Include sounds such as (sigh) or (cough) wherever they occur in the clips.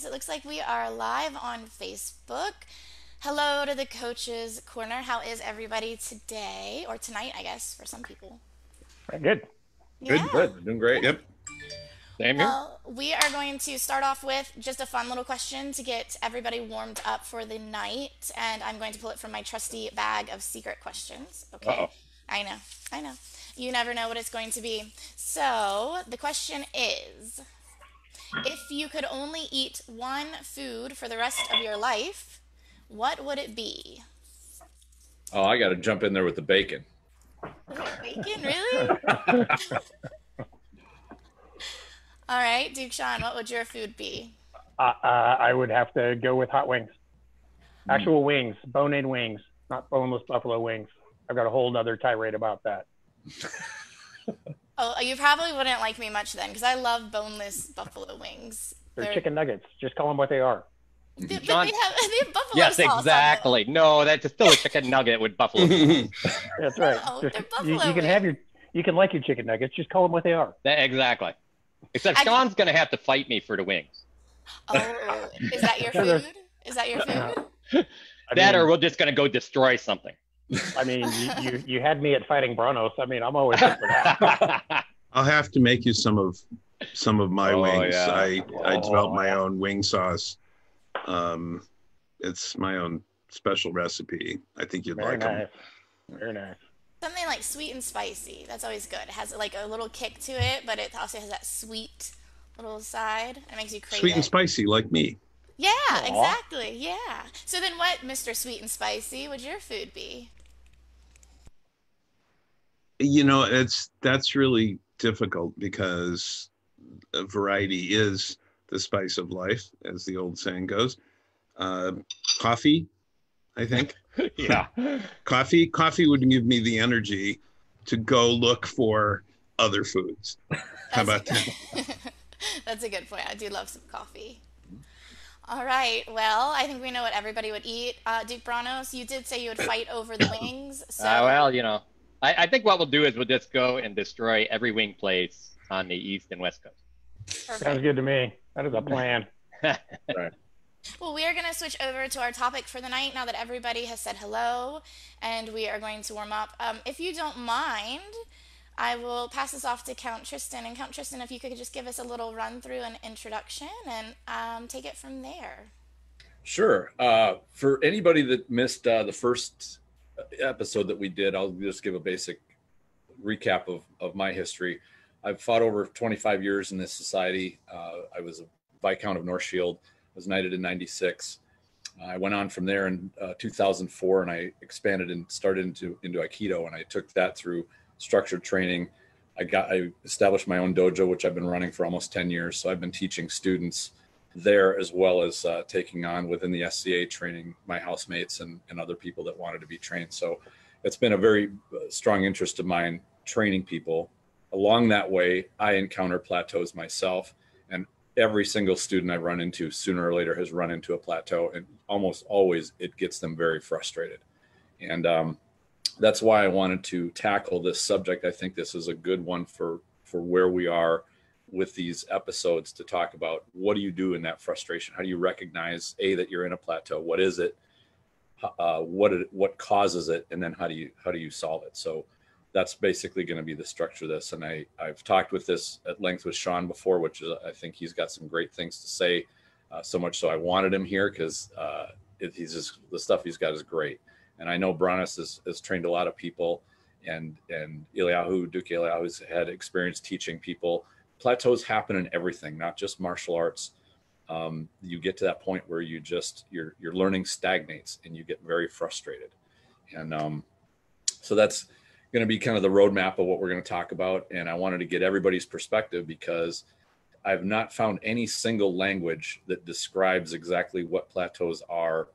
guys. It looks like we are live on Facebook. Hello to the Coaches Corner. How is everybody today or tonight, I guess, for some people? Good. Good, Yeah. good. Doing great. Yep. Same here. Well, we are going to start off with just a fun little question to get everybody warmed up for the night. And I'm going to pull it from my trusty bag of secret questions. Okay. Uh-oh. I know. I know. You never know what it's going to be. So the question is if you could only eat one food for the rest of your life, what would it be? Oh, I got to jump in there with the bacon. Bacon, really? (laughs) All right, Duke Sean, what would your food be? Uh, uh, I would have to go with hot wings. Actual wings, bone-in wings, not boneless buffalo wings. I've got a whole other tirade about that. (laughs) Oh, you probably wouldn't like me much then, because I love boneless buffalo wings. They're chicken nuggets. Just call them what they are. They, but John- they have, (laughs) they have buffalo yes, sauce on them. exactly. No, that's still a chicken nugget with buffalo. (laughs) That's right. No, Just- they're you, you can have your, you can like your chicken nuggets. Just call them what they are. That- exactly. Except I- Sean's gonna have to fight me for the wings. Oh, is that your (laughs) food? Is that your food? I that, mean, or we're just gonna go destroy something. I mean, you, you, you had me at fighting Bronos. I mean, I'm always up for that. (laughs) I'll have to make you some of some of my Oh, wings. yeah. I I developed Oh. my own wing sauce. Um, it's my own special recipe. I think you'd Very like them. Very nice. Something like sweet and spicy. That's always good. It has like a little kick to it, but it also has that sweet little side. It makes you crave Sweet it. and spicy, like me. Yeah, Aw. exactly. Yeah. So then, what, Mr. Sweet and Spicy, would your food be? You know, it's that's really difficult because a variety is the spice of life, as the old saying goes. Uh, coffee, I think. (laughs) (laughs) yeah. coffee coffee would give me the energy to go look for other foods (laughs) how about that That's a good point. I do love some coffee. All right. Well, I think we know what everybody would eat. Uh, Duke Branos, you did say you would fight over the wings. So Uh, well, you know, I, I think what we'll do is we'll just go and destroy every wing place on the east and west coast. Sounds good to me. That is a plan. (laughs) right. Well, we are going to switch over to our topic for the night now that everybody has said hello, and we are going to warm up. Um, if you don't mind, I will pass this off to Count Tristan. And Count Tristan, if you could just give us a little run through and introduction, and um, take it from there. Sure. Uh, for anybody that missed uh, the first episode that we did, I'll just give a basic recap of, of my history. I've fought over 25 years in this society. Uh, I was a Viscount of North Shield, I was knighted in 96. I went on from there in uh, 2004 and I expanded and started into, into Aikido and I took that through structured training. I got, I established my own dojo, which I've been running for almost 10 years. So I've been teaching students there as well as uh, taking on within the SCA training my housemates and, and other people that wanted to be trained. So it's been a very uh, strong interest of mine training people. Along that way, I encounter plateaus myself, and every single student I run into sooner or later has run into a plateau, and almost always it gets them very frustrated. And um, that's why I wanted to tackle this subject. I think this is a good one for for where we are with these episodes to talk about what do you do in that frustration? How do you recognize a that you're in a plateau? What is it? Uh, what it, what causes it, and then how do you how do you solve it? So that's basically going to be the structure of this. And I I've talked with this at length with Sean before, which is I think he's got some great things to say. Uh, so much so I wanted him here because uh, he's just the stuff he's got is great. And I know Bronis has, has trained a lot of people, and and Eliyahu Duke Eliyahu's had experience teaching people. Plateaus happen in everything, not just martial arts. Um, you get to that point where you just your your learning stagnates and you get very frustrated, and um, so that's going to be kind of the roadmap of what we're going to talk about. And I wanted to get everybody's perspective because I've not found any single language that describes exactly what plateaus are.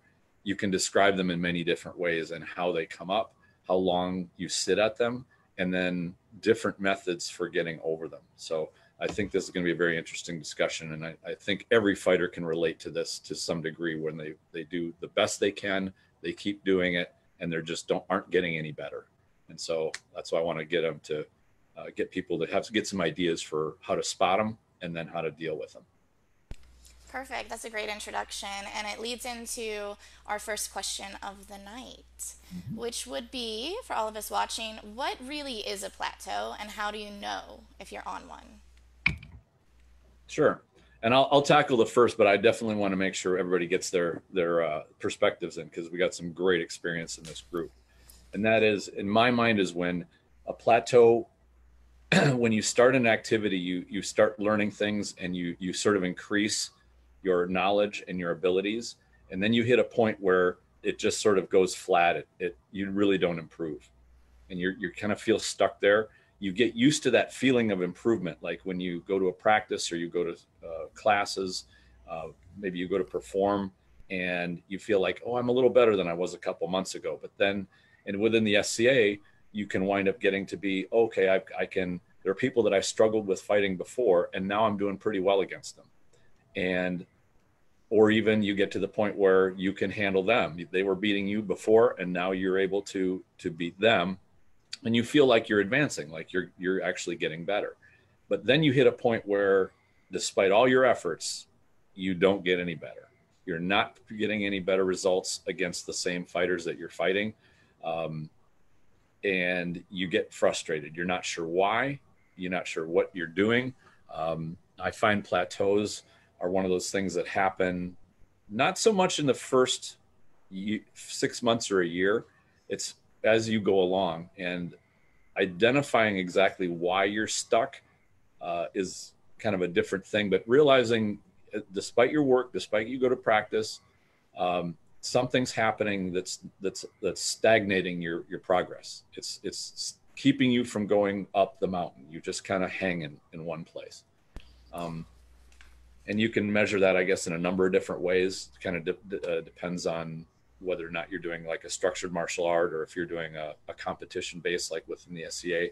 You can describe them in many different ways and how they come up, how long you sit at them, and then different methods for getting over them. So I think this is going to be a very interesting discussion. And I, I think every fighter can relate to this to some degree when they, they do the best they can, they keep doing it, and they're just don't aren't getting any better. And so that's why I want to get them to uh, get people to have to get some ideas for how to spot them and then how to deal with them. perfect. That's a great introduction. And it leads into our first question of the night, mm-hmm. which would be for all of us watching what really is a plateau and how do you know if you're on one? Sure. And I'll, I'll tackle the first, but I definitely want to make sure everybody gets their their uh, perspectives in because we got some great experience in this group. And that is, in my mind, is when a plateau (clears throat) when you start an activity, you you start learning things and you you sort of increase your knowledge and your abilities, and then you hit a point where it just sort of goes flat. It, it you really don't improve, and you're you kind of feel stuck there. You get used to that feeling of improvement, like when you go to a practice or you go to uh, classes, uh, maybe you go to perform, and you feel like, oh, I'm a little better than I was a couple months ago. But then, and within the SCA, you can wind up getting to be okay. I, I can. There are people that I struggled with fighting before, and now I'm doing pretty well against them. And or even you get to the point where you can handle them. They were beating you before, and now you're able to to beat them, and you feel like you're advancing, like you're you're actually getting better. But then you hit a point where, despite all your efforts, you don't get any better. You're not getting any better results against the same fighters that you're fighting. Um, and you get frustrated. You're not sure why, you're not sure what you're doing. Um, I find plateaus are one of those things that happen not so much in the first six months or a year, it's as you go along and identifying exactly why you're stuck uh, is kind of a different thing. But realizing, uh, despite your work, despite you go to practice, um, something's happening that's that's that's stagnating your your progress. It's it's keeping you from going up the mountain. You just kind of hanging in, one place. Um, and you can measure that, I guess, in a number of different ways. Kind of de- uh, depends on whether or not you're doing like a structured martial art or if you're doing a, a competition base like within the SCA.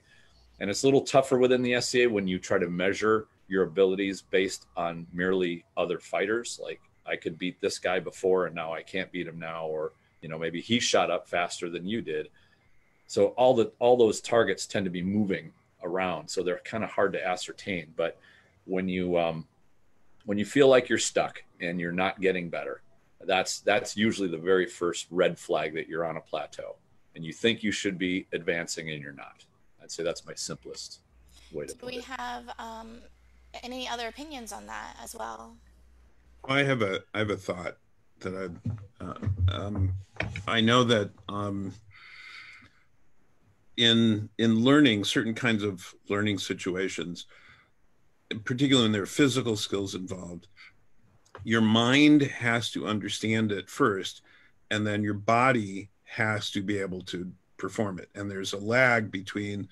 And it's a little tougher within the SCA when you try to measure your abilities based on merely other fighters. Like I could beat this guy before and now I can't beat him now, or you know maybe he shot up faster than you did. So all the all those targets tend to be moving around, so they're kind of hard to ascertain. But when you um, when you feel like you're stuck and you're not getting better, that's that's usually the very first red flag that you're on a plateau, and you think you should be advancing and you're not. I'd say that's my simplest way to. Do we it. have um, any other opinions on that as well? I have a I have a thought that I uh, um, I know that um, in in learning certain kinds of learning situations, particularly when there are physical skills involved, your mind has to understand it first, and then your body has to be able to perform it. And there's a lag between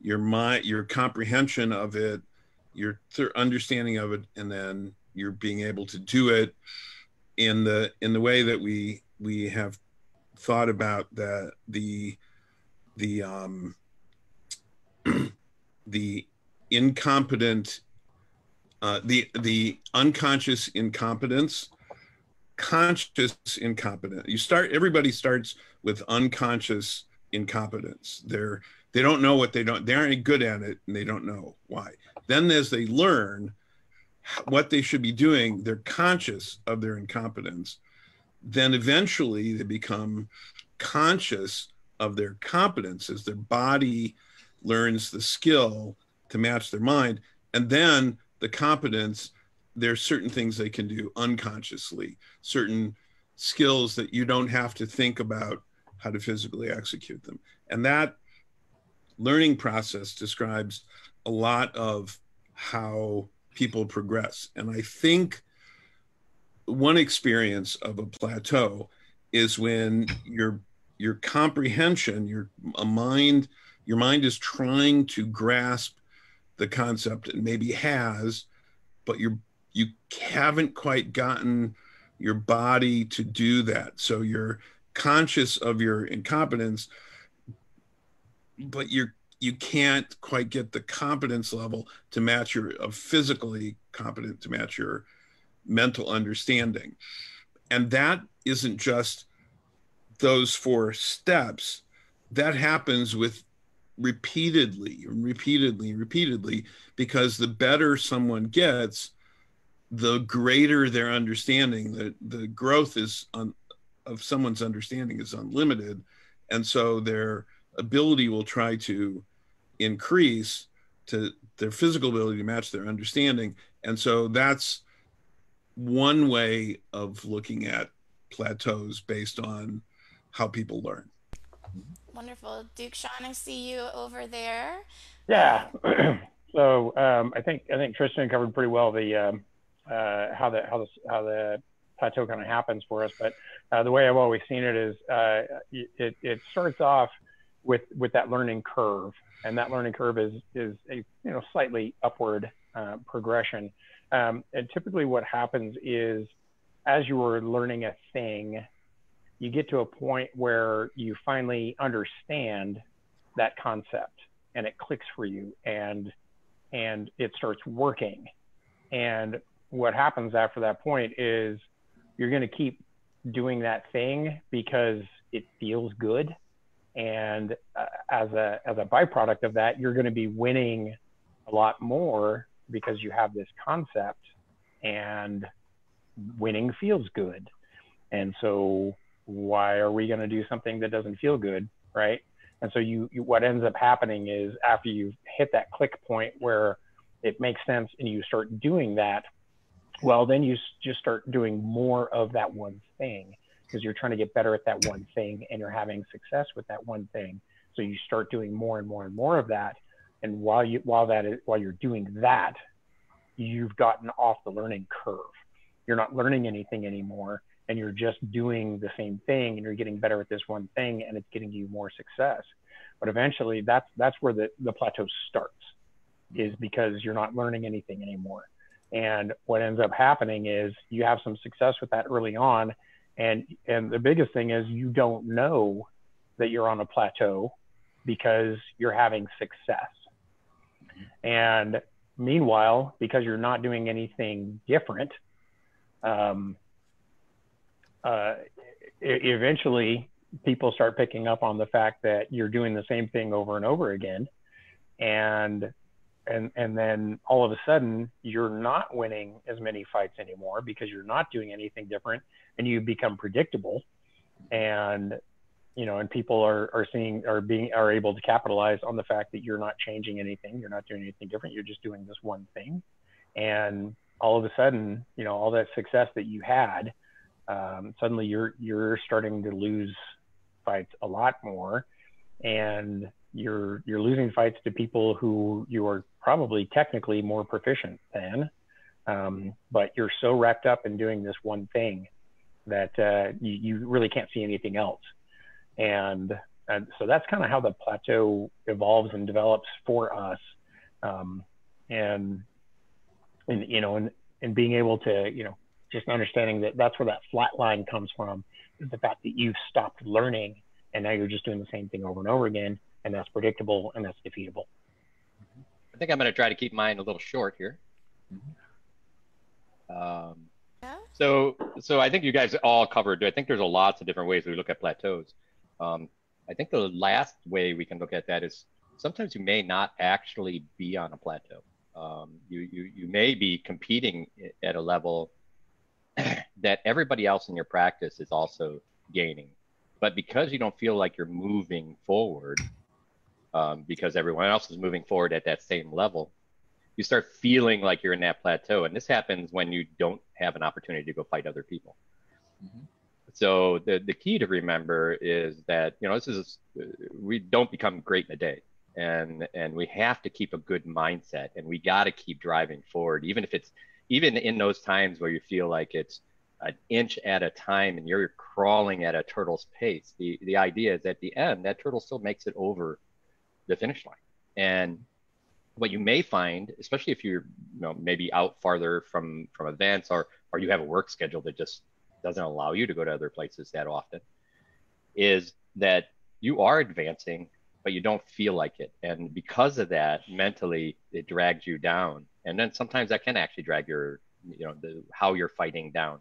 your mind, your comprehension of it, your th- understanding of it, and then you're being able to do it in the in the way that we we have thought about the the the um (clears throat) the incompetent uh, the the unconscious incompetence conscious incompetence you start everybody starts with unconscious incompetence they're they don't know what they don't they aren't good at it and they don't know why then as they learn what they should be doing, they're conscious of their incompetence. Then eventually they become conscious of their competence as their body learns the skill to match their mind. And then the competence, there's certain things they can do unconsciously, certain skills that you don't have to think about how to physically execute them. And that learning process describes a lot of how people progress. And I think one experience of a plateau is when your your comprehension, your a mind, your mind is trying to grasp the concept and maybe has, but you're you haven't quite gotten your body to do that. So you're conscious of your incompetence, but you're you can't quite get the competence level to match your of physically competent to match your mental understanding and that isn't just those four steps that happens with repeatedly and repeatedly repeatedly because the better someone gets the greater their understanding, the the growth is of someone's understanding is unlimited, and so their ability will try to increase to their physical ability to match their understanding, and so that's one way of looking at plateaus based on how people learn. Mm-hmm. Wonderful. Duke Sean, I see you over there. Yeah. (clears throat) so um, I think I think Tristan covered pretty well the um, uh, how the how the how the plateau kind of happens for us. But uh, the way I've always seen it is uh, it, it starts off with with that learning curve, and that learning curve is is a you know slightly upward uh, progression. Um, and typically, what happens is as you are learning a thing, you get to a point where you finally understand that concept and it clicks for you and and it starts working. And what happens after that point is you're going to keep doing that thing because it feels good. And uh, as a as a byproduct of that you're going to be winning a lot more because you have this concept and winning feels good. And so why are we going to do something that doesn't feel good right? And so you, you, what ends up happening is after you hit that click point where it makes sense and you start doing that well then you just start doing more of that one thing because you're trying to get better at that one thing and you're having success with that one thing. So you start doing more and more and more of that. And while you while that is while you're doing that you've gotten off the learning curve. You're not learning anything anymore and you're just doing the same thing and you're getting better at this one thing and it's getting you more success. But eventually that's that's where the, the plateau starts is because you're not learning anything anymore. And what ends up happening is you have some success with that early on and and the biggest thing is you don't know that you're on a plateau because you're having success. And meanwhile because you're not doing anything different um, uh, eventually people start picking up on the fact that you're doing the same thing over and over again. And and and then all of a sudden you're not winning as many fights anymore because you're not doing anything different and you become predictable. And you know and people are are seeing are being are able to capitalize on the fact that you're not changing anything you're not doing anything different you're just doing this one thing. And all of a sudden you know all that success that you had um, suddenly you're you're starting to lose fights a lot more, and you're you're losing fights to people who you are probably technically more proficient than, um, but you're so wrapped up in doing this one thing that uh, you, you really can't see anything else, and and so that's kind of how the plateau evolves and develops for us, um, and and you know and and being able to you know just understanding that that's where that flat line comes from is the fact that you've stopped learning and now you're just doing the same thing over and over again and that's predictable and that's defeatable. I think i'm going to try to keep mine a little short here. Um, yeah. so so i think you guys all covered i think there's a lots of different ways we look at plateaus. Um, i think the last way we can look at that is sometimes you may not actually be on a plateau. Um, you, you you may be competing at a level (clears throat) that everybody else in your practice is also gaining. But because you don't feel like you're moving forward, um, because everyone else is moving forward at that same level, you start feeling like you're in that plateau. And this happens when you don't have an opportunity to go fight other people. Mm-hmm. So the, the key to remember is that, you know, this is, we don't become great in a day and, and we have to keep a good mindset and we got to keep driving forward, even if it's, even in those times where you feel like it's an inch at a time and you're crawling at a turtle's pace, the, the idea is at the end, that turtle still makes it over the finish line. And what you may find, especially if you're you know, maybe out farther from, from events or, or you have a work schedule that just doesn't allow you to go to other places that often, is that you are advancing, but you don't feel like it. And because of that, mentally, it drags you down and then sometimes that can actually drag your you know the how you're fighting down.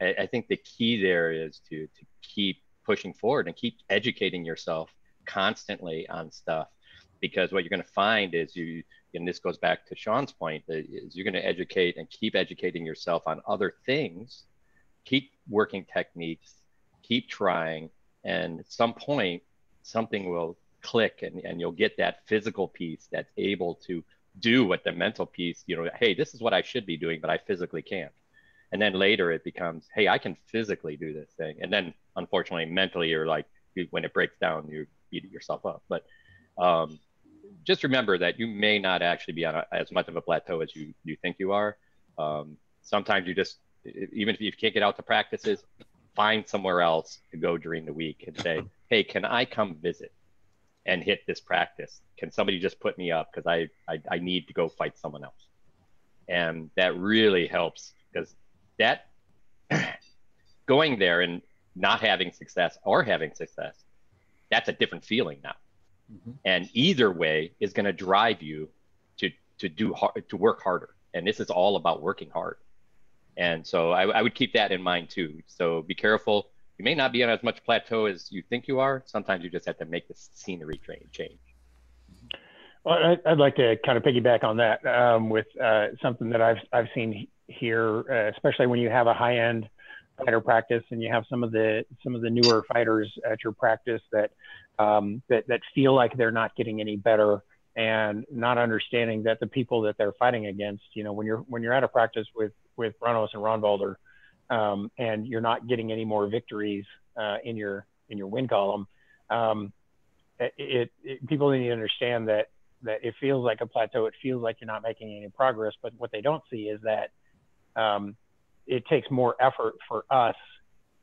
I, I, think the key there is to to keep pushing forward and keep educating yourself constantly on stuff. Because what you're going to find is you and this goes back to Sean's point, is you're going to educate and keep educating yourself on other things, keep working techniques, keep trying, and at some point, something will click and, and you'll get that physical piece that's able to do what the mental piece, you know, hey, this is what I should be doing, but I physically can't. And then later it becomes, hey, I can physically do this thing. And then unfortunately, mentally, you're like, when it breaks down, you beat yourself up. But um, just remember that you may not actually be on a, as much of a plateau as you, you think you are. Um, sometimes you just, even if you can't get out to practices, find somewhere else to go during the week and say, hey, can I come visit and hit this practice? Can somebody just put me up because I, I, I need to go fight someone else? And that really helps because that (clears throat) going there and not having success or having success, that's a different feeling now. Mm-hmm. And either way is going to drive you to to do hard, to work harder. And this is all about working hard. And so I, I would keep that in mind too. So be careful. You may not be on as much plateau as you think you are. Sometimes you just have to make the scenery change. Well, I'd like to kind of piggyback on that um, with uh, something that I've I've seen here, uh, especially when you have a high end fighter practice and you have some of the some of the newer fighters at your practice that um, that that feel like they're not getting any better and not understanding that the people that they're fighting against, you know, when you're when you're at a practice with with Branos and Ronvalder, um, and you're not getting any more victories uh, in your in your win column, um, it, it, people need to understand that that it feels like a plateau. It feels like you're not making any progress. But what they don't see is that um, it takes more effort for us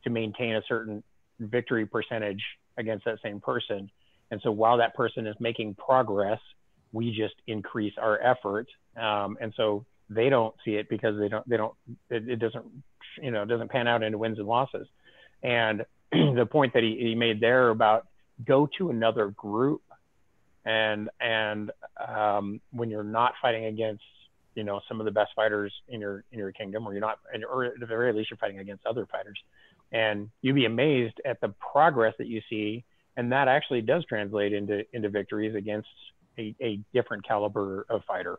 to maintain a certain victory percentage against that same person. And so while that person is making progress, we just increase our effort. Um, and so they don't see it because they don't, they don't, it, it doesn't, you know, doesn't pan out into wins and losses. And (clears throat) the point that he, he made there about go to another group and, and um, when you're not fighting against you know some of the best fighters in your in your kingdom or you're not or at the very least you're fighting against other fighters. And you'd be amazed at the progress that you see. And that actually does translate into into victories against a, a different caliber of fighter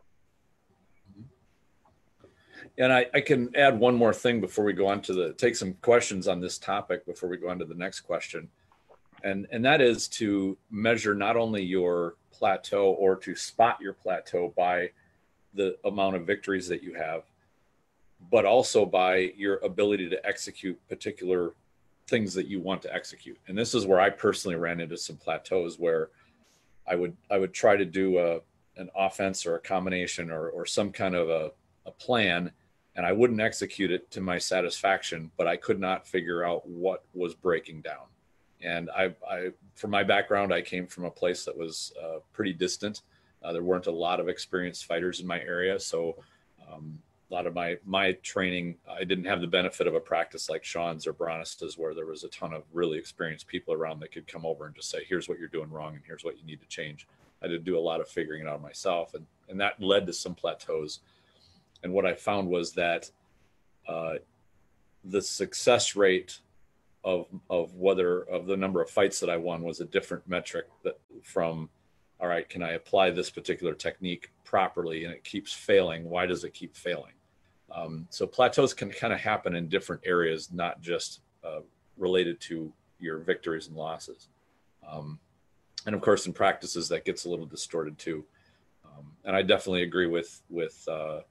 and I, I can add one more thing before we go on to the take some questions on this topic before we go on to the next question and and that is to measure not only your plateau or to spot your plateau by the amount of victories that you have, but also by your ability to execute particular things that you want to execute. And this is where I personally ran into some plateaus where I would I would try to do a an offense or a combination or or some kind of a, a plan and I wouldn't execute it to my satisfaction, but I could not figure out what was breaking down. And I, I from my background, I came from a place that was uh, pretty distant uh, there weren't a lot of experienced fighters in my area, so um, a lot of my my training, I didn't have the benefit of a practice like Sean's or Bronis's, where there was a ton of really experienced people around that could come over and just say, "Here's what you're doing wrong, and here's what you need to change." I did do a lot of figuring it out myself, and and that led to some plateaus. And what I found was that uh, the success rate of of whether of the number of fights that I won was a different metric that from all right, can I apply this particular technique properly and it keeps failing? Why does it keep failing? Um, so plateaus can kind of happen in different areas, not just uh, related to your victories and losses. Um, and of course, in practices, that gets a little distorted too. Um, and I definitely agree with with uh,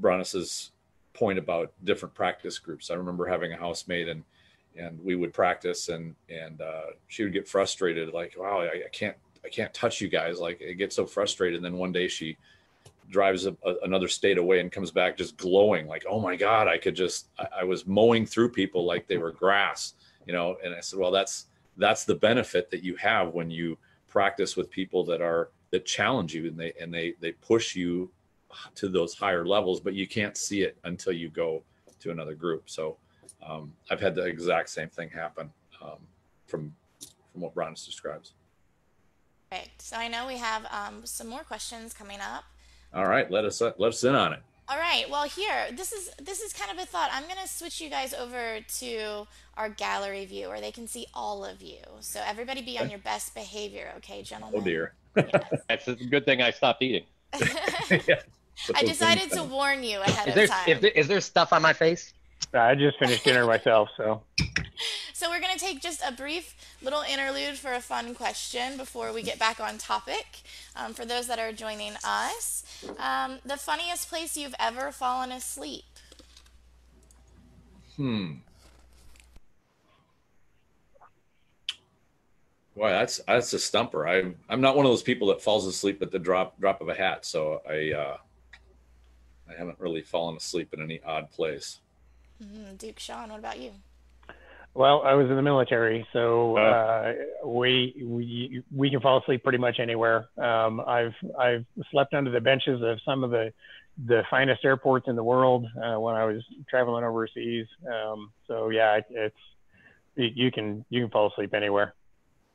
Bronis's point about different practice groups. I remember having a housemate and and we would practice and and uh, she would get frustrated like wow I, I, can't I can't touch you guys. Like it gets so frustrated. And then one day she drives a, a, another state away and comes back just glowing like, oh my God, I could just, I, I was mowing through people like they were grass, you know? And I said, well, that's, that's the benefit that you have when you practice with people that are, that challenge you and they, and they, they push you to those higher levels, but you can't see it until you go to another group. So um, I've had the exact same thing happen um, from, from what Bronis describes. Perfect. So I know we have um, some more questions coming up. All right, let us uh, let us in on it. All right. Well, here this is this is kind of a thought. I'm gonna switch you guys over to our gallery view, where they can see all of you. So everybody be on your best behavior, okay, gentlemen? Oh dear. Yes. (laughs) That's a good thing I stopped eating. (laughs) (laughs) yeah. I decided to warn you ahead is there, of time. There, is there stuff on my face? I just finished dinner myself, so. (laughs) So we're going to take just a brief little interlude for a fun question before we get back on topic. Um, for those that are joining us, um, the funniest place you've ever fallen asleep. Hmm. Boy, that's that's a stumper. I'm I'm not one of those people that falls asleep at the drop drop of a hat. So I uh, I haven't really fallen asleep in any odd place. Mm-hmm. Duke Sean, what about you? Well, I was in the military, so oh. uh, we we we can fall asleep pretty much anywhere. Um, I've I've slept under the benches of some of the the finest airports in the world uh, when I was traveling overseas. Um, so yeah, it, it's you, you, can you can fall asleep anywhere.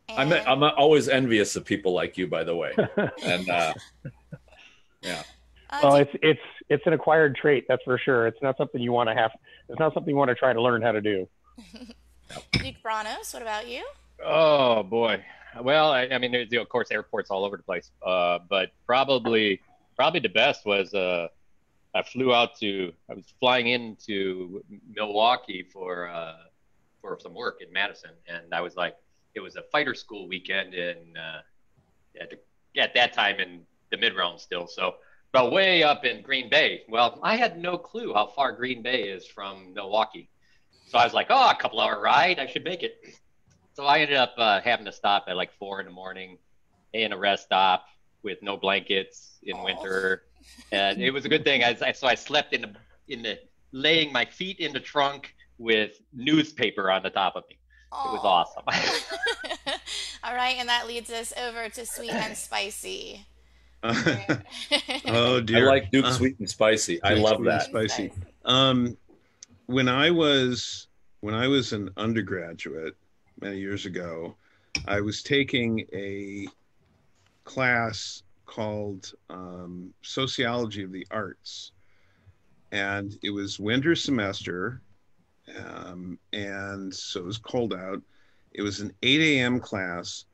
I'm I'm always envious of people like you, by the way, (laughs) and uh, (laughs) yeah. Uh, well, it's it's it's an acquired trait, that's for sure. It's not something you want to have. It's not something you want to try to learn how to do. (laughs) Duke Branos, what about you? Oh boy. Well, I, I mean, there's of course airports all over the place, uh, but probably probably the best was uh, I flew out to I was flying into Milwaukee for uh, for some work in Madison, and I was like, it was a fighter school weekend in uh, at, the, at that time in the mid realm still, so but way up in Green Bay. Well, I had no clue how far Green Bay is from Milwaukee. So I was like, oh, a couple hour ride, I should make it. So I ended up uh, having to stop at like four in the morning in a rest stop with no blankets in winter, and it was a good thing. I, I, so I slept in the in the laying my feet in the trunk with newspaper on the top of me. It was awesome. (laughs) (laughs) All right, and that leads us over to sweet and spicy. (laughs) oh (laughs) dear! I like Duke uh, sweet and spicy. I love that. Spicy. Um, when I was when I was an undergraduate many years ago, I was taking a class called um, Sociology of the Arts, and it was winter semester, um, and so it was cold out. It was an 8 a.m. class,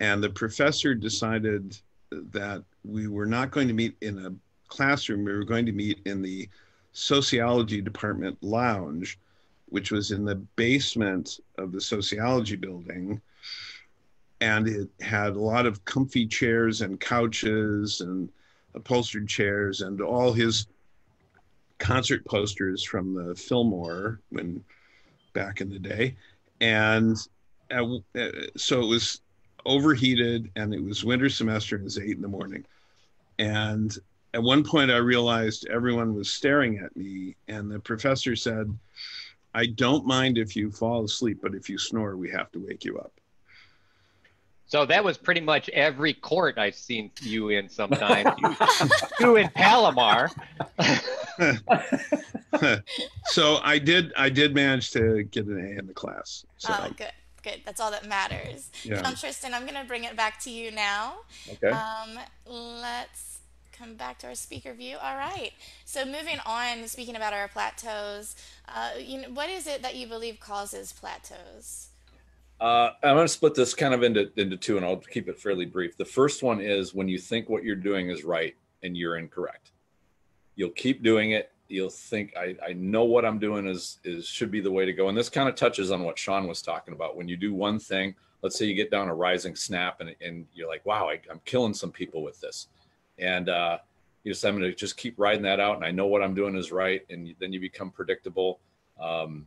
and the professor decided that we were not going to meet in a classroom. We were going to meet in the sociology department lounge, which was in the basement of the sociology building. And it had a lot of comfy chairs and couches and upholstered chairs and all his concert posters from the Fillmore when back in the day. And uh, uh so it was overheated and it was winter semester and it was eight in the morning. And at one point I realized everyone was staring at me, and the professor said, I don't mind if you fall asleep, but if you snore, we have to wake you up. So that was pretty much every court I've seen you in sometimes. you, (laughs) (laughs) you in Palomar. (laughs) so I did I did manage to get an A in the class. So. Oh, good. Good. That's all that matters. Yeah. Um, Tristan, I'm going to bring it back to you now. Okay. Um, let's come back to our speaker view. All right. So moving on, speaking about our plateaus, uh, you know, what is it that you believe causes plateaus? Uh, I'm going to split this kind of into into two, and I'll keep it fairly brief. The first one is when you think what you're doing is right and you're incorrect. You'll keep doing it. You'll think I, I know what I'm doing is is should be the way to go. And this kind of touches on what Sean was talking about. When you do one thing, let's say you get down a rising snap and, and you're like, wow, I, I'm killing some people with this and uh, you just I'm going to just keep riding that out, and I know what I'm doing is right, and then you become predictable. Um,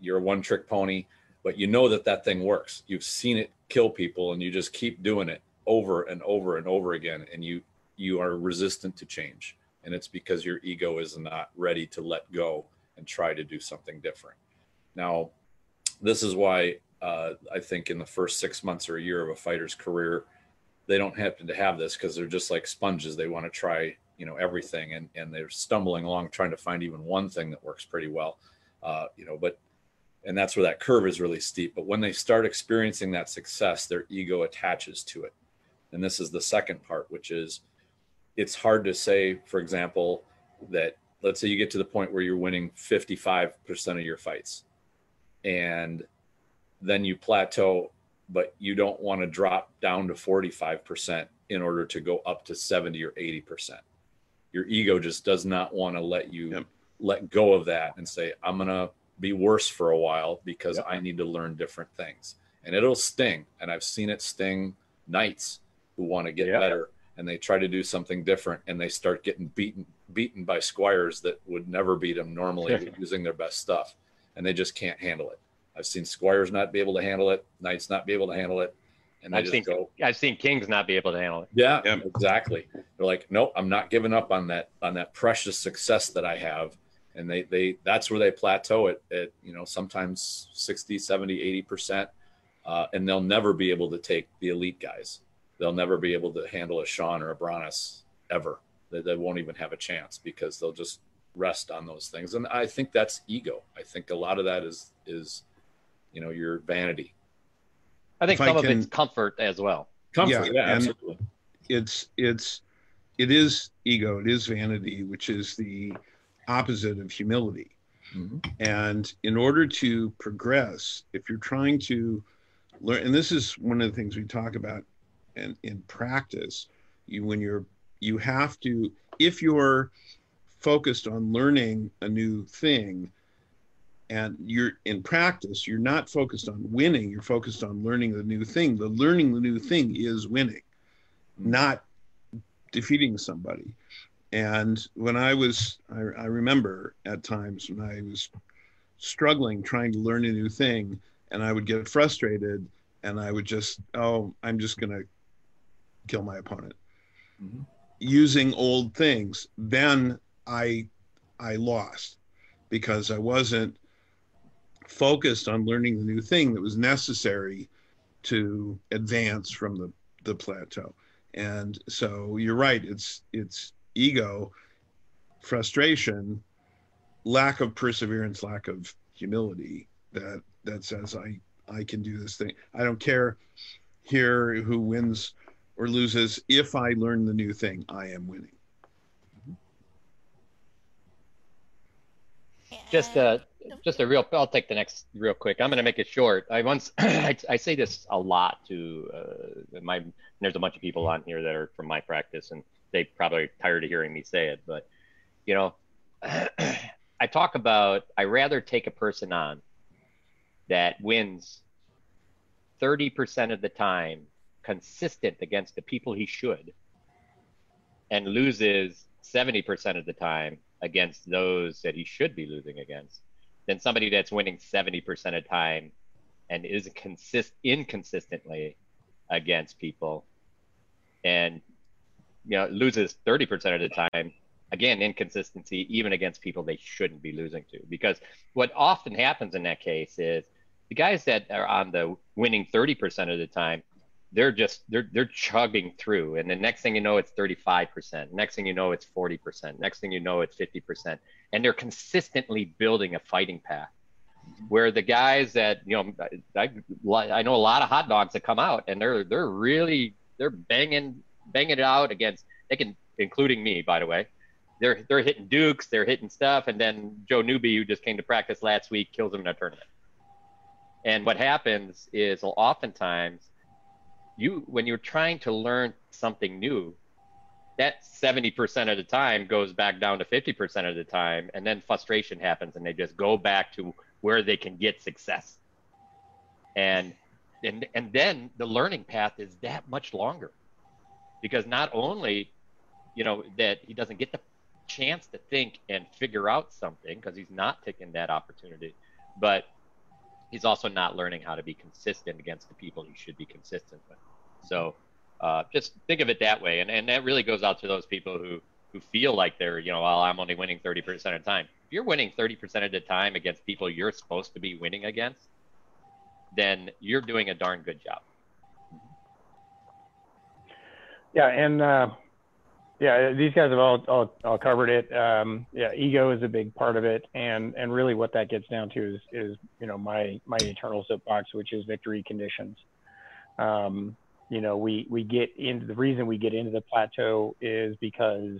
you're a one-trick pony, but you know that that thing works. You've seen it kill people, and you just keep doing it over and over and over again, and you you are resistant to change, and it's because your ego is not ready to let go and try to do something different. Now, this is why uh, I think in the first six months or a year of a fighter's career they don't happen to have this because they're just like sponges. They want to try, you know, everything, and and they're stumbling along trying to find even one thing that works pretty well, uh, you know. But and that's where that curve is really steep. But when they start experiencing that success, their ego attaches to it, and this is the second part, which is it's hard to say, for example, that let's say you get to the point where you're winning 55% of your fights and then you plateau but you don't want to drop down to 45% in order to go up to 70 or 80%. Your ego just does not want to let you yep. let go of that and say, I'm going to be worse for a while because yep. I need to learn different things. And it'll sting. And I've seen it sting knights who want to get yep. better and they try to do something different and they start getting beaten beaten by squires that would never beat them normally (laughs) using their best stuff and they just can't handle it. I've seen squires not be able to handle it, knights not be able to handle it, and I've seen go, I've seen kings not be able to handle it. Yeah, yeah, exactly. They're like, no, I'm not giving up on that on that precious success that I have. And they they that's where they plateau at at you know sometimes 60, 70, 80 percent, uh, and they'll never be able to take the elite guys. They'll never be able to handle a Sean or a Bronis ever. They, they won't even have a chance because they'll just rest on those things. And I think that's ego. I think a lot of that is is you know your vanity I think some I can, of it's comfort as well. Comfort, yeah, yeah absolutely. It's it's it is ego, it is vanity, which is the opposite of humility. Mm-hmm. And in order to progress, if you're trying to learn, and this is one of the things we talk about and in practice, you when you're you have to if you're focused on learning a new thing, and you're in practice you're not focused on winning you're focused on learning the new thing. The learning the new thing is winning not defeating somebody. And when i was I, I, remember at times when i was struggling trying to learn a new thing and i would get frustrated and i would just oh i'm just going to kill my opponent mm-hmm. using old things then i i lost because i wasn't focused on learning the new thing that was necessary to advance from the, the plateau. And so you're right, it's it's ego, frustration, lack of perseverance, lack of humility that that says I I can do this thing. I don't care here who wins or loses. If I learn the new thing, I am winning. Just uh, just a real i'll take the next real quick i'm going to make it short i once (clears throat) I, I, say this a lot to uh, my there's a bunch of people on here that are from my practice and they probably tired of hearing me say it but you know (clears throat) i talk about i rather take a person on that wins 30% of the time consistent against the people he should and loses 70% of the time against those that he should be losing against than somebody that's winning 70% of the time and is consist inconsistently against people and you know loses 30% of the time again inconsistency even against people they shouldn't be losing to. Because what often happens in that case is the guys that are on the winning 30% of the time they're just they're they're chugging through. And the next thing you know it's 35% next thing you know it's 40% next thing you know it's 50% and they're consistently building a fighting path where the guys that you know I, I know a lot of hot dogs that come out and they're they're really they're banging banging it out against they can including me by the way. They're they're hitting dukes they're hitting stuff. And then joe newby who just came to practice last week kills them in a tournament. And what happens is oftentimes you when you're trying to learn something new that 70% of the time goes back down to 50% of the time and then frustration happens and they just go back to where they can get success. And and and then the learning path is that much longer. Because not only you know that he doesn't get the chance to think and figure out something because he's not taking that opportunity but he's also not learning how to be consistent against the people he should be consistent with so uh, just think of it that way. And, and that really goes out to those people who, who feel like they're, you know, well, I'm only winning 30% of the time. If you're winning 30% of the time against people you're supposed to be winning against, then you're doing a darn good job. Yeah. And, uh, yeah, these guys have all, all, all covered it. Um, yeah, ego is a big part of it, and and really what that gets down to is is you know my my eternal soapbox, which is victory conditions. Um, you know, we, we get into the reason we get into the plateau is because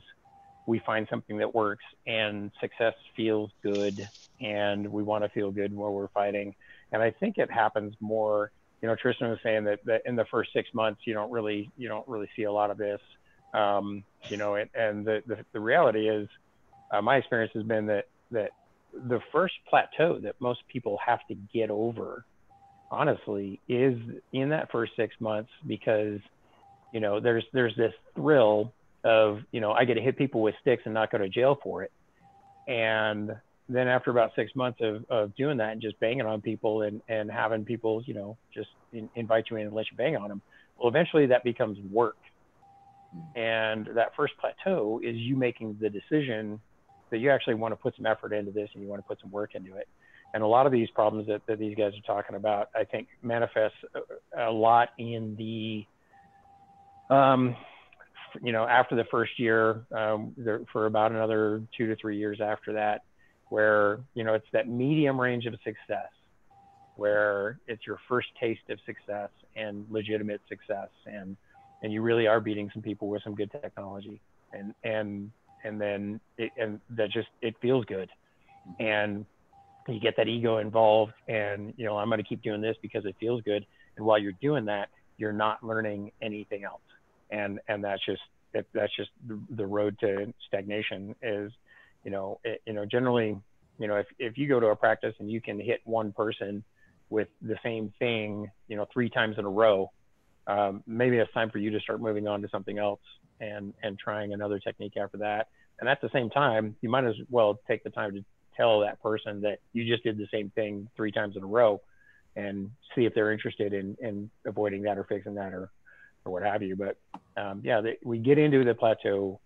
we find something that works and success feels good and we want to feel good while we're fighting. And I think it happens more you know, Tristan was saying that, that in the first six months, you don't really, you don't really see a lot of this. Um, you know, and, and the, the, the reality is, uh, my experience has been that, that the first plateau that most people have to get over, honestly, is in that first six months because, you know, there's, there's this thrill of, you know, I get to hit people with sticks and not go to jail for it. And then after about six months of, of doing that and just banging on people and, and having people, you know, just in, invite you in and let you bang on them, well, eventually that becomes work. And that first plateau is you making the decision that you actually want to put some effort into this and you want to put some work into it. And a lot of these problems that, that these guys are talking about, I think, manifest a, a lot in the, um, you know, after the first year, um, there, for about another two to three years after that, where you know it's that medium range of success where it's your first taste of success and legitimate success. And and you really are beating some people with some good technology. And and and then it, and that just it feels good. And you get that ego involved and you know i'm going to keep doing this because it feels good and while you're doing that you're not learning anything else and and that's just that's just the, road to stagnation is you know, it, you know, generally, you know, if, if you go to a practice and you can hit one person with the same thing, you know, three times in a row, um, maybe it's time for you to start moving on to something else and, and trying another technique after that. And at the same time, you might as well take the time to tell that person that you just did the same thing three times in a row and see if they're interested in, in avoiding that or fixing that or, or what have you. But um, yeah, we get into the plateau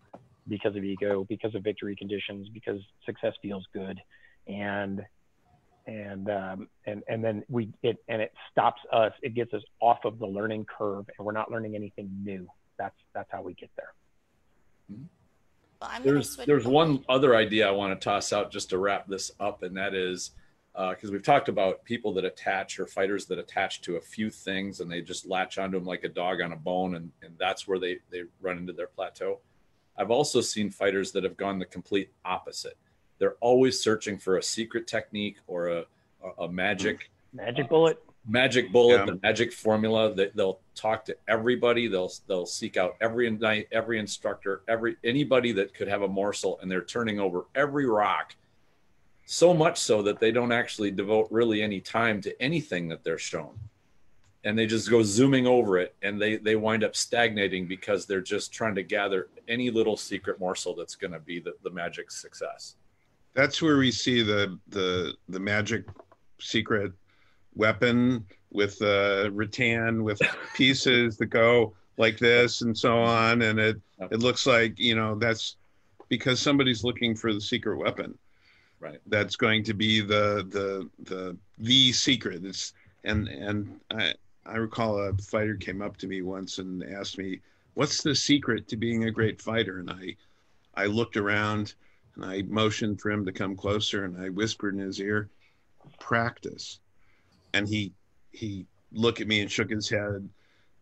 because of ego, because of victory conditions, because success feels good, and and um, and and then we it and it stops us. It gets us off of the learning curve, and we're not learning anything new. That's that's how we get there. Well, there's there's one other idea I want to toss out just to wrap this up, and that is because uh, we've talked about people that attach or fighters that attach to a few things and they just latch onto them like a dog on a bone, and and that's where they they run into their plateau. I've also seen fighters that have gone the complete opposite. They're always searching for a secret technique or a, a, magic magic bullet. Magic bullet, yeah. the magic formula. That they'll talk to everybody. They'll they'll seek out every night, every instructor, every anybody that could have a morsel, and they're turning over every rock. So much so that they don't actually devote really any time to anything that they're shown and they just go zooming over it and they they wind up stagnating because they're just trying to gather any little secret morsel that's going to be the, the magic success that's where we see the the the magic secret weapon with uh rattan with (laughs) pieces that go like this and so on. And it it looks like you know that's because somebody's looking for the secret weapon. Right. That's going to be the the the the secret. It's and and I, I recall a fighter came up to me once and asked me, "What's the secret to being a great fighter?" And I, I looked around and I motioned for him to come closer, and I whispered in his ear, "Practice." And he he looked at me and shook his head,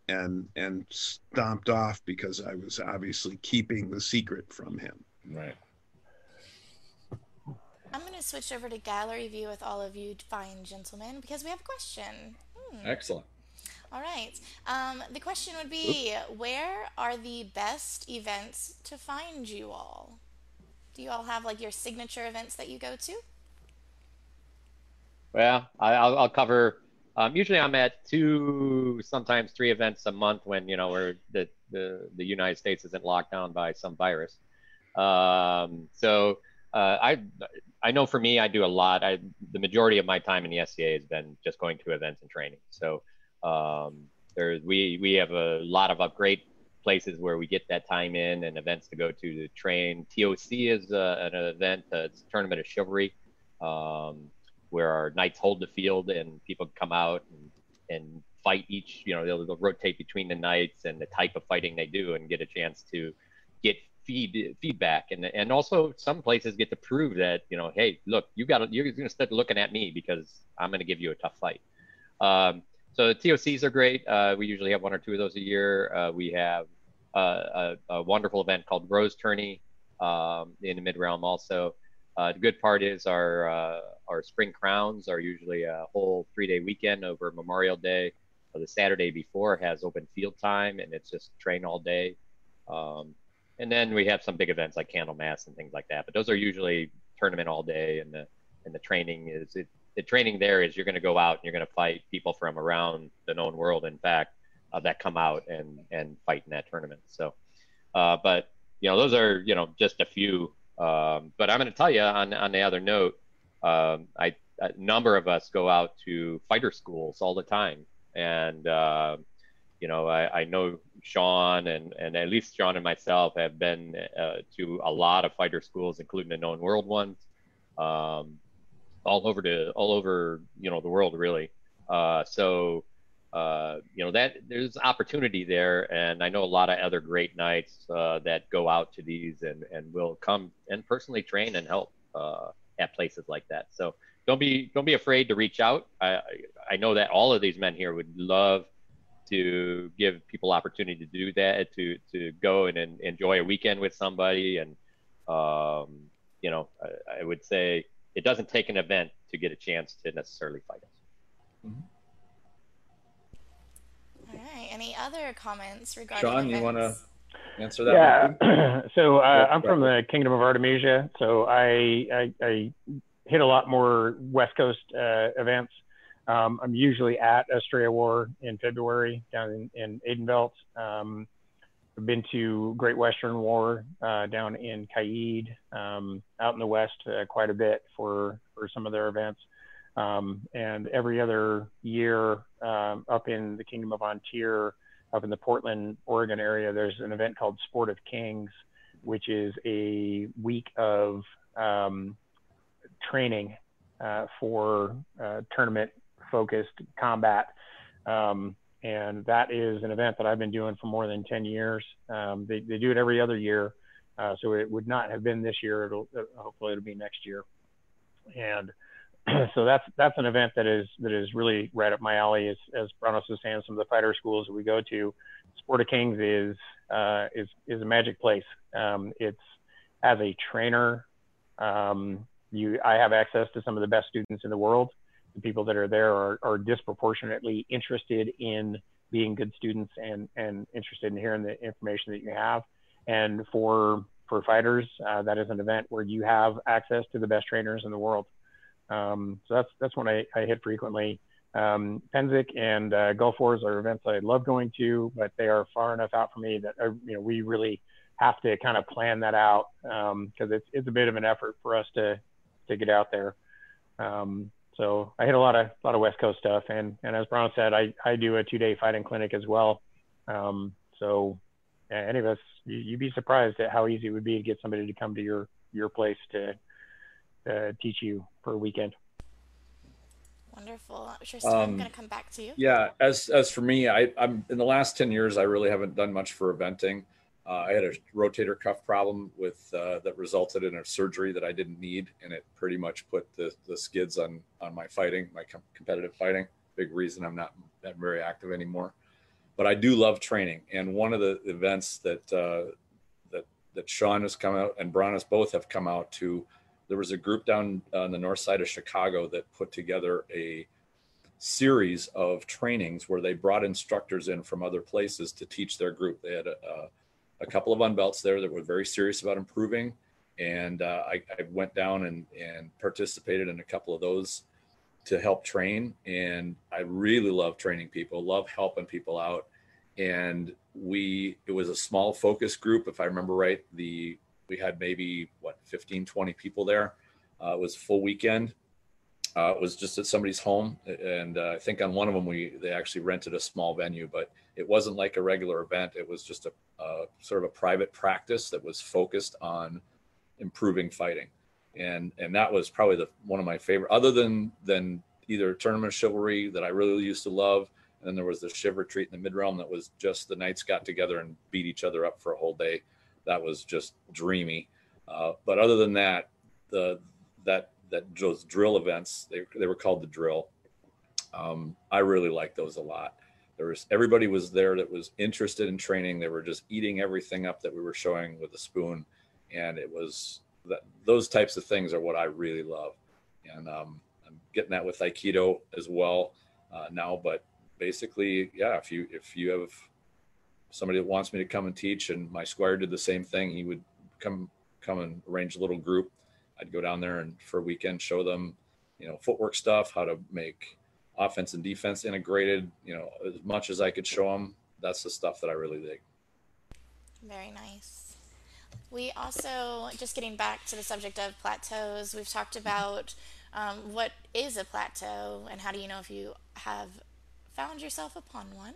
and and stomped off because I was obviously keeping the secret from him. Right. I'm going to switch over to gallery view with all of you fine gentlemen because we have a question. Hmm. Excellent. All right. Um, the question would be where are the best events to find you all? Do you all have like your signature events that you go to? Well, I'll, I'll cover. Um, usually, I'm at two, sometimes three events a month when you know where the the, the United States isn't locked down by some virus. Um, so uh, I I know for me, I do a lot. I the majority of my time in the SCA has been just going to events and training. So um, there's we we have a lot of great places where we get that time in and events to go to to train. TOC is uh, an event, uh, it's a tournament of chivalry, um, where our knights hold the field and people come out and, and fight each. You know, they'll, they'll rotate between the knights and the type of fighting they do and get a chance to get feed feedback and and also some places get to prove that you know hey look you got you're going to start looking at me because I'm going to give you a tough fight. Um, so the TOCs are great. Uh, we usually have one or two of those a year. Uh, we have uh, a, a, wonderful event called Rose Tourney um, in the Mid Realm also. Uh, the good part is our uh, our spring crowns are usually a whole three day weekend over Memorial Day. the Saturday before has open field time, and it's just train all day. Um, and then we have some big events like Candlemass and things like that. But those are usually tournament all day, and the and the training is it, the training there is you're going to go out and you're going to fight people from around the known world. In fact, uh, that come out and and fight in that tournament. So, uh, but you know those are you know just a few. Um, but I'm going to tell you on on the other note, um, I a number of us go out to fighter schools all the time, and uh, you know I, I know Sean and and at least Sean and myself have been uh, to a lot of fighter schools, including the known world ones, um, all over the all over you know the world really. Uh, so uh, you know that there's opportunity there, and I know a lot of other great knights uh, that go out to these and and will come and personally train and help uh, at places like that. So don't be don't be afraid to reach out. I I know that all of these men here would love to give people opportunity to do that, to to go and, and enjoy a weekend with somebody, and um, you know I, I would say it doesn't take an event to get a chance to necessarily fight us. Mm-hmm. All right. Any other comments regarding? Sean, events? you want to answer that? Yeah. (clears throat) so uh, I'm from the Kingdom of Artemisia. So I, I, I hit a lot more West Coast uh, events. Um, I'm usually at Estrella War in February down in, in Atenveldt. Um, I've been to Great Western War uh, down in Caid, um, out in the west, uh, quite a bit for for some of their events. Um, and every other year um, up in the Kingdom of An Tir, up in the Portland, Oregon area, there's an event called Sport of Kings, which is a week of um, training uh, for uh, tournament focused combat. Um, and that is an event that I've been doing for more than 10 years. Um, they, they do it every other year. Uh, so it would not have been this year. It'll, hopefully it'll be next year. And (clears throat) so that's that's an event that is that is really right up my alley. As as Bronos was saying, some of the fighter schools that we go to, Sport of Kings is uh, is is a magic place. Um, it's as a trainer, um, you I have access to some of the best students in the world. The people that are there are, are disproportionately interested in being good students and and interested in hearing the information that you have. And for for fighters, uh, that is an event where you have access to the best trainers in the world. Um, so that's that's one I, I hit frequently. Um, Pennsic and uh, Gulf Wars are events I love going to, but they are far enough out for me that uh, you know we really have to kind of plan that out because um, it's it's a bit of an effort for us to to get out there. Um, so I hit a lot of a lot of West Coast stuff, and and as Brown said, I I do a two day fighting clinic as well. Um, so any of us, you, would be surprised at how easy it would be to get somebody to come to your your place to uh, teach you for a weekend. Wonderful. Tristan, um, I'm going to come back to you. Yeah, as as for me, I, I'm in the last ten years, I really haven't done much for eventing. Uh, I had a rotator cuff problem with uh, that resulted in a surgery that I didn't need, and it pretty much put the, the skids on on my fighting, my com- competitive fighting. Big reason I'm not that very active anymore. But I do love training, and one of the events that uh, that that Sean has come out and Bronos both have come out to there was a group down on the north side of Chicago that put together a series of trainings where they brought instructors in from other places to teach their group. They had a, a, a couple of unbelts there that were very serious about improving. And uh, I, I, went down and, and participated in a couple of those to help train. And I really love training people, love helping people out. And we, it was a small focus group. If I remember right, the we had maybe what 15 20 people there. Uh, it was full weekend. Uh, it was just at somebody's home and uh, i think on one of them we they actually rented a small venue but it wasn't like a regular event. It was just a, a sort of a private practice that was focused on improving fighting. And and that was probably the one of my favorite other than than either tournament chivalry that i really used to love and then there was the shiv retreat in the mid realm that was just the knights got together and beat each other up for a whole day that was just dreamy. Uh, but other than that, the that that those drill events they they were called the drill. Um, I really liked those a lot. There was everybody was there that was interested in training. They were just eating everything up that we were showing with a spoon, and it was that those types of things are what I really love. And um, I'm getting that with Aikido as well uh, now, but basically, yeah, if you if you have somebody that wants me to come and teach, and my squire did the same thing, he would come come and arrange a little group. I'd go down there and for a weekend show them, you know, footwork stuff, how to make offense and defense integrated, you know, as much as I could show them. That's the stuff that I really dig. Very nice. We also, just getting back to the subject of plateaus, we've talked about um, what is a plateau and how do you know if you have found yourself upon one.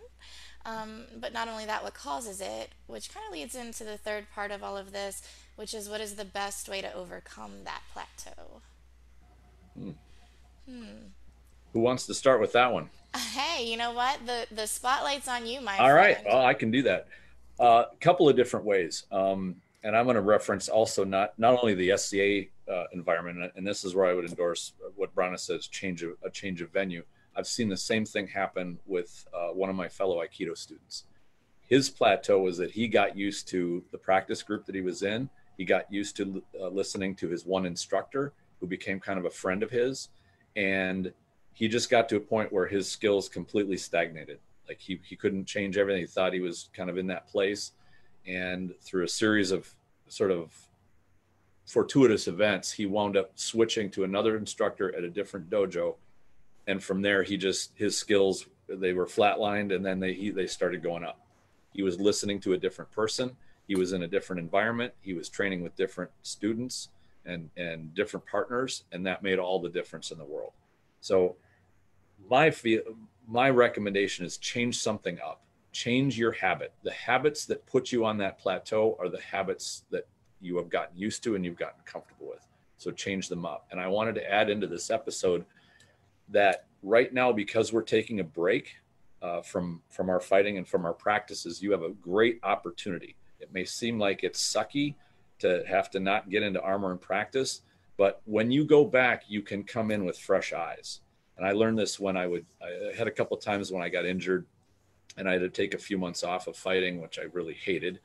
Um, but not only that, what causes it, which kind of leads into the third part of all of this, which is what is the best way to overcome that plateau? Hmm. hmm. Who wants to start with that one? Hey, you know what? The the spotlight's on you, my All friend. right. Well, I can do that. A uh, couple of different ways. Um, and I'm going to reference also not not only the SCA uh, environment, and this is where I would endorse what Brana says: change of, a change of venue. I've seen the same thing happen with uh, one of my fellow Aikido students. His plateau was that he got used to the practice group that he was in. He got used to uh, listening to his one instructor, who became kind of a friend of his, and he just got to a point where his skills completely stagnated. Like he he couldn't change everything. He thought he was kind of in that place, and through a series of sort of fortuitous events, he wound up switching to another instructor at a different dojo and from there he just his skills they were flatlined and then they he, they started going up. He was listening to a different person. He was in a different environment. He was training with different students and and different partners and that made all the difference in the world. So my feel my recommendation is change something up. Change your habit. The habits that put you on that plateau are the habits that you have gotten used to and you've gotten comfortable with. So change them up. And i wanted to add into this episode that right now because we're taking a break uh, from from our fighting and from our practices you have a great opportunity. It may seem like it's sucky to have to not get into armor and practice but when you go back you can come in with fresh eyes. And i learned this when i would i had a couple times when i got injured and i had to take a few months off of fighting which i really hated.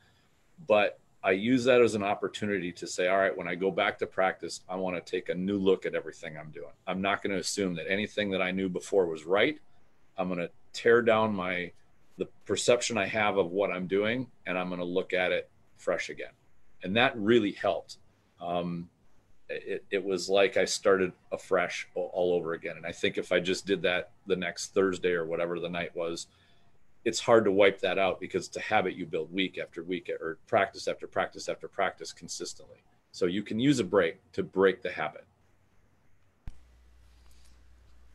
But I use that as an opportunity to say, all right, when I go back to practice, I want to take a new look at everything I'm doing. I'm not going to assume that anything that I knew before was right. I'm going to tear down my the perception I have of what I'm doing, and I'm going to look at it fresh again. And that really helped. Um, it, it was like I started afresh all over again. And I think if I just did that the next Thursday or whatever the night was, it's hard to wipe that out because it's a habit you build week after week or practice after practice after practice consistently. So you can use a break to break the habit.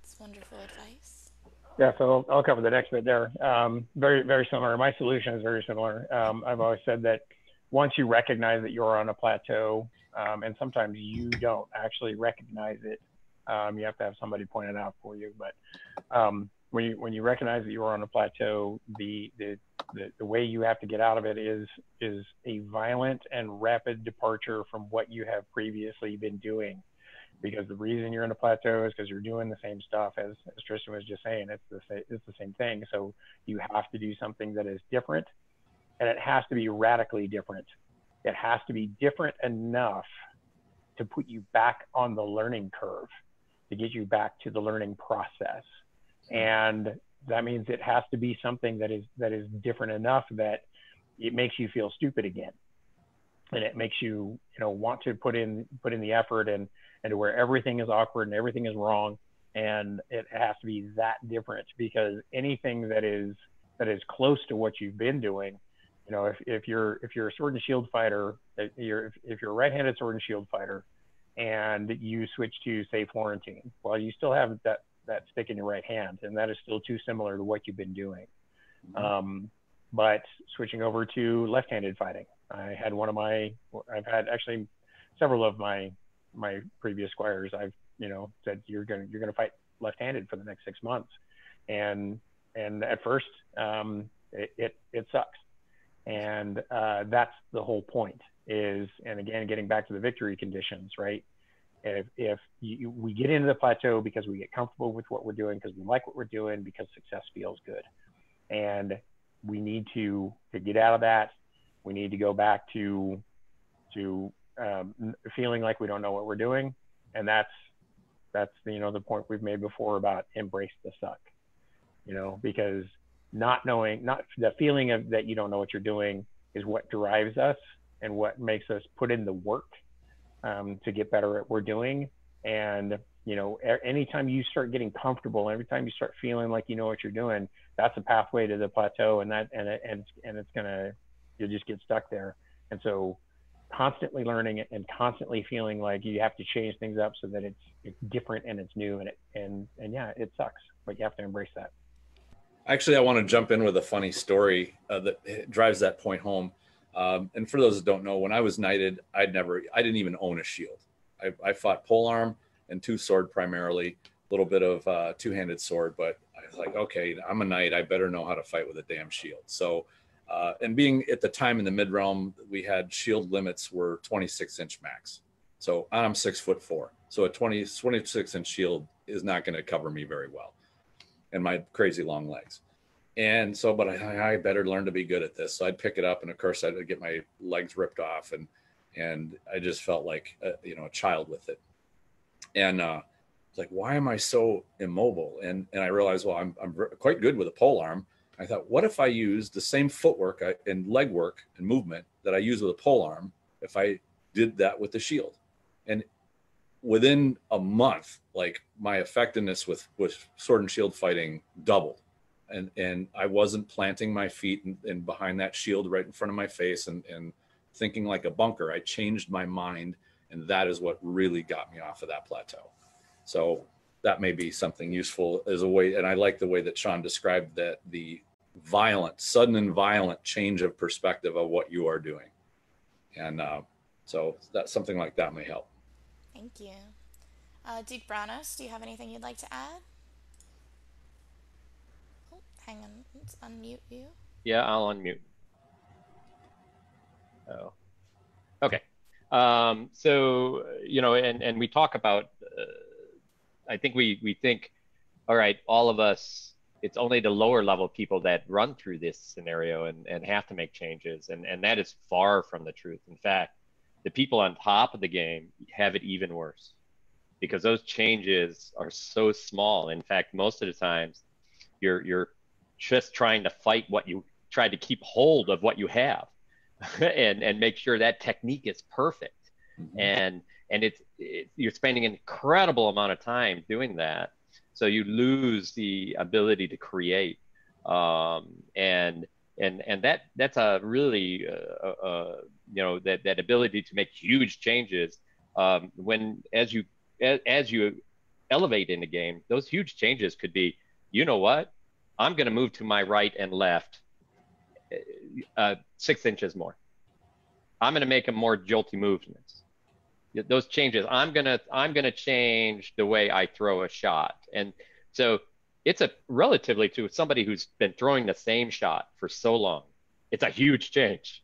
It's wonderful advice. Yeah, so I'll, I'll cover the next bit there. Um, very, very similar. My solution is very similar. Um, I've always said that once you recognize that you're on a plateau, um, and sometimes you don't actually recognize it, um, you have to have somebody point it out for you. But um, when you when you recognize that you are on a plateau, the, the the the way you have to get out of it is is a violent and rapid departure from what you have previously been doing. Because the reason you're in a plateau is because you're doing the same stuff as, as Tristan was just saying. It's the it's the same thing. So you have to do something that is different, and it has to be radically different. It has to be different enough to put you back on the learning curve, to get you back to the learning process and that means it has to be something that is that is different enough that it makes you feel stupid again. And it makes you you know want to put in put in the effort and and to where everything is awkward and everything is wrong. And it has to be that different because anything that is that is close to what you've been doing you know if, if you're if you're a sword and shield fighter if you're if, if you're a right-handed sword and shield fighter and you switch to say florentine well you still have that that stick in your right hand, and that is still too similar to what you've been doing. Mm-hmm. Um, but switching over to left-handed fighting, I had one of my, I've had actually several of my my previous squires. I've you know said you're gonna you're gonna fight left-handed for the next six months, and and at first um, it, it, it sucks, and uh, that's the whole point. Is and again getting back to the victory conditions, right? If, if you, we get into the plateau because we get comfortable with what we're doing, because we like what we're doing, because success feels good, and we need to to get out of that. We need to go back to to um, feeling like we don't know what we're doing, and that's that's you know the point we've made before about embrace the suck. you know, because not knowing, not the feeling of that you don't know what you're doing is what drives us and what makes us put in the work um, to get better at what we're doing. And you know, anytime you start getting comfortable, every time you start feeling like you know what you're doing, that's a pathway to the plateau, and that and and and it's gonna you'll just get stuck there. And so, constantly learning and constantly feeling like you have to change things up so that it's it's different and it's new and it and and yeah, it sucks, but you have to embrace that. Actually, I want to jump in with a funny story uh, that drives that point home. Um, and for those that don't know, when I was knighted, I'd never, I didn't even own a shield. I, I fought pole arm and two sword primarily, a little bit of uh, two handed sword. But I was like, okay, I'm a knight. I better know how to fight with a damn shield. So, uh, and being at the time in the mid realm, we had shield limits were 26 inch max. So I'm six foot four. So a 20, 26 inch shield is not going to cover me very well and my crazy long legs. And so, but I, I better learn to be good at this. So I'd pick it up and of course I'd get my legs ripped off and, and I just felt like, a, you know, a child with it and uh, it's like, why am I so immobile? And and I realized, well, I'm I'm quite good with a pole arm. I thought, what if I use the same footwork and leg work and movement that I use with a pole arm if I did that with the shield? And within a month, like my effectiveness with with sword and shield fighting doubled. And and I wasn't planting my feet and in, in behind that shield right in front of my face and and thinking like a bunker. I changed my mind and that is what really got me off of that plateau. So that may be something useful as a way and i like the way that sean described that the violent sudden and violent change of perspective of what you are doing. And uh, so that something like that may help. Thank you. Uh, duke Bronos do you have anything you'd like to add hang on let's unmute you yeah i'll unmute oh okay um, so you know, and and we talk about. Uh, I think we we think, all right, all of us. It's only the lower level people that run through this scenario and, and have to make changes, and and that is far from the truth. In fact, the people on top of the game have it even worse, because those changes are so small. In fact, most of the times, you're you're just trying to fight what you try to keep hold of what you have (laughs) and and make sure that technique is perfect. Mm-hmm. and and it's it, you're spending an incredible amount of time doing that. So you lose the ability to create. Um, and and and that that's a really uh, uh, you know that that ability to make huge changes um, when as you as, as you elevate in the game those huge changes could be you know what i'm going to move to my right and left uh, six inches more. I'm going to make a more jolty movements. Those changes. I'm gonna I'm gonna change the way I throw a shot, and so it's a relatively to somebody who's been throwing the same shot for so long. It's a huge change.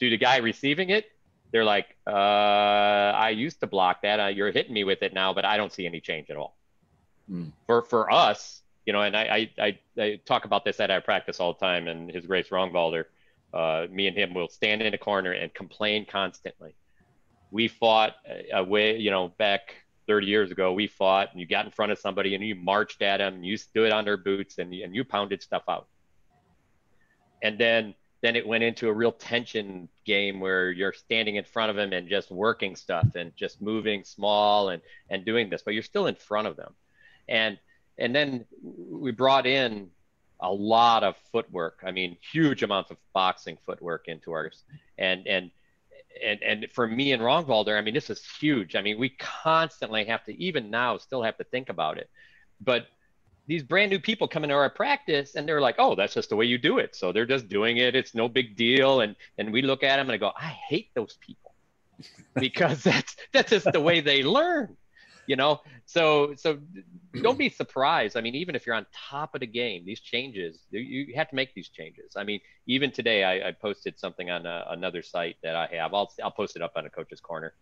To the guy receiving it, they're like, uh, "I used to block that. Uh, you're hitting me with it now, but I don't see any change at all." Mm. For for us, you know, and I, I, I, talk about this at our practice all the time. And His Grace Rongvalder, uh, me and him will stand in a corner and complain constantly. We fought a way, you know, back 30 years ago, we fought and you got in front of somebody and you marched at them, you stood on their boots and, and you pounded stuff out. And then, then it went into a real tension game where you're standing in front of them and just working stuff and just moving small and, and doing this, but you're still in front of them. And and then we brought in a lot of footwork. I mean, huge amounts of boxing footwork into ours. And and and and for me and Rongvalder, I mean, this is huge. I mean, we constantly have to, even now, still have to think about it. But these brand new people come into our practice and they're like, oh, that's just the way you do it. So they're just doing it. It's no big deal. And and we look at them and I go, I hate those people (laughs) because that's that's just the way they learn you know? So so (clears throat) don't be surprised. I mean even if you're on top of the game these changes you have to make these changes. I mean even today i, I posted something on a, uh, another site that i have. I'll, I'll post it up on a coach's corner.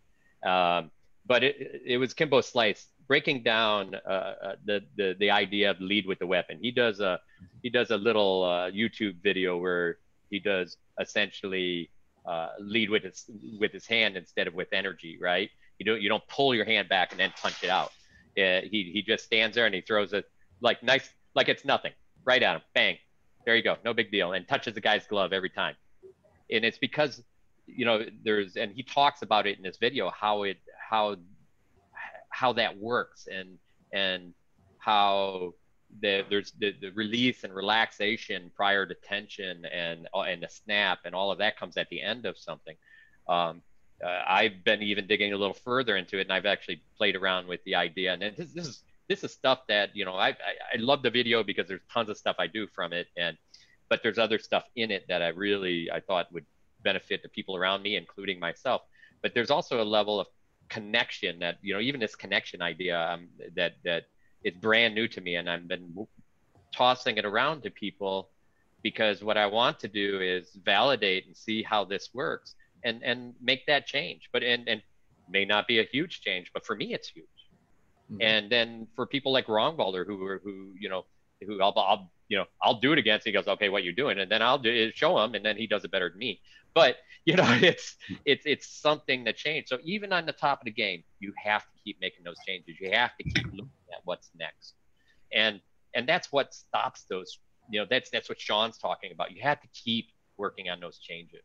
Um, but it, it was kimbo slice breaking down uh, uh, the, the the idea of lead with the weapon. He does a he does a little uh, youtube video where he does essentially uh, lead with his with his hand instead of with energy right you don't you don't pull your hand back and then punch it out. Uh, he he just stands there and he throws it like nice like it's nothing. right at him, bang, there you go, no big deal, and touches the guy's glove every time. And it's because, you know, there's, and he talks about it in this video how it, how, how that works, and and how the, there's the, the release and relaxation prior to tension and and the snap and all of that comes at the end of something. Um, uh, I've been even digging a little further into it, and I've actually played around with the idea. And this, this is this is stuff that you know I, I, I love the video because there's tons of stuff I do from it, and but there's other stuff in it that I really I thought would benefit the people around me, including myself. But there's also a level of connection that you know even this connection idea um, that that is brand new to me, and I've been tossing it around to people because what I want to do is validate and see how this works and and make that change. But and and may not be a huge change, but for me it's huge. Mm-hmm. And then for people like Rongvalder who are who you know who I'll, I'll you know I'll do it against. He goes, okay, what you're doing? And then I'll do it, show him, and then he does it better than me. But (laughs) you know it's it's it's something that changed. So even on the top of the game, you have to keep making those changes. You have to keep looking at what's next, and and that's what stops those. You know that's that's what Sean's talking about. You have to keep working on those changes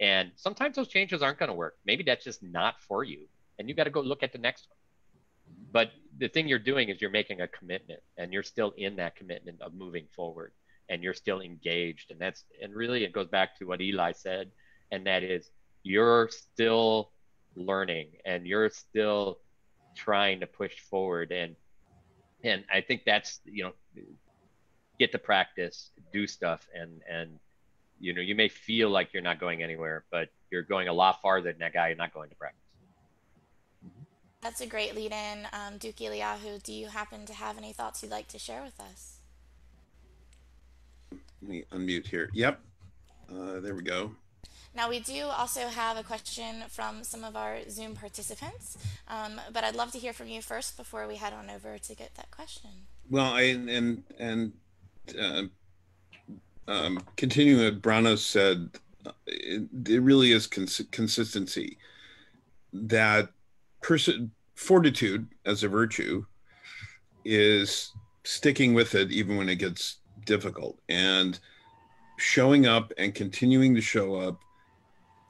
and sometimes those changes aren't going to work. Maybe that's just not for you. And you got to go look at the next one. But the thing you're doing is you're making a commitment and you're still in that commitment of moving forward and you're still engaged. And that's, and really it goes back to what Eli said. And that is you're still learning and you're still trying to push forward. And, and I think that's, you know, get to practice, do stuff and, and, you know, you may feel like you're not going anywhere, but you're going a lot farther than that guy you're not going to practice. That's a great lead in. Um, Duke Eliyahu, do you happen to have any thoughts you'd like to share with us? Let me unmute here. Yep. Uh, there we go. Now, we do also have a question from some of our Zoom participants, um, but I'd love to hear from you first before we head on over to get that question. Well, I, and, and, uh, um, continuing what Bronos said, it, it really is cons- consistency. That person fortitude as a virtue is sticking with it even when it gets difficult. And showing up and continuing to show up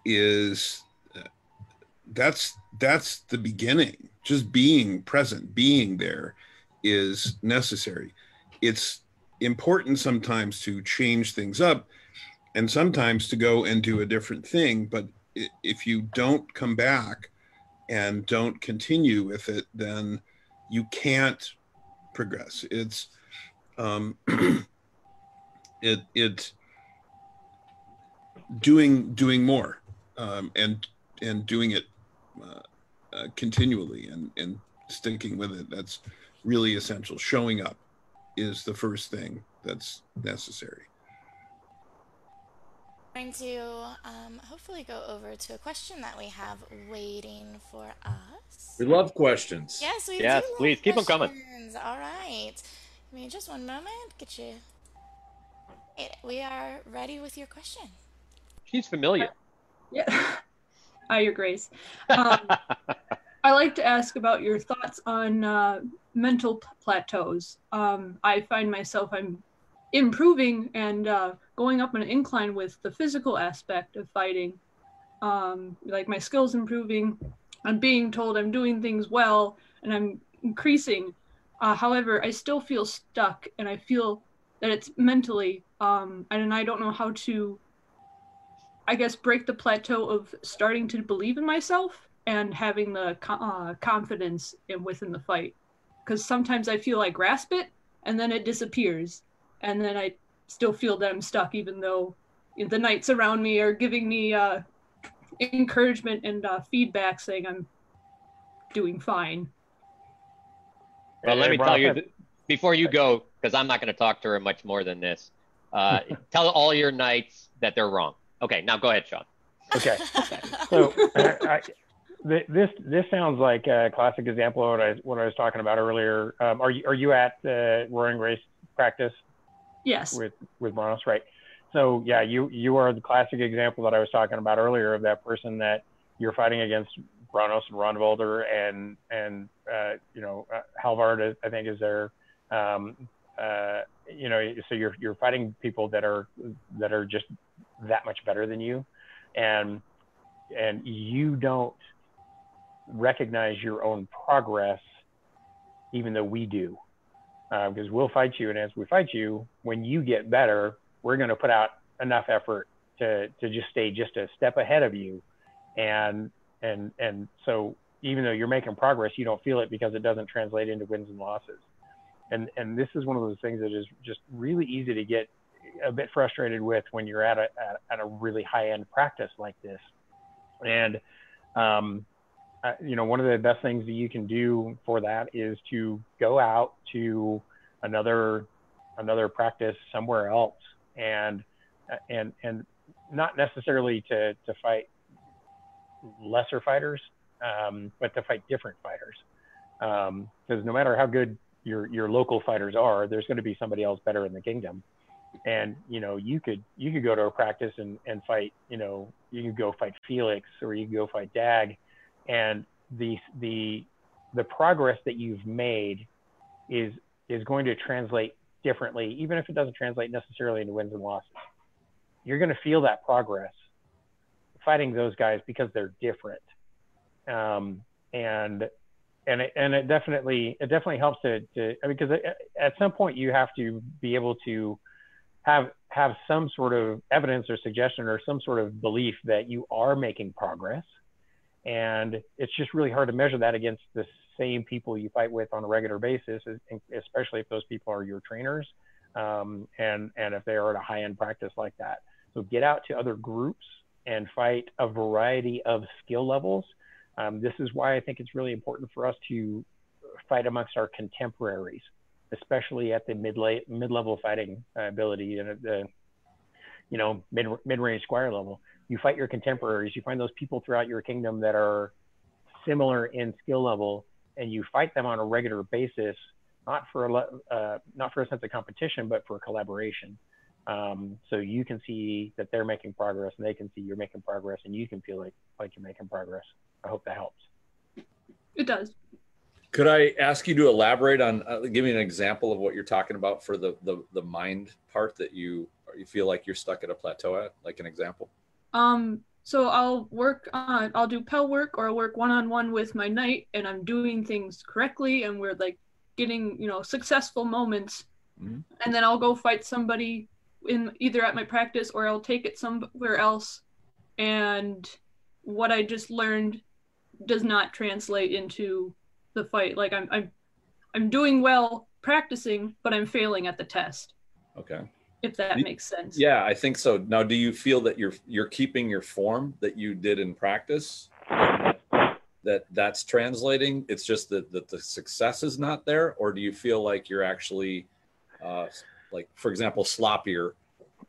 is that's that's the beginning. Just being present being there is necessary. It's important sometimes to change things up and sometimes to go and do a different thing. But if you don't come back and don't continue with it, then you can't progress. It's um, (clears throat) it it doing doing more um, and and doing it uh, uh, continually and and sticking with it. That's really essential. Showing up is the first thing that's necessary. I'm going to um, hopefully go over to a question that we have waiting for us. We love questions. Yes, we yes, do. please keep questions. them coming. All right. Give me just one moment. Get you. We are ready with your question. She's familiar. Yeah. (laughs) Hi, Your Grace. Um, (laughs) I like to ask about your thoughts on uh, mental plateaus. Um, I find myself I'm improving and uh, going up an incline with the physical aspect of fighting. Um, like my skills improving. I'm being told I'm doing things well and I'm increasing. Uh, however, I still feel stuck and I feel that it's mentally, um, and I don't know how to, I guess, break the plateau of starting to believe in myself and having the uh, confidence in within the fight. Because sometimes i feel i grasp it and then it disappears. And then i still feel that i'm stuck even though the knights around me are giving me uh, encouragement and uh, feedback saying i'm doing fine. Well let me tell you before you go because i'm not going to talk to her much more than this uh, (laughs) tell all your knights that they're wrong. Okay now go ahead sean. Okay. (laughs) So I, this this sounds like a classic example of what I what I was talking about earlier. Um, are you are you at the Roaring Race practice? Yes. With with Bronos, right? So yeah, you you are the classic example that I was talking about earlier of that person that you're fighting against Bronos and Rongvalder and and uh, you know uh, Halvard I think is there. um, uh, you know, so you're you're fighting people that are that are just that much better than you, and and you don't recognize your own progress, even though we do, uh, because we'll fight you, and as we fight you, when you get better, we're going to put out enough effort to to just stay just a step ahead of you, and and and so even though you're making progress, you don't feel it because it doesn't translate into wins and losses. And and this is one of those things that is just really easy to get a bit frustrated with when you're at a at, at a really high end practice like this. And um, uh, you know one of the best things that you can do for that is to go out to another another practice somewhere else and and and not necessarily to to fight lesser fighters um, but to fight different fighters because um, no matter how good your your local fighters are, there's going to be somebody else better in the kingdom. And you know, you could you could go to a practice and and fight. You know, you could go fight Felix or you could go fight Dag, and the the the progress that you've made is is going to translate differently, even if it doesn't translate necessarily into wins and losses. You're going to feel that progress fighting those guys because they're different. Um, and and it, and it definitely it definitely helps to, to I mean, because at some point you have to be able to have have some sort of evidence or suggestion or some sort of belief that you are making progress and it's just really hard to measure that against the same people you fight with on a regular basis especially if those people are your trainers um, and and if they are at a high end practice like that so get out to other groups and fight a variety of skill levels um, this is why I think it's really important for us to fight amongst our contemporaries, especially at the mid mid level fighting ability and at the you know mid mid range squire level. You fight your contemporaries. You find those people throughout your kingdom that are similar in skill level, and you fight them on a regular basis, not for a uh, not for a sense of competition, but for collaboration. Um, so you can see that they're making progress, and they can see you're making progress, and you can feel like like you're making progress. I hope that helps. It does. Could I ask you to elaborate on, uh, give me an example of what you're talking about for the, the, the mind part that you, you feel like you're stuck at a plateau at, like an example? Um, so I'll work on, I'll do Pell work or I'll work one-on-one with my knight and I'm doing things correctly and we're like getting, you know, successful moments. Mm-hmm. And then I'll go fight somebody in either at my practice or I'll take it somewhere else and what I just learned does not translate into the fight. Like I'm I'm I'm doing well practicing, but I'm failing at the test. Okay. If that makes sense. Yeah, I think so. Now, do you feel that you're you're keeping your form that you did in practice? That that's translating. It's just that, that the success is not there, or do you feel like you're actually, uh, like for example, sloppier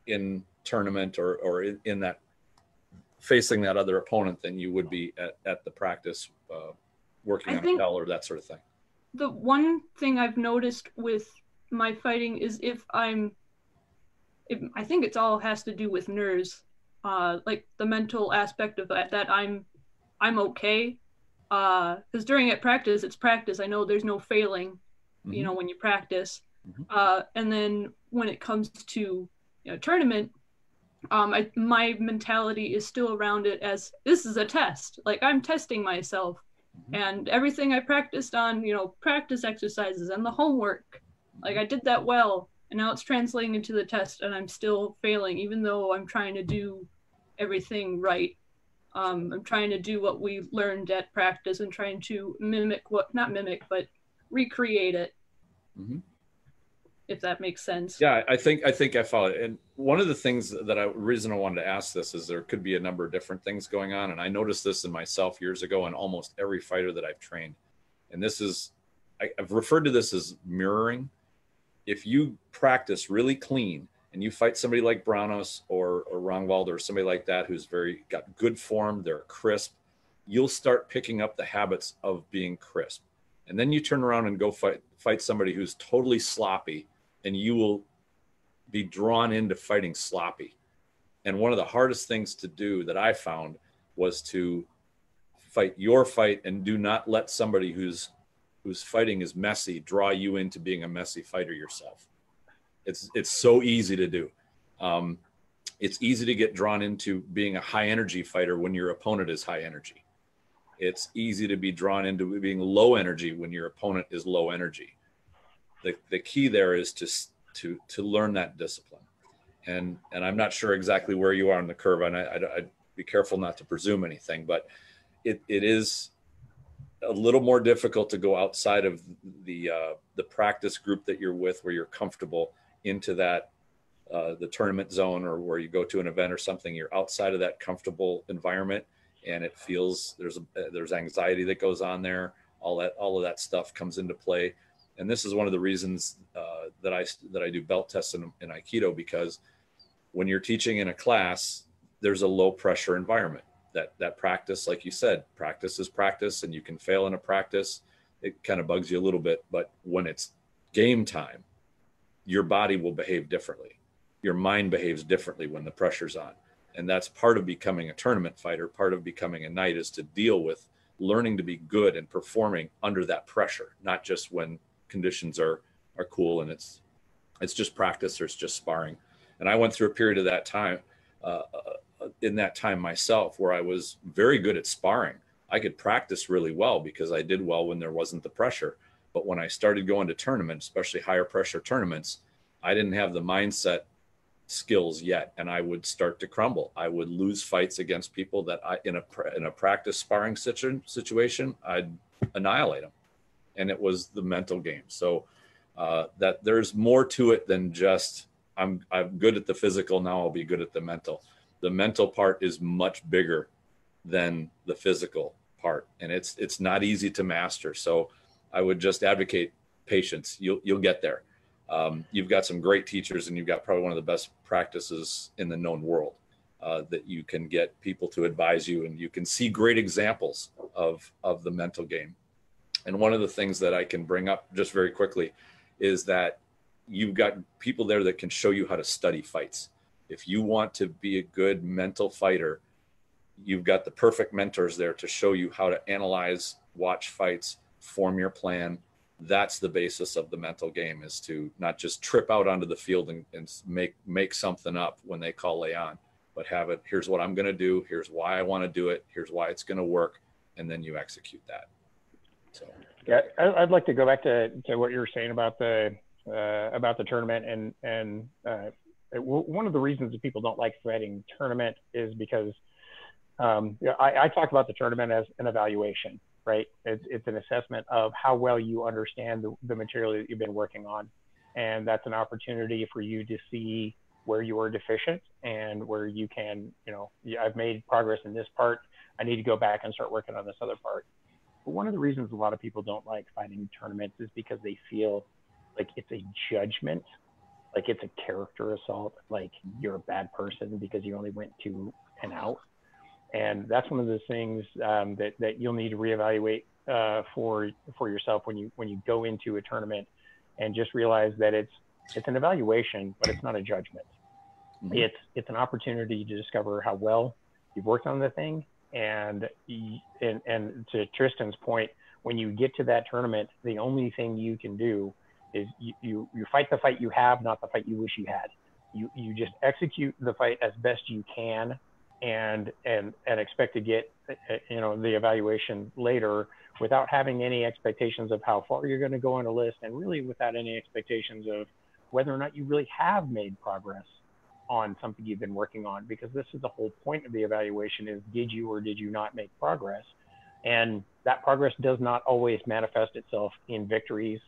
in tournament or or in, in that facing that other opponent than you would be at, at the practice uh, working I on a tell or that sort of thing. The one thing I've noticed with my fighting is if I'm, if, I think it's all has to do with nerves, uh, like the mental aspect of that. That I'm, I'm okay, because uh, during at practice it's practice. I know there's no failing, mm-hmm. you know, when you practice. Mm-hmm. Uh, and then when it comes to you know, tournament, um, I, my mentality is still around it as this is a test. Like I'm testing myself, mm-hmm. and everything I practiced on, you know, practice exercises and the homework, like I did that well, and now it's translating into the test, and I'm still failing, even though I'm trying to do everything right. Um, I'm trying to do what we learned at practice and trying to mimic what, not mimic, but recreate it. Mm-hmm if that makes sense. Yeah, I think I think I follow it. And one of the things that I reason I wanted to ask this is there could be a number of different things going on, and I noticed this in myself years ago and almost every fighter that I've trained. And this is I, I've referred to this as mirroring. If you practice really clean and you fight somebody like Bronos or or Rongwald or somebody like that who's very got good form, they're crisp, you'll start picking up the habits of being crisp. And then you turn around and go fight fight somebody who's totally sloppy and you will be drawn into fighting sloppy. And one of the hardest things to do that I found was to fight your fight and do not let somebody who's whose fighting is messy draw you into being a messy fighter yourself. It's it's so easy to do. Um, it's easy to get drawn into being a high energy fighter when your opponent is high energy. It's easy to be drawn into being low energy when your opponent is low energy. The, the key there is to, to, to learn that discipline. And, and I'm not sure exactly where you are on the curve, and I, I, I'd be careful not to presume anything, but it, it is a little more difficult to go outside of the uh, the practice group that you're with, where you're comfortable, into that uh, the tournament zone or where you go to an event or something. You're outside of that comfortable environment, and it feels there's a, there's anxiety that goes on there. All that all of that stuff comes into play, and this is one of the reasons uh, that I that I do belt tests in, in Aikido because when you're teaching in a class, there's a low pressure environment. That that practice, like you said, practice is practice, and you can fail in a practice. It kind of bugs you a little bit, but when it's game time, your body will behave differently. Your mind behaves differently when the pressure's on and that's part of becoming a tournament fighter part of becoming a knight is to deal with learning to be good and performing under that pressure not just when conditions are are cool and it's it's just practice or it's just sparring and i went through a period of that time uh, in that time myself where i was very good at sparring. I could practice really well because i did well when there wasn't the pressure. But when i started going to tournaments especially higher pressure tournaments i didn't have the mindset skills yet and i would start to crumble. I would lose fights against people that i in a in a practice sparring situ- situation i'd annihilate them and it was the mental game. So uh, that there's more to it than just i'm i'm good at the physical now i'll be good at the mental the mental part is much bigger than the physical part. And it's it's not easy to master. So i would just advocate patience. You'll you'll get there. Um, you've got some great teachers and you've got probably one of the best practices in the known world uh, that you can get people to advise you and you can see great examples of of the mental game. And one of the things that i can bring up just very quickly is that you've got people there that can show you how to study fights if you want to be a good mental fighter you've got the perfect mentors there to show you how to analyze watch fights form your plan. That's the basis of the mental game is to not just trip out onto the field and, and make make something up when they call lay on but have it here's what i'm going to do. Here's why i want to do it. Here's why it's going to work. And then you execute that. So. Yeah i'd like to go back to, to what you were saying about the uh, about the tournament and and uh, one of the reasons that people don't like threading tournament is because um, I, I talk about the tournament as an evaluation right? It's, it's an assessment of how well you understand the, the material that you've been working on. And that's an opportunity for you to see where you are deficient and where you can, you know, I've made progress in this part. I need to go back and start working on this other part. But one of the reasons a lot of people don't like fighting tournaments is because they feel like it's a judgment, like it's a character assault, like you're a bad person because you only went two and out and that's one of those things um, that that you'll need to reevaluate uh, for for yourself when you when you go into a tournament, and just realize that it's it's an evaluation, but it's not a judgment. Mm-hmm. It's it's an opportunity to discover how well you've worked on the thing, and and and to Tristan's point, when you get to that tournament, the only thing you can do is you, you, you fight the fight you have, not the fight you wish you had. You you just execute the fight as best you can and and and expect to get uh, you know the evaluation later without having any expectations of how far you're going to go on a list and really without any expectations of whether or not you really have made progress on something you've been working on because this is the whole point of the evaluation is did you or did you not make progress and that progress does not always manifest itself in victories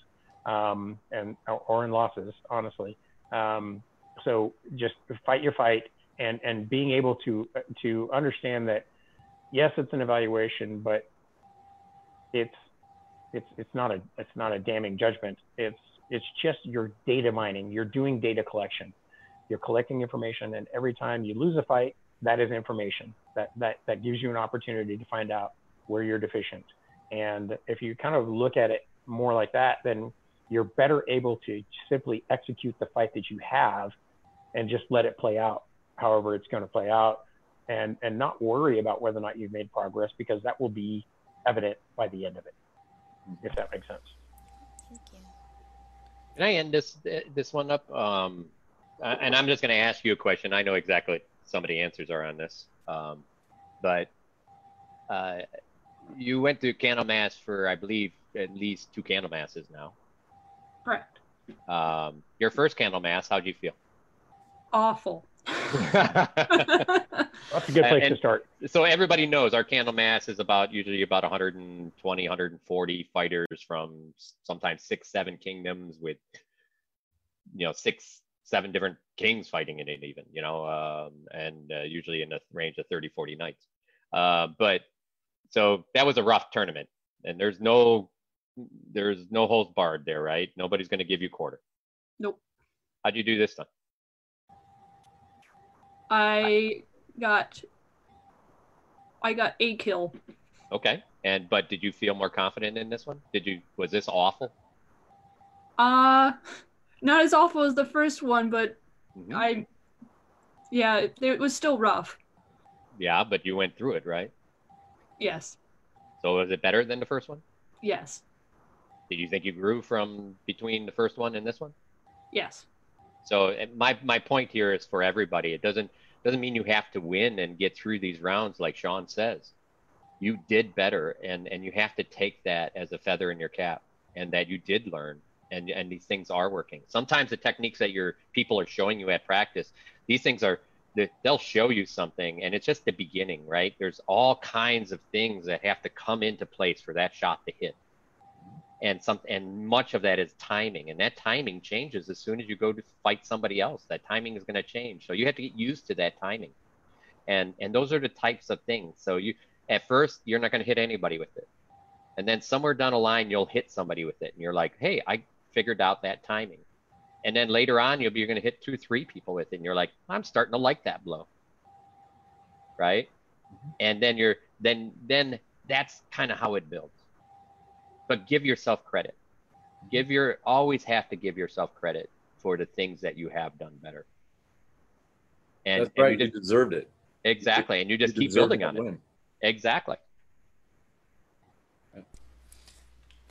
um, and or in losses honestly. Um, so just fight your fight and and being able to to understand that yes it's an evaluation but it's it's it's not a it's not a damning judgment. It's it's just your data mining. You're doing data collection. You're collecting information and every time you lose a fight that is information. That that that gives you an opportunity to find out where you're deficient. And if you kind of look at it more like that then you're better able to simply execute the fight that you have and just let it play out however it's going to play out and and not worry about whether or not you've made progress because that will be evident by the end of it if that makes sense thank you Can I end this this one up? Um, and I'm just going to ask you a question. I know exactly some of the answers are on this, um, but uh, you went to candle mass for, I believe, at least two candle masses now. Correct. Um, your first candle mass, how'd you feel? Awful. (laughs) That's a good place And- to start. so everybody knows our candle mass is about usually about 120, 140 fighters from sometimes six, seven kingdoms with, you know, six, seven different kings fighting in it even, you know, um, and uh, usually in the range of 30, 40 knights. Uh, but so that was a rough tournament and there's no, there's no holds barred there, right? Nobody's going to give you quarter. Nope. How'd you do this time? I got I got a kill. Okay. And, but did you feel more confident in this one? Did you, was this awful? Uh not as awful as the first one, but Mhm. I yeah, it, it was still rough. Yeah, but you went through it, right? Yes. So was it better than the first one? Yes. Did you think you grew from between the first one and this one? Yes. So my my point here is for everybody. It doesn't doesn't mean you have to win and get through these rounds like Sean says. You did better, and and you have to take that as a feather in your cap, and that you did learn, and and these things are working. Sometimes the techniques that your people are showing you at practice, these things are they'll show you something, and it's just the beginning, right? There's all kinds of things that have to come into place for that shot to hit and some and much of that is timing and that timing changes as soon as you go to fight somebody else. That timing is going to change. So you have to get used to that timing. And and those are the types of things. So you at first you're not going to hit anybody with it. And then somewhere down the line you'll hit somebody with it and you're like hey i figured out that timing. And then later on you'll be you're going to hit two three people with it and you're like i'm starting to like that blow. Right? Mm-hmm. And then you're then then that's kind of how it builds but give yourself credit give your always have to give yourself credit for the things that you have done better and, That's right. you You just, deserved it. exactly and you just You keep building that on it win. exactly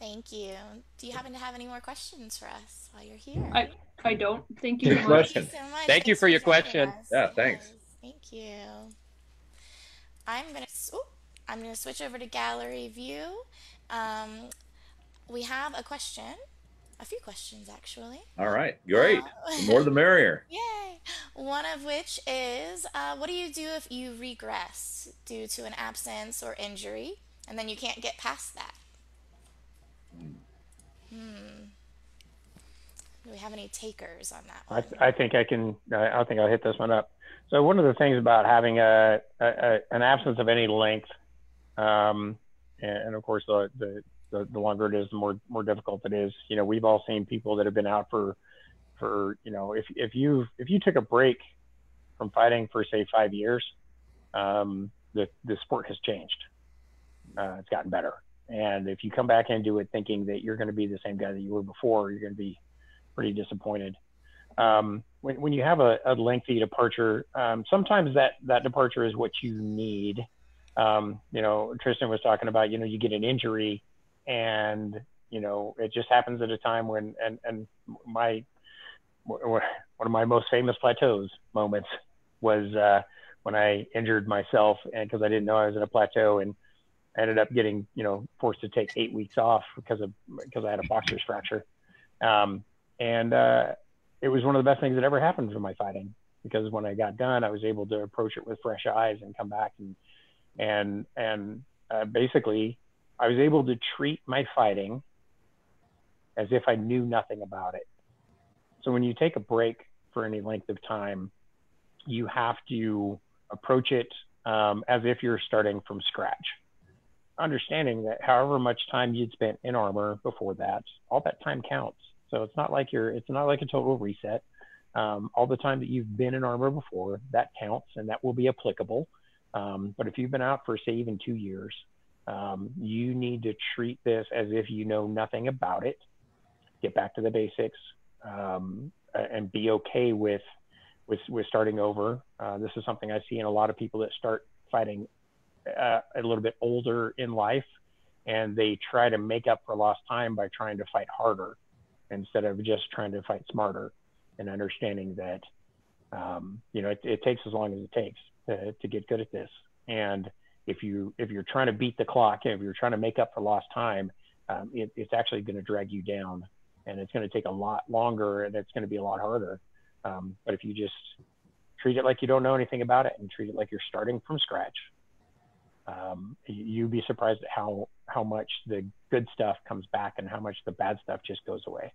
Thank you. Do you happen to have any more questions for us while you're here? I I don't. Thank you Good much. question. Thank you so much. Thank you Thanks for your question. us. Yeah, thanks. Yes, Thank you. I'm gonna. Oh, I'm gonna switch over to gallery view. Um, we have a question, a few questions actually. All right. Great. Uh, The more the merrier. (laughs) Yay! One of which is, uh, what do you do if you regress due to an absence or injury, and then you can't get past that? Hmm. Do we have any takers on that I, one? I think I can. I I think I'll hit this one up. So one of the things about having a, a, a an absence of any length, um, and, and of course the, the the the longer it is, the more more difficult it is. You know, we've all seen people that have been out for for you know if if you if you took a break from fighting for say five years, um, the the sport has changed. Uh, it's gotten better, and if you come back into it thinking that you're going to be the same guy that you were before, you're going to be pretty disappointed. Um, when, when you have a, a lengthy departure, um, sometimes that, that departure is what you need. Um, you know, Tristan was talking about, you know, you get an injury and, you know, it just happens at a time when, and, and my, one of my most famous plateaus moments was, uh, when I injured myself and cause I didn't know I was in a plateau and I ended up getting, you know, forced to take eight weeks off because of, because I had a boxer's fracture. Um, and uh, it was one of the best things that ever happened for my fighting because when I got done, I was able to approach it with fresh eyes and come back and and and uh, basically, I was able to treat my fighting as if I knew nothing about it. So when you take a break for any length of time, you have to approach it um, as if you're starting from scratch understanding that however much time you'd spent in armor before that, all that time counts. So it's not like you're, it's not like a total reset. Um, all the time that you've been in armor before, that counts and that will be applicable. Um, but if you've been out for say even two years, um, you need to treat this as if you know nothing about it. Get back to the basics um, and be okay with with with starting over. Uh, this is something I see in a lot of people that start fighting uh, a little bit older in life, and they try to make up for lost time by trying to fight harder. instead of just trying to fight smarter and understanding that um, you know it, it, takes as long as it takes to, to get good at this and if you if you're trying to beat the clock and if you're trying to make up for lost time um, it, it's actually going to drag you down and it's going to take a lot longer and it's going to be a lot harder. Um, but if you just treat it like you don't know anything about it and treat it like you're starting from scratch um, you'd be surprised at how how much the good stuff comes back and how much the bad stuff just goes away.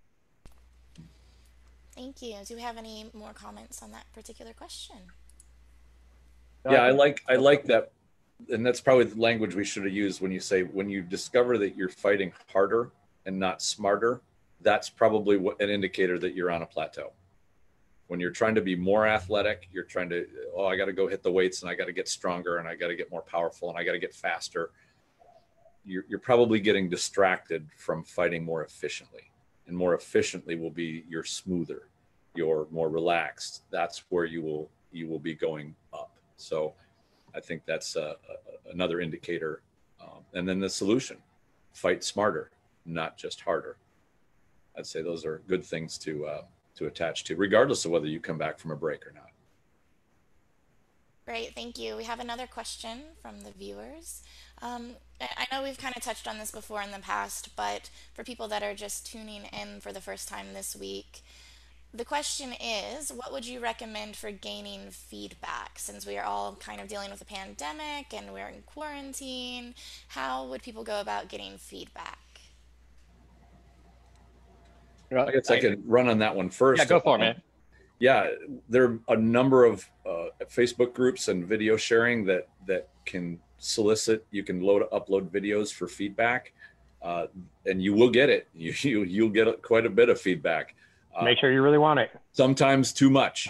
Thank you. Do we have any more comments on that particular question? Yeah i like i like that and that's probably the language we should have used when you say when you discover that you're fighting harder and not smarter that's probably what, an indicator that you're on a plateau. When you're trying to be more athletic you're trying to oh i got to go hit the weights and i got to get stronger and i got to get more powerful and i got to get faster you're, you're probably getting distracted from fighting more efficiently. And more efficiently will be you're smoother you're more relaxed. That's where you will you will be going up. So I think that's another indicator. Um, and then the solution fight smarter, not just harder. I'd say those are good things to, uh, to attach to, regardless of whether you come back from a break or not. Great, thank you. We have another question from the viewers. Um, I know we've kind of touched on this before in the past, but for people that are just tuning in for the first time this week, the question is what would you recommend for gaining feedback? Since we are all kind of dealing with a pandemic and we're in quarantine how would people go about getting feedback? I guess i can run on that one first. Yeah go for it man. Yeah there are a number of uh, facebook groups and video sharing that that can solicit you can load upload videos for feedback uh, and you will get it. (laughs) You, you you'll get quite a bit of feedback Make sure you really want it. Sometimes too much.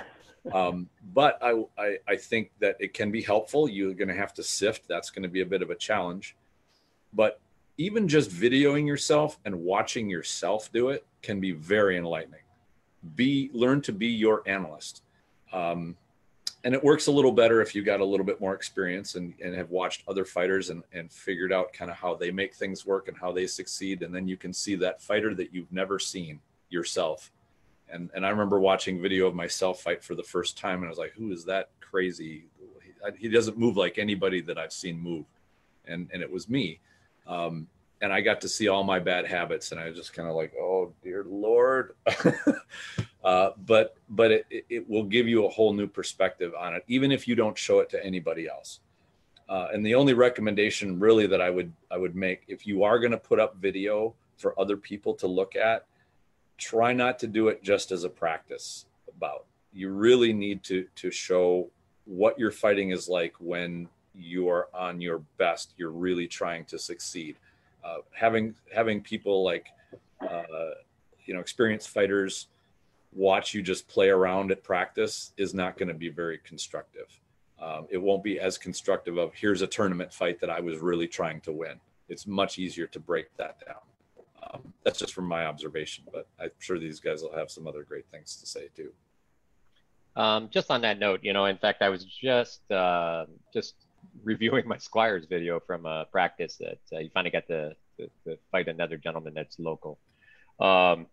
Um, but I, I, I think that it can be helpful. You're going to have to sift. That's going to be a bit of a challenge. But even just videoing yourself and watching yourself do it can be very enlightening. Be learn to be your analyst. Um, and it works a little better if you got a little bit more experience and, and have watched other fighters and, and figured out kind of how they make things work and how they succeed. And then you can see that fighter that you've never seen yourself and and I remember watching video of myself fight for the first time, and I was like, "Who is that crazy? He, doesn't move like anybody that I've seen move," and and it was me. Um, and I got to see all my bad habits, and I was just kind of like, "Oh dear Lord," (laughs) uh, but but it, it will give you a whole new perspective on it, even if you don't show it to anybody else. Uh, and the only recommendation really that I would I would make if you are going to put up video for other people to look at, try not to do it just as a practice about. You really need to to show what your fighting is like when you are on your best. You're really trying to succeed. Uh, having having people like uh, you know experienced fighters watch you just play around at practice is not going to be very constructive. Um, it won't be as constructive of here's a tournament fight that I was really trying to win. It's much easier to break that down. Um, that's just from my observation, but I'm sure these guys will have some other great things to say too. Um, just on that note, you know, in fact, I was just uh, just (laughs) reviewing my Squires video from a practice that uh, you finally got to, to, to, fight another gentleman that's local, um,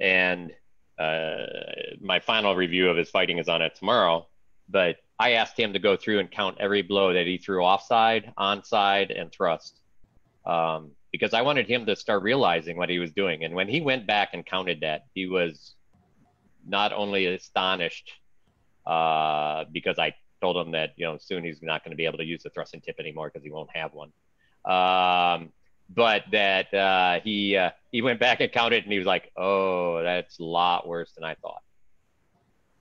and uh, my final review of his fighting is on it tomorrow. But I asked him to go through and count every blow that he threw offside, onside, and thrust. Um, because I wanted him to start realizing what he was doing. And when he went back and counted that, he was not only astonished uh, because I told him that you know soon he's not going to be able to use the thrust and tip anymore because he won't have one. Um, but that uh, he uh, he went back and counted and he was like, "Oh, that's a lot worse than I thought."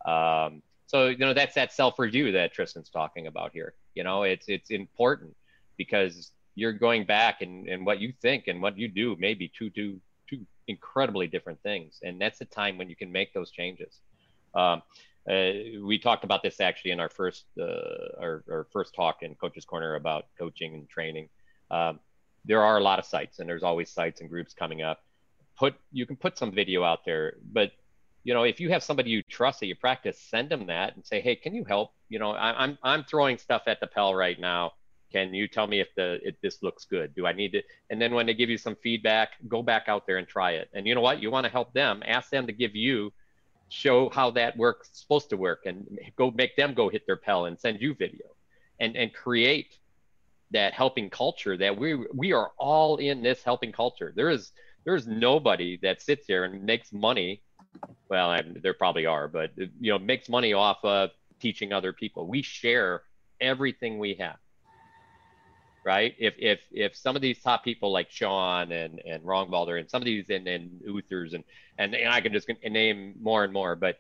Um, so you know that's that self review that Tristan's talking about here. You know, it's it's important because you're going back and, and what you think and what you do may be two, two, two incredibly different things. And that's the time when you can make those changes. Um, uh, we talked about this actually in our first uh, our, our, first talk in Coach's Corner about coaching and training. Um, there are a lot of sites, and there's always sites and groups coming up. Put you can put some video out there, but you know if you have somebody you trust that you practice, send them that and say, hey, can you help? You know, I, I'm I'm throwing stuff at the Pell right now can you tell me if the if this looks good? Do i need to and then when they give you some feedback go back out there and try it. And you know what? You want to help them ask them to give you show how that works supposed to work and go make them go hit their pell and send you video. And and create that helping culture that we we are all in this helping culture. There is there's nobody that sits there and makes money. Well I, there probably are but you know makes money off of teaching other people. We share everything we have right? If if if some of these top people like Sean and and Rongbalder and some of these and and Uthers and and, and I can just name more and more, but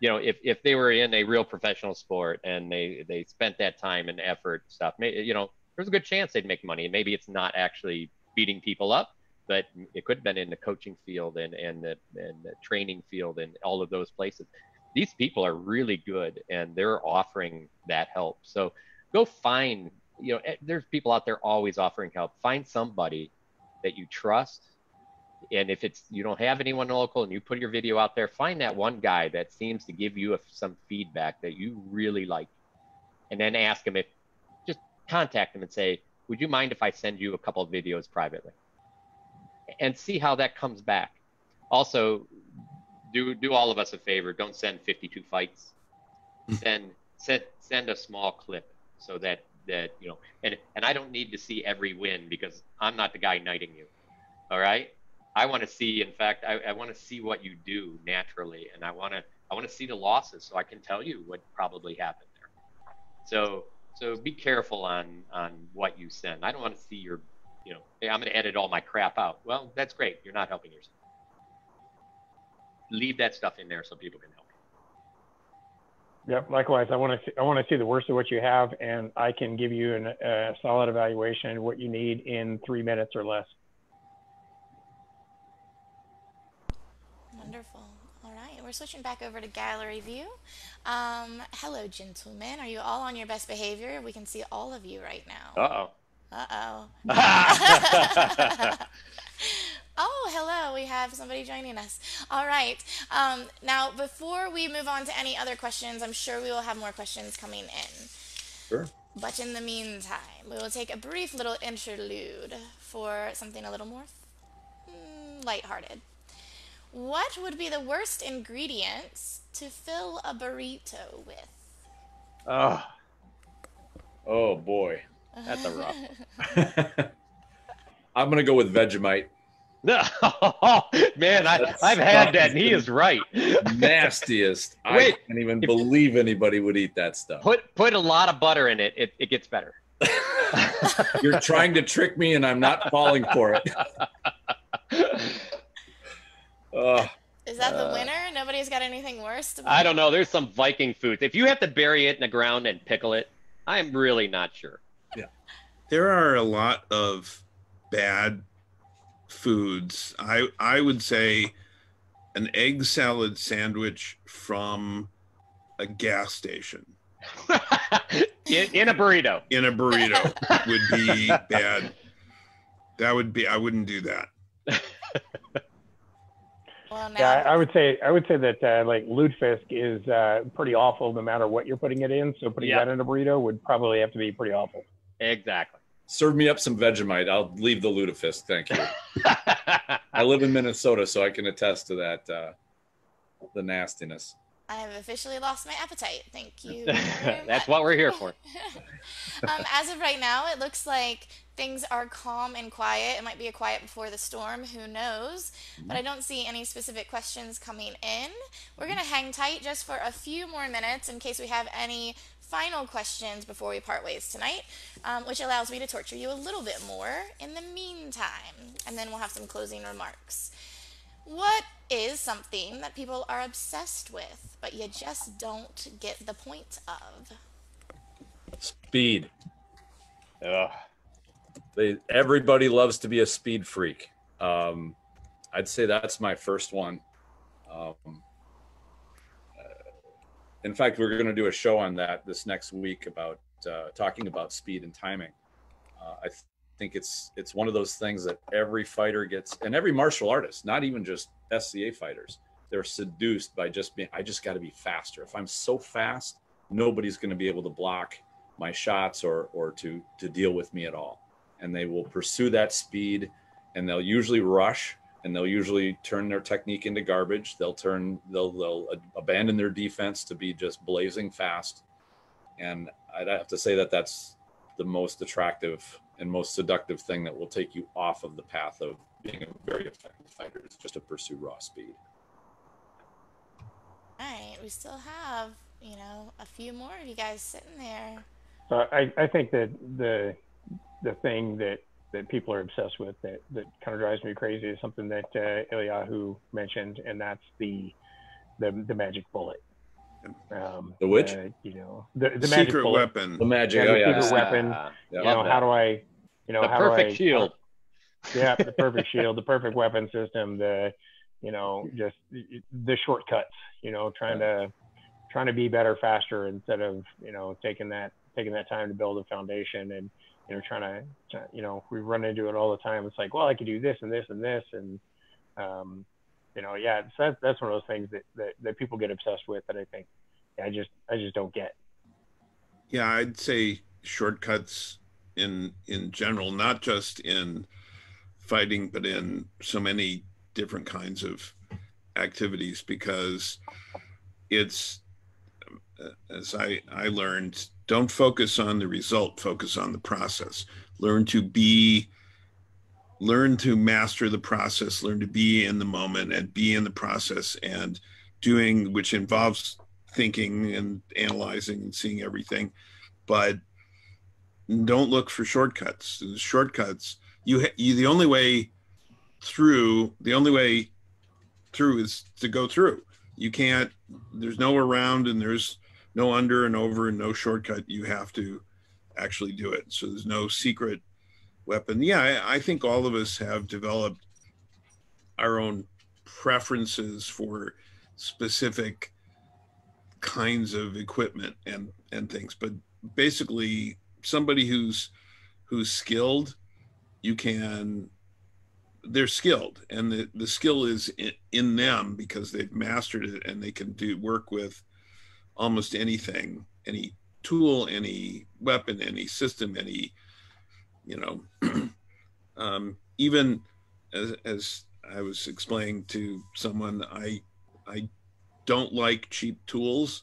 you know, if if they were in a real professional sport and they they spent that time and effort and stuff, you know, there's a good chance they'd make money. Maybe it's not actually beating people up, but it could have been in the coaching field and and the and the training field and all of those places. These people are really good and they're offering that help. So go find you know, eh, there's people out there always offering help. Find somebody that you trust. And if it's you don't have anyone local and you put your video out there, find that one guy that seems to give you a, some feedback that you really like, and then ask him if just contact him and say, "Would you mind if I send you a couple of videos privately?" And see how that comes back. Also, do do all of us a favor. Don't send 52 fights. Hmm. send send send a small clip so that that you know and and i don't need to see every win because i'm not the guy knighting you. All right? I want to see in fact i, I want to see what you do naturally and i want to i want to see the losses so i can tell you what probably happened there. So so be careful on on what you send. I don't want to see your you know hey, i'm going to edit all my crap out. Well that's great. You're not helping yourself. Leave that stuff in there so people can help Yep. Likewise, I want to see, I want to see the worst of what you have, and I can give you an, a solid evaluation of what you need in three minutes or less. Wonderful. All right, we're switching back over to gallery view. Um, hello, gentlemen. Are you all on your best behavior? We can see all of you right now. Uh oh. Uh oh. (laughs) (laughs) Oh, hello. We have somebody joining us. All right. Um, now, before we move on to any other questions, I'm sure we will have more questions coming in. Sure. But in the meantime, we will take a brief little interlude for something a little more mm, lighthearted. What would be the worst ingredients to fill a burrito with? Oh, oh boy. That's a rough (laughs) (laughs) I'm going to go with Vegemite. No, (laughs) man, I, I've had that, and he is right. (laughs) Nastiest. Wait, I can't even believe anybody would eat that stuff. Put put a lot of butter in it. It, it gets better. (laughs) You're trying to trick me, and I'm not falling for it. uh, is that the uh, winner? Nobody's got anything worse. I don't know. There's some Viking food. If you have to bury it in the ground and pickle it, I'm really not sure. Yeah, there are a lot of bad foods, I I would say an egg salad sandwich from a gas station. (laughs) in, in, a burrito. In a burrito would be bad. That would be. I wouldn't do that. Well, yeah, I would say I would say that uh, like lutefisk is uh, pretty awful no matter what you're putting it in. So putting yep. that in a burrito would probably have to be pretty awful. Exactly serve me up some Vegemite. I'll leave the lutefisk. Thank you. I live in Minnesota, so I can attest to that, uh, the nastiness. I have officially lost my appetite. Thank you. (laughs) That's what we're here for. (laughs) um, as of right now, it looks like things are calm and quiet. It might be a quiet before the storm. Who knows? But I don't see any specific questions coming in. We're going to hang tight just for a few more minutes in case we have any final questions before we part ways tonight, um, which allows me to torture you a little bit more in the meantime. And then we'll have some closing remarks. What is something that people are obsessed with, but you just don't get the point of? Speed. Ugh. They, everybody loves to be a speed freak. Um, I'd say that's my first one. Um, in fact, we're going to do a show on that this next week about uh, talking about speed and timing. Uh, I th- think it's it's one of those things that every fighter gets, and every martial artist, not even just SCA fighters, they're seduced by just being. I just got to be faster. If I'm so fast, nobody's going to be able to block my shots or or to to deal with me at all and they will pursue that speed and they'll usually rush and they'll usually turn their technique into garbage. They'll turn they'll they'll abandon their defense to be just blazing fast. And i'd have to say that that's the most attractive and most seductive thing that will take you off of the path of being a very effective fighter is just to pursue raw speed. All right we still have you know a few more of you guys sitting there. So I, I think that the the thing that that people are obsessed with that that kind of drives me crazy is something that uh, Eliyahu mentioned, and that's the the the magic bullet. Um, the which? Uh, you know, the, the secret magic bullet, weapon. The magic, yeah, the oh, secret yeah. weapon. Yeah. You know, how do I, you know, the how perfect do I, shield. (laughs) yeah, the perfect shield, the perfect weapon system, the, you know, just the shortcuts. You know, trying to trying to be better faster instead of you know taking that taking that time to build a foundation and you know trying to you know we run into it all the time. It's like well i could do this and this and this. And um, you know yeah so that's, that's one of those things that, that that people get obsessed with that i think i just i just don't get. Yeah i'd say shortcuts in in general not just in fighting but in so many different kinds of activities because it's as I, I learned, don't focus on the result, focus on the process. Learn to be, learn to master the process, learn to be in the moment and be in the process and doing, which involves thinking and analyzing and seeing everything. But don't look for shortcuts. The shortcuts, you, you the only way through, the only way through is to go through. You can't, there's no around and there's, no under and over and no shortcut. You have to actually do it. So there's no secret weapon. Yeah, I, I think all of us have developed our own preferences for specific kinds of equipment and and things but basically somebody who's who's skilled you can they're skilled and the, the skill is in, in them because they've mastered it and they can do work with almost anything, any tool, any weapon, any system, any, you know, (clears throat) um, even as, as I was explaining to someone, I, I don't like cheap tools.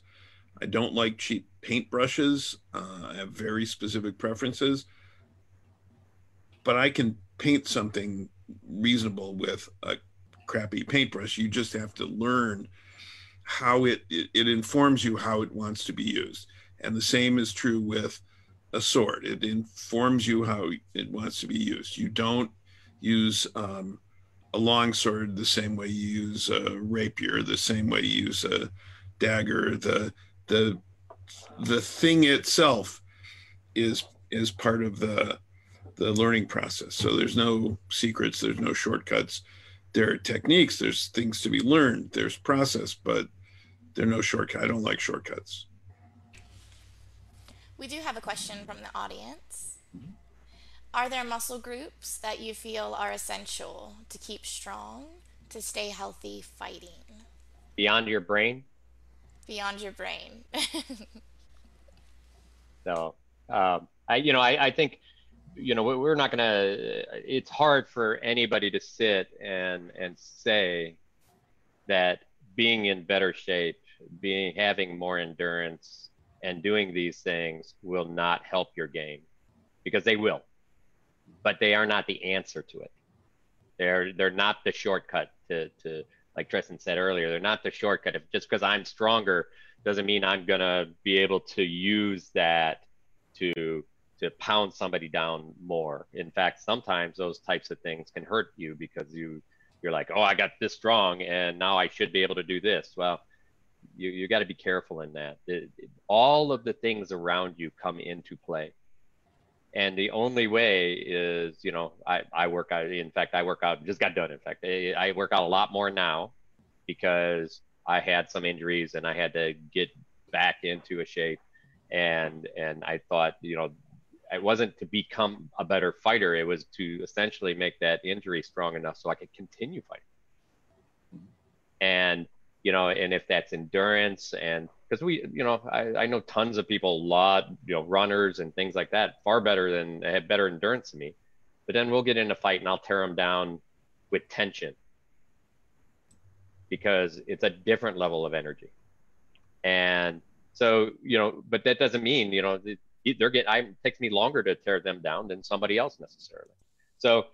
I don't like cheap paintbrushes. Uh, I have very specific preferences, but I can paint something reasonable with a crappy paintbrush. You just have to learn how it, it, it informs you how it wants to be used. And the same is true with a sword. It informs you how it wants to be used. You don't use um, a long sword the same way you use a rapier, the same way you use a dagger. The the the thing itself is is part of the the learning process. So there's no secrets, there's no shortcuts. There are techniques, there's things to be learned, there's process, but there are no shortcuts. I don't like shortcuts. We do have a question from the audience. Are there muscle groups that you feel are essential to keep strong, to stay healthy fighting? Beyond your brain? Beyond your brain. (laughs) so, um, I, you know, I, I think, you know, we're not going to, it's hard for anybody to sit and, and say that being in better shape being having more endurance and doing these things will not help your game because they will but they are not the answer to it. They're they're not the shortcut to to like Tristan said earlier they're not the shortcut. If just because I'm stronger doesn't mean I'm gonna be able to use that to to pound somebody down more. In fact sometimes those types of things can hurt you because you you're like oh I got this strong and now I should be able to do this. Well you you got to be careful in that. It, it, all of the things around you come into play, and the only way is you know I I work out. In fact, I work out. Just got done. In fact, I, I work out a lot more now because I had some injuries and I had to get back into a shape, and and I thought you know it wasn't to become a better fighter. It was to essentially make that injury strong enough so I could continue fighting. Mm-hmm. And you know, and if that's endurance and because we, you know, I, I know tons of people, lot, you know, runners and things like that, far better than have better endurance than me. But then we'll get in a fight and I'll tear them down with tension because it's a different level of energy. And so, you know, but that doesn't mean, you know, they're getting, I, it takes me longer to tear them down than somebody else necessarily. So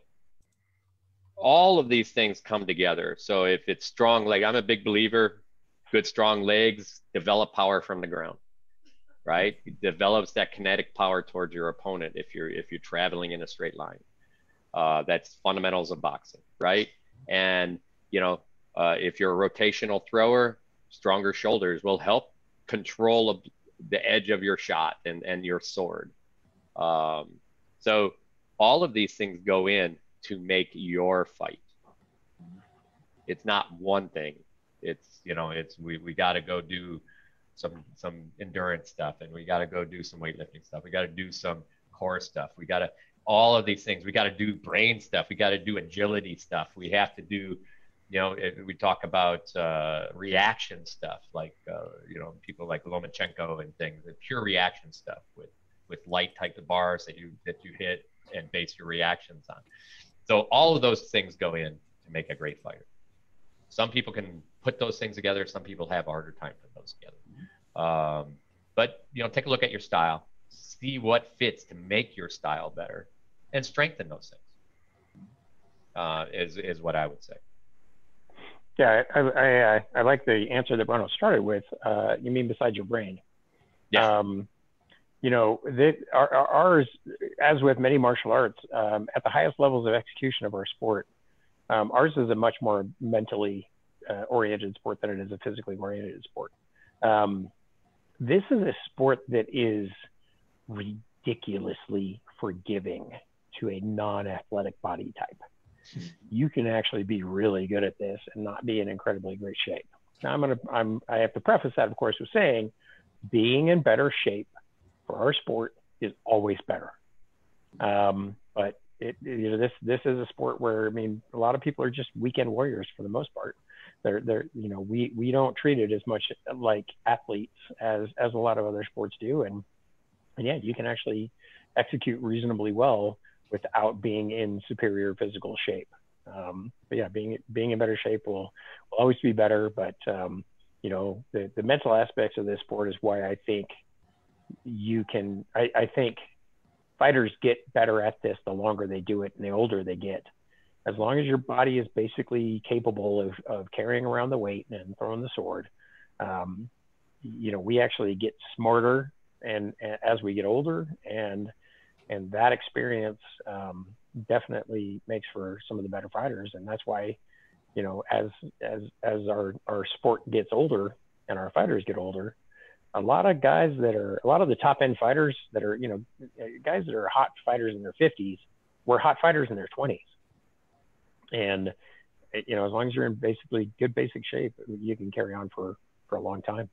all of these things come together. So if it's strong leg, I'm a big believer, good strong legs develop power from the ground, right? It develops that kinetic power towards your opponent if you're if you're traveling in a straight line. Uh, that's fundamentals of boxing, right? And you know, uh, if you're a rotational thrower, stronger shoulders will help control of the edge of your shot and and your sword. Um, so all of these things go in to make your fight. It's not one thing. It's you know, it's we we got to go do some some endurance stuff, and we got to go do some weightlifting stuff. We got to do some core stuff. We got to all of these things. We got to do brain stuff. We got to do agility stuff. We have to do, you know, we talk about uh, reaction stuff, like uh, you know, people like Lomachenko and things, the pure reaction stuff with with light type of bars that you that you hit and base your reactions on. So all of those things go in to make a great fighter. Some people can put those things together. Some people have a harder time putting those together. Um, but you know, take a look at your style, see what fits to make your style better, and strengthen those things. Uh, is is what I would say. Yeah, I I, I like the answer that Bruno started with. Uh, you mean besides your brain? Yeah. Um, you know, our, ours, as with many martial arts, um, at the highest levels of execution of our sport, um, ours is a much more mentally uh, oriented sport than it is a physically oriented sport. Um, this is a sport that is ridiculously forgiving to a non-athletic body type. You can actually be really good at this and not be in incredibly great shape. Now I'm gonna I'm I have to preface that of course with saying being in better shape for our sport is always better. Um, but it, you know, this this is a sport where I mean, a lot of people are just weekend warriors for the most part. They're they're you know we we don't treat it as much like athletes as as a lot of other sports do, and and yeah, you can actually execute reasonably well without being in superior physical shape. Um, but yeah, being being in better shape will will always be better. But um, you know, the the mental aspects of this sport is why I think you can. I, I think fighters get better at this the longer they do it and the older they get. As long as your body is basically capable of, of carrying around the weight and throwing the sword, um, you know, we actually get smarter and, and, as we get older and and that experience um, definitely makes for some of the better fighters and that's why you know as as as our our sport gets older and our fighters get older a lot of guys that are a lot of the top end fighters that are you know guys that are hot fighters in their 50s were hot fighters in their 20s and you know as long as you're in basically good basic shape you can carry on for for a long time.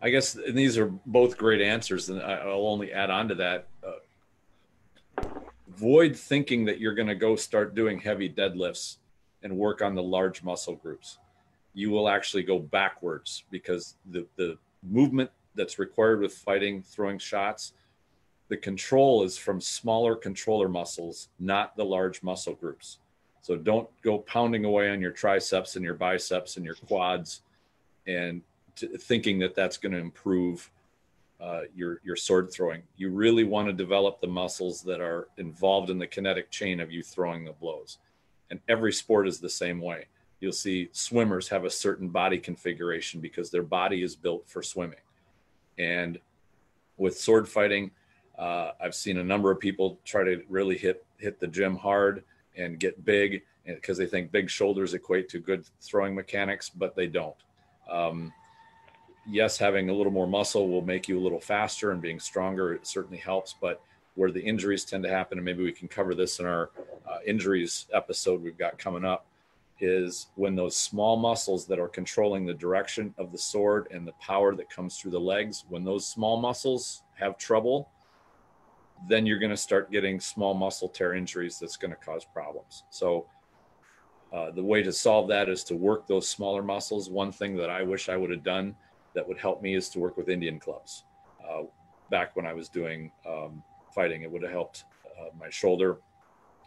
I guess and these are both great answers and i'll only add on to that. Uh, avoid thinking that you're going to go start doing heavy deadlifts and work on the large muscle groups you will actually go backwards because the, the movement that's required with fighting, throwing shots, the control is from smaller controller muscles, not the large muscle groups. So don't go pounding away on your triceps and your biceps and your quads and t- thinking that that's going to improve uh, your your sword throwing. You really want to develop the muscles that are involved in the kinetic chain of you throwing the blows. And every sport is the same way you'll see swimmers have a certain body configuration because their body is built for swimming. And with sword fighting, uh, I've seen a number of people try to really hit hit the gym hard and get big because they think big shoulders equate to good throwing mechanics, but they don't. Um, yes, having a little more muscle will make you a little faster, and being stronger it certainly helps. But where the injuries tend to happen, and maybe we can cover this in our uh, injuries episode we've got coming up, is when those small muscles that are controlling the direction of the sword and the power that comes through the legs, when those small muscles have trouble, then you're going to start getting small muscle tear injuries that's going to cause problems. So Uh, the way to solve that is to work those smaller muscles. One thing that I wish I would have done that would help me is to work with Indian clubs. Uh, back when I was doing um, fighting, it would have helped uh, my shoulder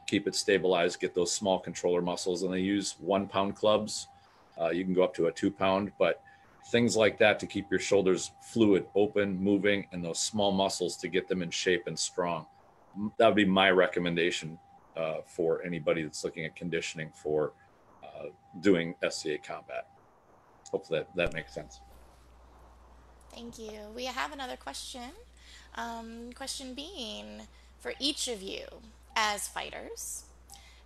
keep it stabilized, get those small controller muscles. And they use one pound clubs. Uh, you can go up to a two pound, but things like that to keep your shoulders fluid, open, moving, and those small muscles to get them in shape and strong. That would be my recommendation uh, for anybody that's looking at conditioning for uh, doing SCA combat. Hopefully that, that makes sense. Thank you. We have another question. Um, question being for each of you as fighters,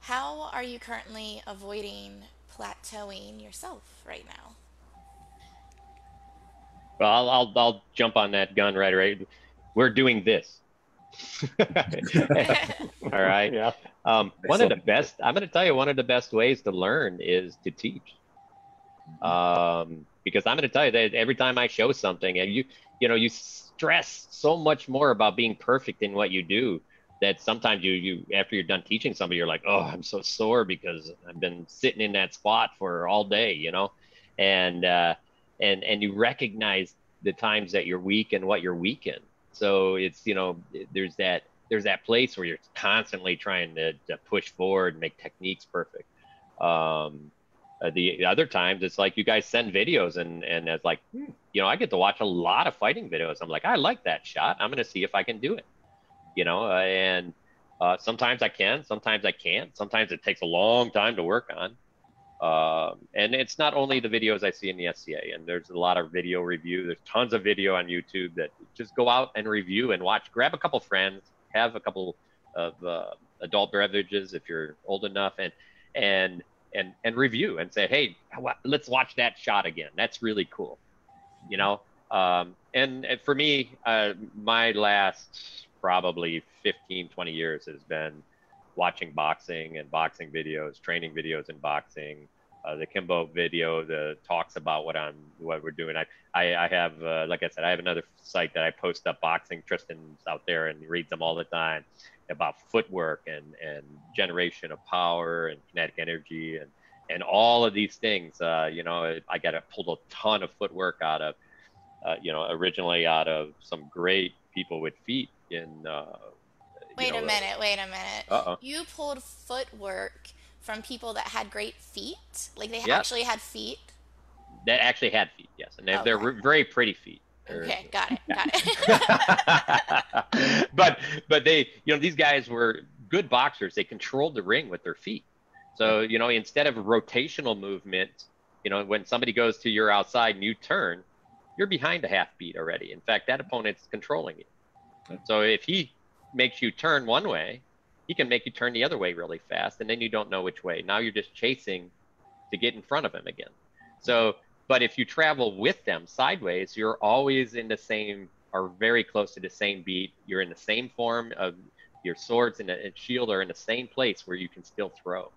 how are you currently avoiding plateauing yourself right now? Well, I'll, I'll, I'll jump on that gun right away. We're doing this. (laughs) All right. Yeah. Um, one of the best, I'm going to tell you, one of the best ways to learn is to teach. Um, because I'm going to tell you that every time I show something, and you, you know, you stress so much more about being perfect in what you do that sometimes you, you, after you're done teaching somebody, you're like, oh, I'm so sore because I've been sitting in that spot for all day, you know, and, uh, and, and you recognize the times that you're weak and what you're weak in so it's you know there's that there's that place where you're constantly trying to, to push forward and make techniques perfect. Um, uh, the, other times it's like you guys send videos and and it's like hmm, you know I get to watch a lot of fighting videos. I'm like I like that shot. I'm gonna see if I can do it. You know, uh, and uh, sometimes I can, sometimes I can't. Sometimes it takes a long time to work on. Um, and it's not only the videos I see in the SCA, and there's a lot of video review. There's tons of video on YouTube that just go out and review and watch. Grab a couple friends, have a couple of uh, adult beverages if you're old enough, and and and and review and say, hey, let's watch that shot again. That's really cool, you know. Um, and, and for me, uh, my last probably 15, 20 years has been watching boxing and boxing videos, training videos in boxing. Uh, the Kimbo video the talks about what I'm what we're doing. I I, I have uh, like I said, I have another site that I post up boxing. Tristan's out there and reads them all the time about footwork and and generation of power and kinetic energy and and all of these things. Uh, you know, I got to pull a ton of footwork out of, uh, you know, originally out of some great people with feet in uh, Wait know, a minute, wait a minute. Uh-oh. You pulled footwork from people that had great feet? Like they actually had feet? That actually had feet, yes. And they're, okay. they're very pretty feet. Okay, got it, got it. (laughs) but but they, you know, these guys were good boxers. They controlled the ring with their feet. So, you know, instead of rotational movement, you know, when somebody goes to your outside and you turn, you're behind a half beat already. In fact, that opponent's controlling you. So if he makes you turn one way, he can make you turn the other way really fast, and then you don't know which way. Now you're just chasing to get in front of him again. So, but if you travel with them sideways, you're always in the same or very close to the same beat. You're in the same form of your swords and, and shield are in the same place where you can still throw.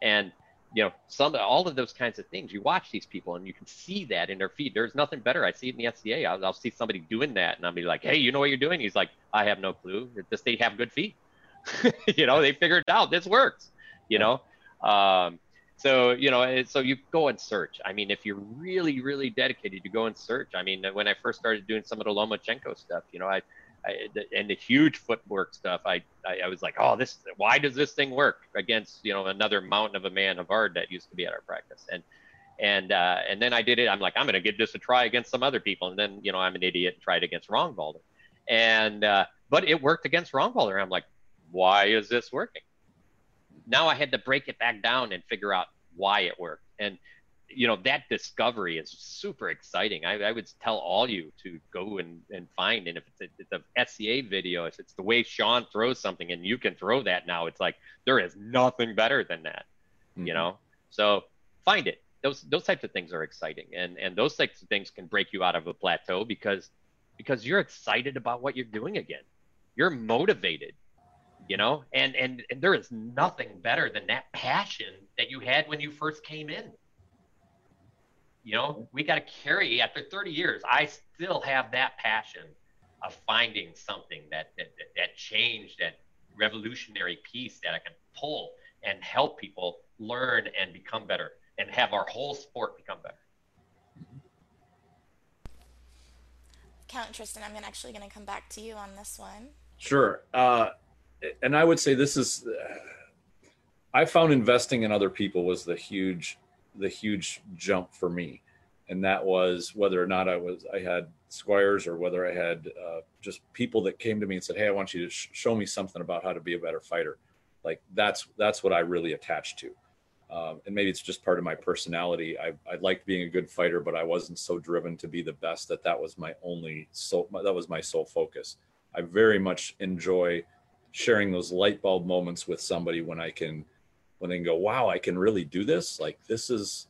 And you know, some all of those kinds of things. You watch these people and you can see that in their feet. There's nothing better. I see it in the SCA. I'll, I'll see somebody doing that, and I'll be like, "Hey, you know what you're doing?" He's like, "I have no clue. Just they have good feet. (laughs) you know, they figured it out. This works. You know." Um, so you know, so you go and search. I mean, if you're really, really dedicated, you go and search. I mean, when I first started doing some of the Lomachenko stuff, you know, I I, and the huge footwork stuff, I, I, I was like, oh, this why does this thing work against you know another mountain of a man Havard that used to be at our practice, and and uh, and then I did it. I'm like, I'm gonna give this a try against some other people, and then you know I'm an idiot and tried against Rongbalder, and uh, but it worked against Rongbalder. I'm like, why is this working? Now I had to break it back down and figure out why it worked, and you know that discovery is super exciting. I, I, would tell all you to go and, and find. And if it's a, it's a SCA video, if it's the way Sean throws something, and you can throw that now, it's like there is nothing better than that. Mm-hmm. You know, so find it. Those those types of things are exciting, and and those types of things can break you out of a plateau because because you're excited about what you're doing again. You're motivated you know and, and and there is nothing better than that passion that you had when you first came in you know, we got to carry after 30 years. I still have that passion of finding something that that, that, that change, that revolutionary piece that I can pull and help people learn and become better and have our whole sport become better. Count Tristan, I'm actually going to come back to you on this one. Sure. Uh, and I would say this is, uh, I found investing in other people was the huge, the huge jump for me. And that was whether or not I was, I had squires or whether I had uh, just people that came to me and said, Hey, I want you to sh- show me something about how to be a better fighter. Like that's, that's what I really attached to. Um, and maybe it's just part of my personality. I, I liked being a good fighter, but I wasn't so driven to be the best that that was my only so that was my sole focus. I very much enjoy sharing those light bulb moments with somebody when I can when they go, wow, I can really do this. Like this is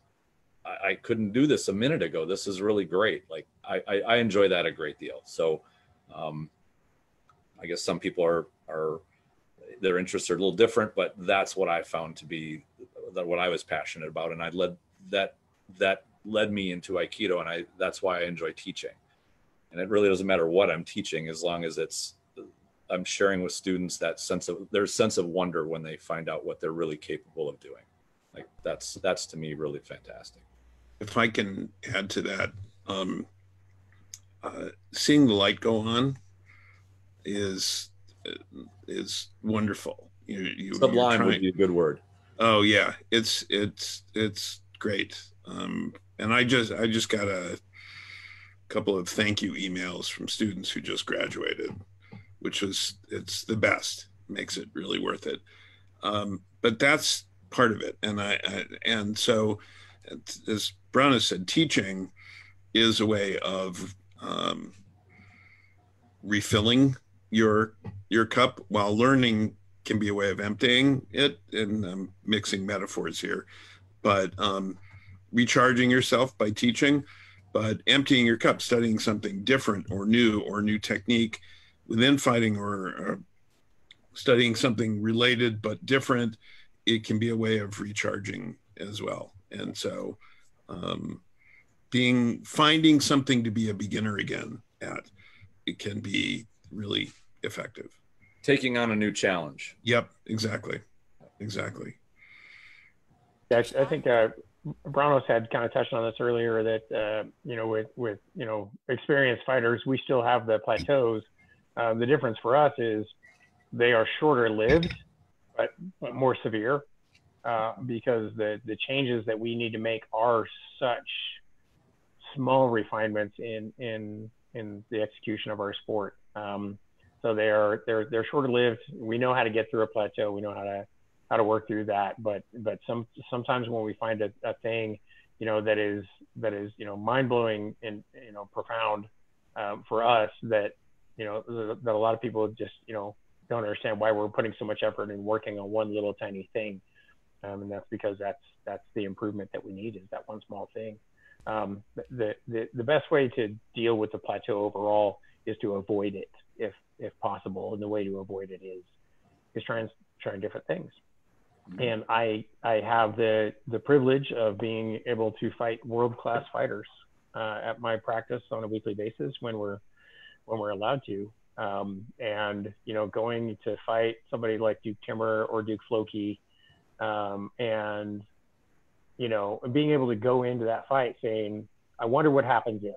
I, I couldn't do this a minute ago. This is really great. Like I, I, I enjoy that a great deal. So um, I guess some people are are their interests are a little different, but that's what I found to be that what I was passionate about, and I led that that led me into Aikido, and I that's why I enjoy teaching. And it really doesn't matter what I'm teaching as long as it's I'm sharing with students that sense of their sense of wonder when they find out what they're really capable of doing. Like that's that's to me really fantastic. If I can add to that, um, uh, seeing the light go on is is wonderful. You, you, Sublime would be a good word. Oh yeah, it's it's it's great. Um, and I just I just got a couple of thank you emails from students who just graduated, which was it's the best. Makes it really worth it. Um, but that's part of it, and I, I and so as Brown has said, teaching is a way of um, refilling your your cup while learning can be a way of emptying it and um, mixing metaphors here but um, recharging yourself by teaching but emptying your cup studying something different or new or new technique within fighting or, or studying something related but different it can be a way of recharging as well and so um, being finding something to be a beginner again at it can be really effective taking on a new challenge. Yep, exactly, exactly. Yeah, I think uh, Bronos had kind of touched on this earlier that uh, you know with with you know experienced fighters, we still have the plateaus. Uh, the difference for us is they are shorter lived, but, but more severe uh, because the the changes that we need to make are such small refinements in in in the execution of our sport. Um, so they are they're they're shorter lived. We know how to get through a plateau. We know how to how to work through that. But but some sometimes when we find a, a thing, you know, that is that is you know mind blowing and you know profound um, for us that you know that a lot of people just you know don't understand why we're putting so much effort in working on one little tiny thing, um, and that's because that's that's the improvement that we need is that one small thing. Um, the, the the best way to deal with the plateau overall is to avoid it if if possible. And the way to avoid it is is trying trying different things. Mm-hmm. And I I have the the privilege of being able to fight world class fighters uh, at my practice on a weekly basis when we're when we're allowed to. Um, and you know, going to fight somebody like Duke Timmer or Duke Floki, um, and you know, being able to go into that fight saying, "I wonder what happens if,"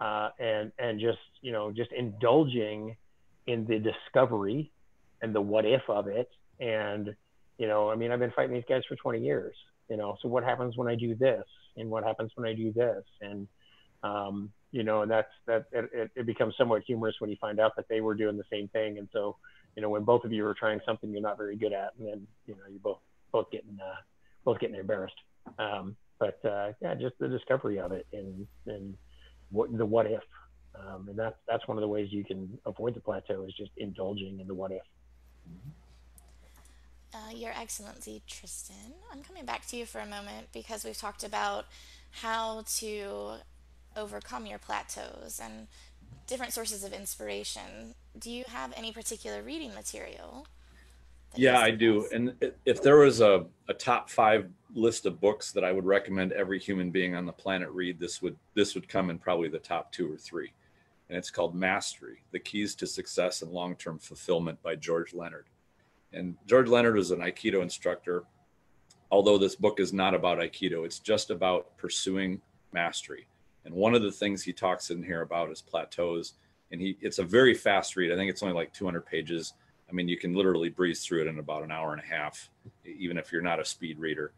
uh, and and just you know just indulging in the discovery and the what if of it. And you know i mean i've been fighting these guys for 20 years you know so what happens when i do this? And what happens when i do this? And um, you know and that's that it, it becomes somewhat humorous when you find out that they were doing the same thing. And so you know when both of you are trying something you're not very good at and then you know you're both both getting uh, both getting embarrassed. Um, but uh, yeah just the discovery of it and and what the what if, um, and that's that's one of the ways you can avoid the plateau is just indulging in the what if. Uh, Your Excellency Tristan, I'm coming back to you for a moment because we've talked about how to overcome your plateaus and different sources of inspiration. Do you have any particular reading material? Yeah, I do. And if there was a, a top five list of books that I would recommend every human being on the planet read, this would this would come in probably the top two or three. And it's called Mastery: The Keys to Success and Long-Term Fulfillment by George Leonard. And George Leonard was an Aikido instructor although this book is not about Aikido, it's just about pursuing mastery. And one of the things he talks in here about is plateaus. And he it's a very fast read. I think it's only like 200 pages. I mean, you can literally breeze through it in about an hour and a half, even if you're not a speed reader.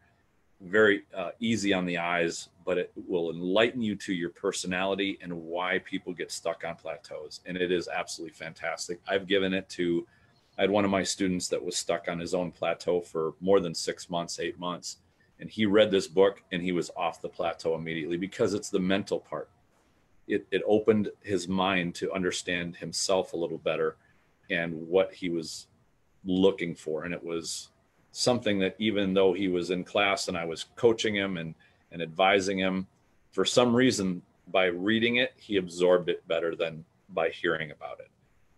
Very uh, easy on the eyes, but it will enlighten you to your personality and why people get stuck on plateaus. And it is absolutely fantastic. I've given it to I had one of my students that was stuck on his own plateau for more than six months, eight months. And he read this book and he was off the plateau immediately because it's the mental part. It, it opened his mind to understand himself a little better and what he was looking for. And it was something that even though he was in class and I was coaching him and, and advising him, for some reason, by reading it, he absorbed it better than by hearing about it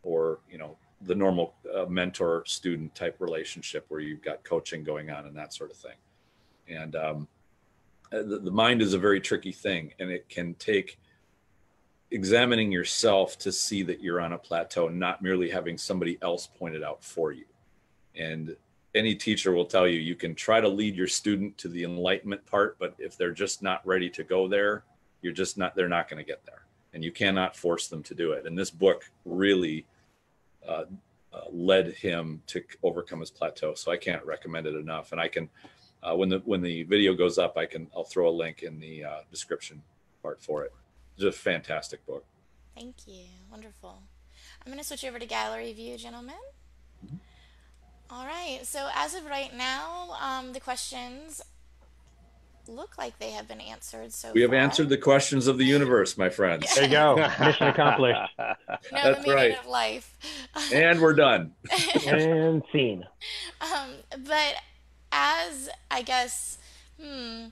or, you know, the normal uh, mentor student type relationship where you've got coaching going on and that sort of thing. And um, uh, the, the mind is a very tricky thing, and it can take examining yourself to see that you're on a plateau, not merely having somebody else point it out for you. And any teacher will tell you you can try to lead your student to the enlightenment part, but if they're just not ready to go there, you're just not, they're not going to get there. And you cannot force them to do it. And this book really uh, uh, led him to overcome his plateau. So I can't recommend it enough. And I can, uh, when the when the video goes up, I can I'll throw a link in the uh, description part for it. It's a fantastic book. Thank you. Wonderful. I'm going to switch over to gallery view, gentlemen. Mm-hmm. All right. So as of right now, um, the questions look like they have been answered so we have far. answered the questions of the universe my friends there you go (laughs) mission accomplished no, that's right of life and we're done (laughs) and scene um, but as i guess hmm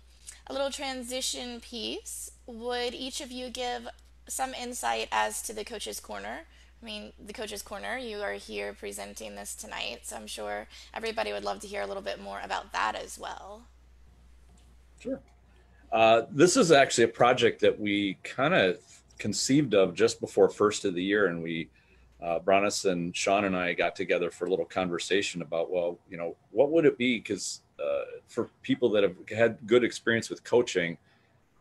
a little transition piece would each of you give some insight as to the coach's corner I mean, the Coach's Corner, you are here presenting this tonight, so I'm sure everybody would love to hear a little bit more about that as well. Sure. Uh, this is actually a project that we kind of conceived of just before first of the year, and we, uh, Bronos and Sean and I got together for a little conversation about, well, you know, what would it be? Because uh, for people that have had good experience with coaching,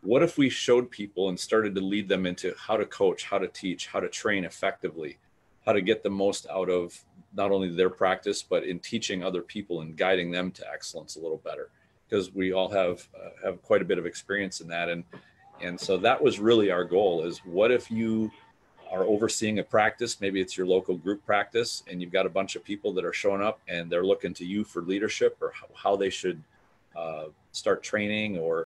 what if we showed people and started to lead them into how to coach, how to teach, how to train effectively, how to get the most out of not only their practice, but in teaching other people and guiding them to excellence a little better because we all have uh, have quite a bit of experience in that and and so that was really our goal is what if you are overseeing a practice maybe it's your local group practice and you've got a bunch of people that are showing up and they're looking to you for leadership or how, they should uh, start training or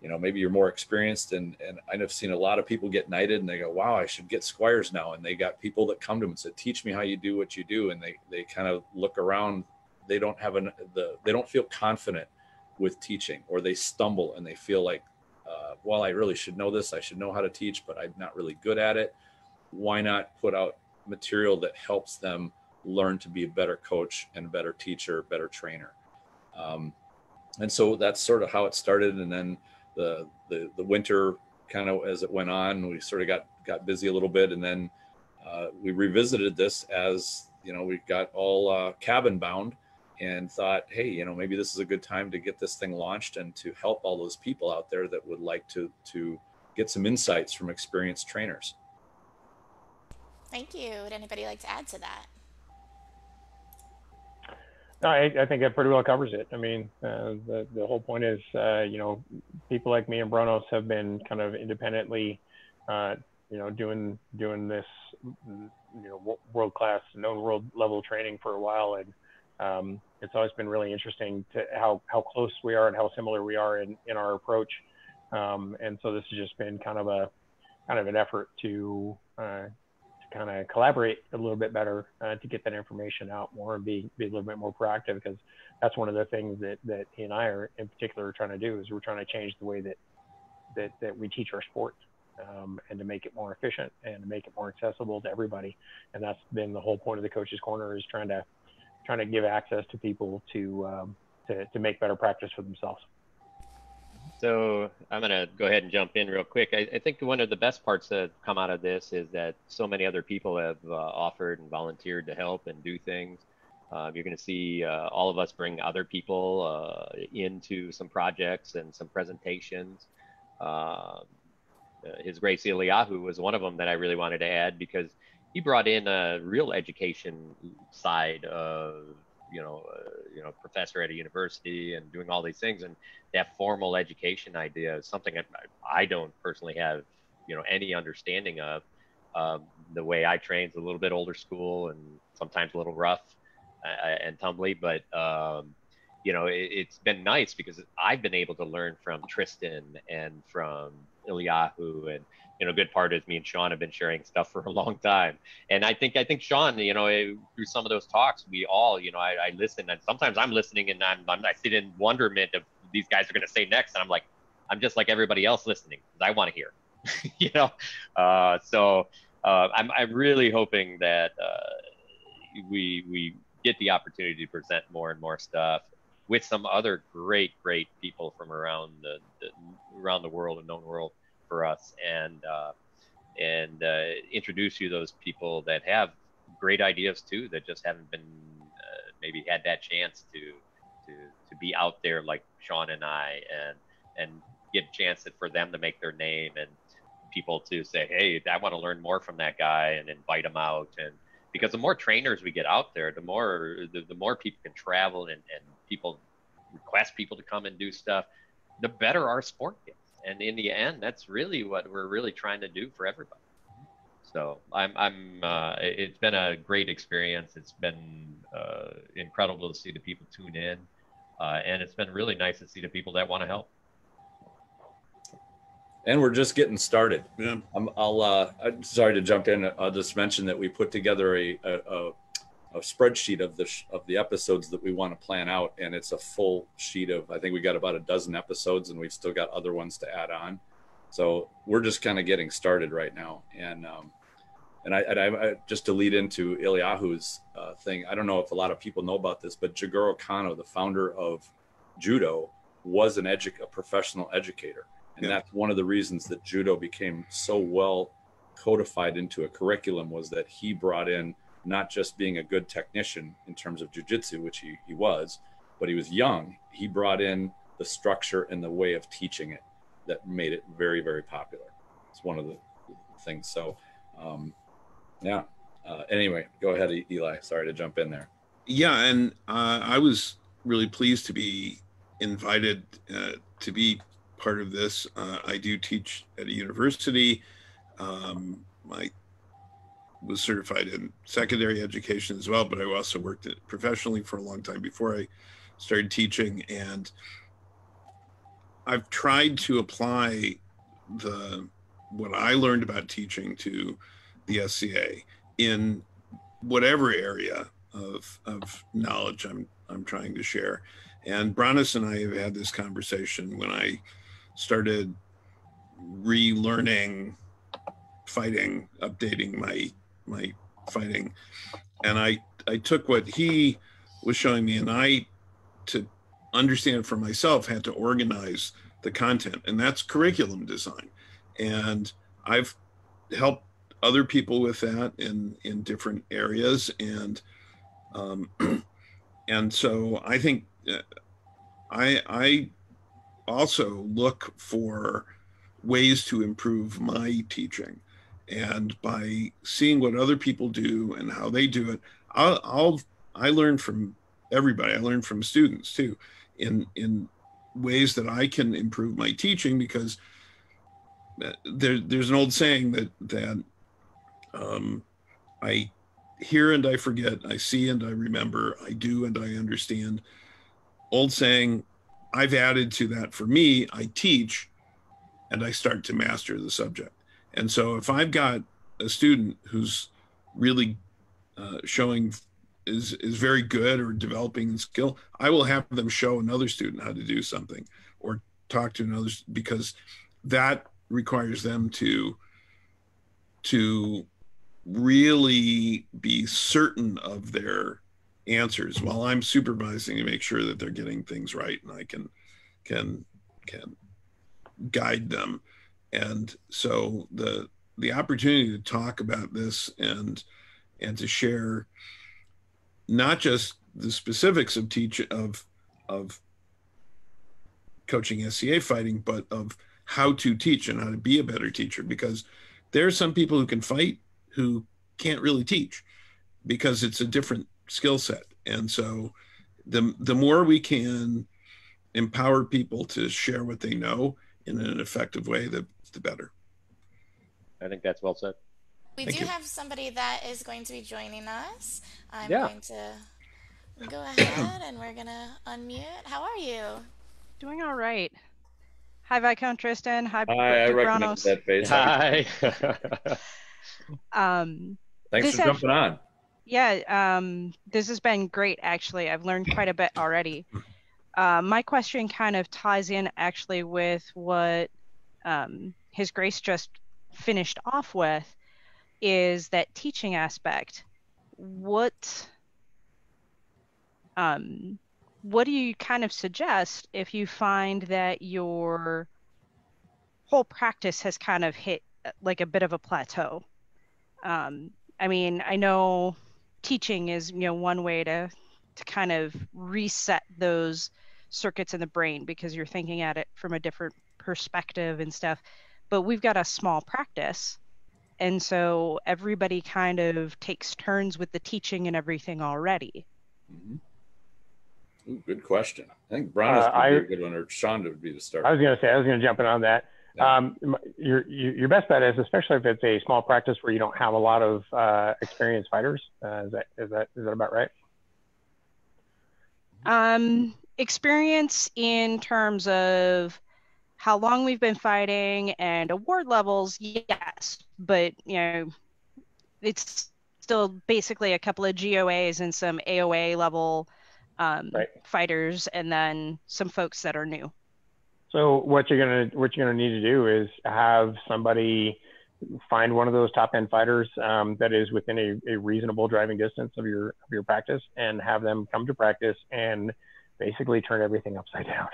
you know maybe you're more experienced and and i've seen a lot of people get knighted and they go wow i should get squires now. And they got people that come to them and say teach me how you do what you do. And they they kind of look around. They don't have an the they don't feel confident with teaching or they stumble and they feel like uh, well i really should know this. I should know how to teach but i'm not really good at it why not put out material that helps them learn to be a better coach and a better teacher better trainer? Um, and so that's sort of how it started. And then the the, the winter kind of as it went on we sort of got got busy a little bit. And then uh, we revisited this as you know we got all uh, cabin bound and thought, hey, you know, maybe this is a good time to get this thing launched and to help all those people out there that would like to to get some insights from experienced trainers. Thank you. Would anybody like to add to that? No, I, I think that pretty well covers it. I mean, uh, the the whole point is, uh, you know, people like me and Bronos have been kind of independently, uh, you know, doing doing this, you know, world class, known world level training for a while, and um, it's always been really interesting to how, how close we are and how similar we are in, in our approach. Um, and so this has just been kind of a kind of an effort to, uh, kind of collaborate a little bit better uh, to get that information out more and be, be a little bit more proactive because that's one of the things that, that he and I are in particular trying to do is we're trying to change the way that that, that we teach our sport um, and to make it more efficient and to make it more accessible to everybody. And that's been the whole point of the coaches corner is trying to trying to give access to people to um, to, to make better practice for themselves. So I'm going to go ahead and jump in real quick. I, I, think one of the best parts that come out of this is that so many other people have uh, offered and volunteered to help and do things. Um, you're going to see uh, all of us bring other people uh, into some projects and some presentations. Um, uh, His Grace Eliyahu was one of them that I really wanted to add because he brought in a real education side of you know uh, you know professor at a university and doing all these things and that formal education idea is something I, I don't personally have you know any understanding of. Um, the way I train is a little bit older school and sometimes a little rough uh, and tumbly, but um, you know it, has been nice because I've been able to learn from Tristan and from Eliyahu and you know, good part is me and Sean have been sharing stuff for a long time. And I think, I think Sean, you know, through some of those talks, we all, you know, I, I listen and sometimes I'm listening and I'm, I'm, i sit in wonderment of these guys are going to say next. And I'm like, I'm just like everybody else listening because I want to hear, (laughs) you know? Uh, so uh, I'm, I'm really hoping that uh, we, we get the opportunity to present more and more stuff with some other great, great people from around the, the around the world and known world for us and uh, and uh, introduce you those people that have great ideas too that just haven't been uh, maybe had that chance to to to be out there like Sean and I and and get a chance for them to make their name and people to say hey I want to learn more from that guy and invite them out. And because the more trainers we get out there the more the, the more people can travel and, and people request people to come and do stuff the better our sport gets and in the end, that's really what we're really trying to do for everybody. So I'm, I'm, uh, it's been a great experience. It's been uh, incredible to see the people tune in, uh, and it's been really nice to see the people that want to help. And we're just getting started. Yeah. I'm, I'll, uh, I'm sorry to jump in. I'll just mention that we put together a, a, a a spreadsheet of the of the episodes that we want to plan out, and it's a full sheet of I think we got about a dozen episodes, and we've still got other ones to add on. So we're just kind of getting started right now, and um, and I, and I, just to lead into Eliyahu's uh, thing, I don't know if a lot of people know about this, but Jigoro Kano, the founder of judo, was an edu- a professional educator, and yeah. that's one of the reasons that judo became so well codified into a curriculum was that he brought in not just being a good technician in terms of jujitsu, which he, he was, but he was young. He brought in the structure and the way of teaching it that made it very, very popular. It's one of the things. So, um, yeah. Uh, anyway, go ahead, Eli. Sorry to jump in there. Yeah, and uh, I was really pleased to be invited uh, to be part of this. Uh, I do teach at a university. Um, my was certified in secondary education as well, but I also worked professionally for a long time before I started teaching. And I've tried to apply the what I learned about teaching to the SCA in whatever area of, of knowledge I'm I'm trying to share. And Bronos and I have had this conversation when I started relearning fighting, updating my my fighting, and I I took what he was showing me, and I to understand for myself had to organize the content, and that's curriculum design, and I've helped other people with that in in different areas, and um, (clears throat) and so I think uh, I I also look for ways to improve my teaching and by seeing what other people do and how they do it i'll, I'll i learn from everybody. I learn from students too in in ways that i can improve my teaching because uh, there, there's an old saying that that um, i hear and i forget i see and i remember i do and i understand. Old saying i've added to that for me i teach and i start to master the subject and so if I've got a student who's really uh, showing is is very good or developing skill, I will have them show another student how to do something or talk to another because that requires them to to really be certain of their answers while I'm supervising to make sure that they're getting things right and I can can can guide them and so the the opportunity to talk about this and and to share not just the specifics of teach of of coaching SCA fighting, but of how to teach and how to be a better teacher because there are some people who can fight who can't really teach because it's a different skill set. And so the the more we can empower people to share what they know in an effective way, the the better. I think that's well said. We Thank do you. have somebody that is going to be joining us. I'm yeah. going to go ahead and we're gonna unmute. How are you? Doing all right. Hi, Viscount Tristan. Hi, Hi I recognize that face. Hi. (laughs) um, Thanks for jumping on. Yeah, um, this has been great, actually. I've learned quite a bit already. Uh, my question kind of ties in actually with what um, His Grace just finished off with is that teaching aspect. What um, what do you kind of suggest if you find that your whole practice has kind of hit uh, like a bit of a plateau? Um, I mean, I know teaching is you know one way to to kind of reset those circuits in the brain because you're thinking at it from a different perspective and stuff. But we've got a small practice. And so everybody kind of takes turns with the teaching and everything already. Mm-hmm. Ooh, good question. I think Brian uh, would be a good one, or Shonda would be the start. I was going to say, I was going to jump in on that. Yeah. Um, your, your best bet is, especially if it's a small practice where you don't have a lot of uh, experienced fighters. Uh, is that is that is that about right? Um, experience in terms of how long we've been fighting and award levels, yes, but you know, it's still basically a couple of GOAs and some AOA level um, right. fighters, and then some folks that are new. So what you're gonna what you're gonna need to do is have somebody find one of those top end fighters um, that is within a, a, reasonable driving distance of your of your practice, and have them come to practice and basically turn everything upside down.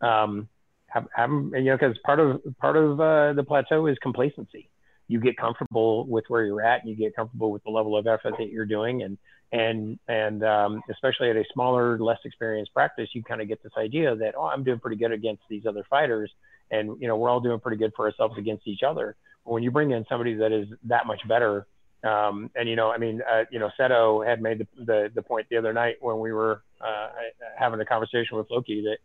Um, have, have you know because part of part of uh, the plateau is complacency. You get comfortable with where you're at, and you get comfortable with the level of effort that you're doing, and and and um, especially at a smaller, less experienced practice, you kind of get this idea that oh, I'm doing pretty good against these other fighters, and you know we're all doing pretty good for ourselves against each other. But when you bring in somebody that is that much better, um, and you know, I mean, uh, you know, Seto had made the, the, the point the other night when we were uh, having a conversation with Loki that,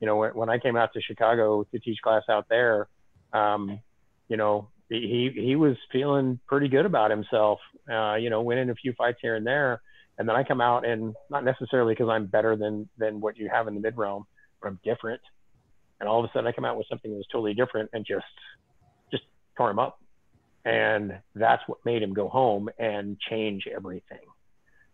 you know, when, when I came out to Chicago to teach class out there, um, you know, he he was feeling pretty good about himself. Uh, you know, winning a few fights here and there, and then I come out and not necessarily because I'm better than than what you have in the mid realm, but I'm different. And all of a sudden, I come out with something that was totally different and just just tore him up. And that's what made him go home and change everything.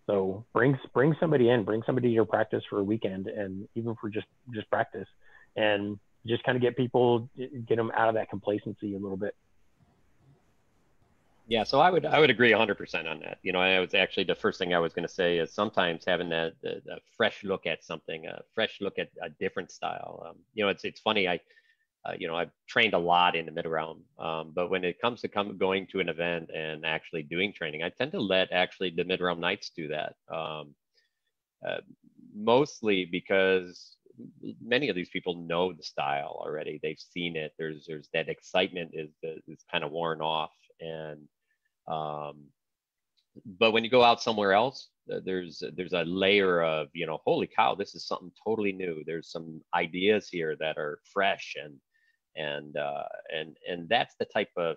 So bring bring somebody in, bring somebody to your practice for a weekend, and even for just just practice, and just kind of get people get them out of that complacency a little bit. Yeah, so I would I would agree 100% on that. You know, I was actually the first thing I was going to say is sometimes having that the, the, fresh look at something, a fresh look at a different style. Um, you know, it's it's funny. I uh, you know I've trained a lot in the mid realm, um, but when it comes to come going to an event and actually doing training, I tend to let actually the mid realm knights do that. Um, uh, mostly because many of these people know the style already. They've seen it. There's there's that excitement is is kind of worn off and um, but when you go out somewhere else, there's there's a layer of you know, holy cow, this is something totally new. There's some ideas here that are fresh and and uh, and and that's the type of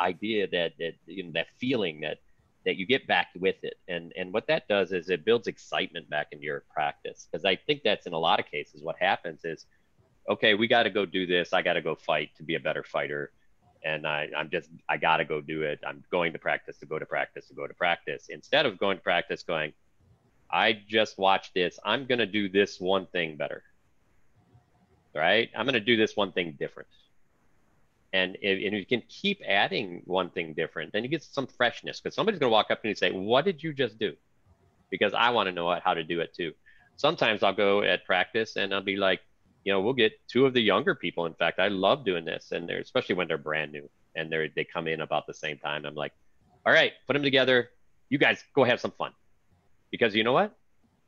idea that that you know that feeling that that you get back with it and and what that does is it builds excitement back into your practice because i think that's in a lot of cases what happens is okay we got to go do this i got to go fight to be a better fighter and I, I'm just I gotta go do it. I'm going to practice to go to practice to go to practice instead of going to practice going. I just watched this. I'm gonna do this one thing better. Right? I'm gonna do this one thing different. And if, and if you can keep adding one thing different, then you get some freshness because somebody's gonna walk up to you and say, "What did you just do?" Because I want to know how to do it too. Sometimes I'll go at practice and I'll be like, you know, we'll get two of the younger people. In fact, I love doing this, and they're especially when they're brand new and they they come in about the same time. I'm like, all right, put them together. You guys go have some fun, because you know what?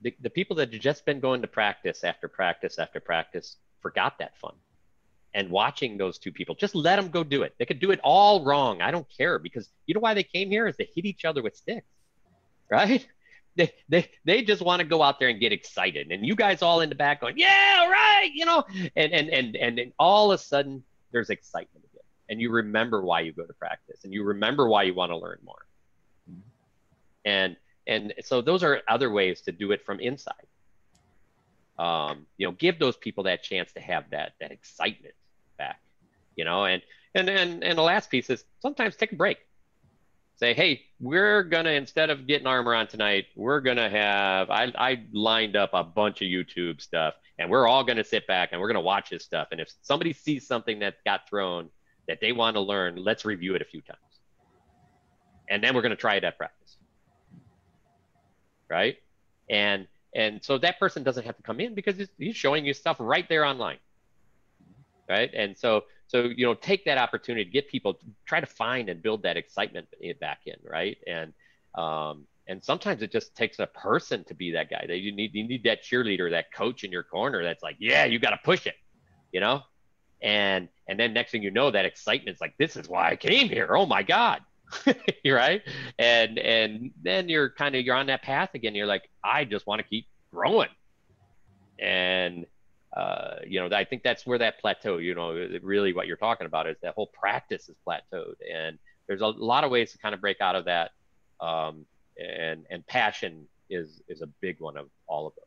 the, the people that had just been going to practice after practice after practice forgot that fun. And watching those two people just let them go do it. They could do it all wrong. I don't care because you know why they came here is to hit each other with sticks right? (laughs) They they they just want to go out there and get excited. And you guys all in the back going yeah right you know? And and and and, and all of a sudden there's excitement again. And you remember why you go to practice and you remember why you want to learn more. Mm-hmm. And and so those are other ways to do it from inside um, you know give those people that chance to have that that excitement back you know and and and, and the last piece is sometimes take a break say, hey, we're gonna instead of getting armor on tonight, we're gonna have I I lined up a bunch of YouTube stuff, and we're all gonna sit back and we're gonna watch this stuff. And if somebody sees something that got thrown that they want to learn, let's review it a few times, and then we're gonna try it at practice, right? And and so that person doesn't have to come in because he's showing you stuff right there online, right? And so so you know take that opportunity to get people to try to find and build that excitement back in right? And um, and sometimes it just takes a person to be that guy. That you need you need that cheerleader that coach in your corner that's like yeah you got to push it you know? And and then next thing you know that excitement's like this is why i came here. Oh my god (laughs) right and and then you're kind of you're on that path again you're like i just want to keep growing and uh, you know, I think that's where that plateau, you know, really what you're talking about is that whole practice is plateaued. And there's a lot of ways to kind of break out of that. Um, and, and passion is, is a big one of all of those.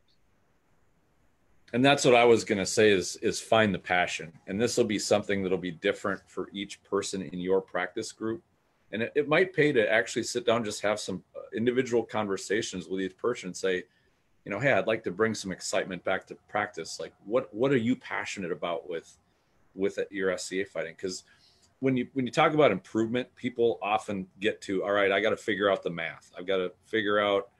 And that's what I was going to say is, is find the passion. And this will be something that'll be different for each person in your practice group. And it, it might pay to actually sit down, just have some uh, individual conversations with each person and say, you know, hey, I'd like to bring some excitement back to practice. Like, what what are you passionate about with with your SCA fighting? Because when you when you talk about improvement, people often get to, all right, I got to figure out the math. I've got to figure out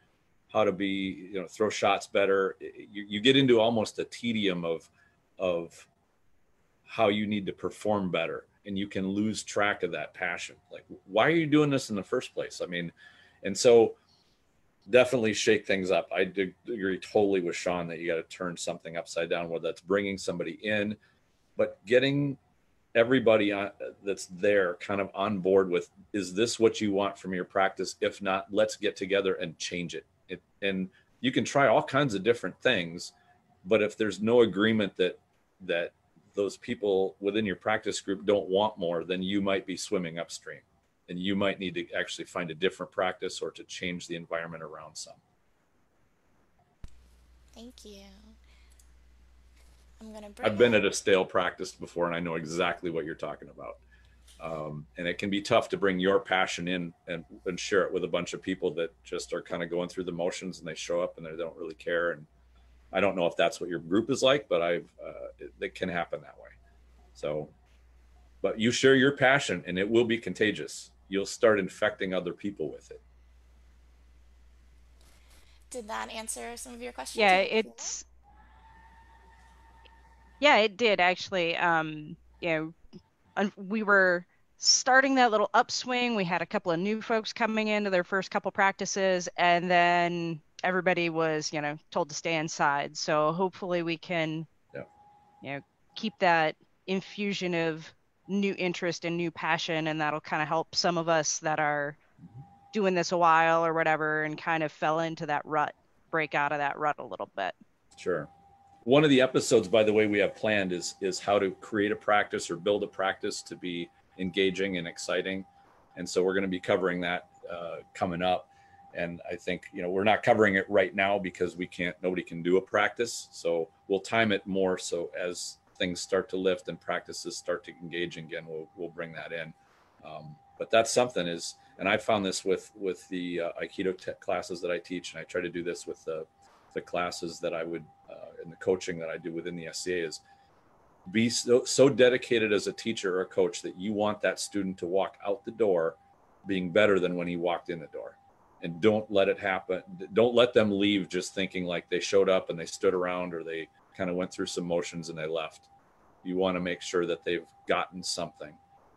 how to be, you know, throw shots better. You, you get into almost a tedium of of how you need to perform better, and you can lose track of that passion. Like, why are you doing this in the first place? I mean, and so definitely shake things up. I agree totally with Sean that you got to turn something upside down, whether that's bringing somebody in, but getting everybody on, that's there kind of on board with is this what you want from your practice? If not, let's get together and change it. it and you can try all kinds of different things, but if there's no agreement that that those people within your practice group don't want more, then you might be swimming upstream and you might need to actually find a different practice or to change the environment around some. Thank you. I'm gonna. I've been at a stale practice before, and I know exactly what you're talking about. Um, and it can be tough to bring your passion in and, and share it with a bunch of people that just are kind of going through the motions and they show up and they don't really care. And I don't know if that's what your group is like, but I've uh, it, it can happen that way. So, but you share your passion, and it will be contagious you'll start infecting other people with it. Did that answer some of your questions? Yeah, it's yeah, it did actually. Um, you know, we were starting that little upswing. We had a couple of new folks coming into their first couple practices, and then everybody was, you know, told to stay inside. So hopefully we can, yeah. you know, keep that infusion of new interest and new passion and that'll kind of help some of us that are doing this a while or whatever and kind of fell into that rut break out of that rut a little bit. Sure. One of the episodes by the way we have planned is is how to create a practice or build a practice to be engaging and exciting. And so we're going to be covering that uh, coming up and i think you know we're not covering it right now because we can't nobody can do a practice so we'll time it more so as things start to lift and practices start to engage again, we'll, we'll bring that in. Um, but that's something is, and I found this with, with the uh, Aikido classes that I teach, and I try to do this with the, the classes that I would, uh, in the coaching that I do within the SCA is be so, so dedicated as a teacher or a coach that you want that student to walk out the door being better than when he walked in the door and don't let it happen don't let them leave just thinking like they showed up and they stood around or they kind of went through some motions and they left you want to make sure that they've gotten something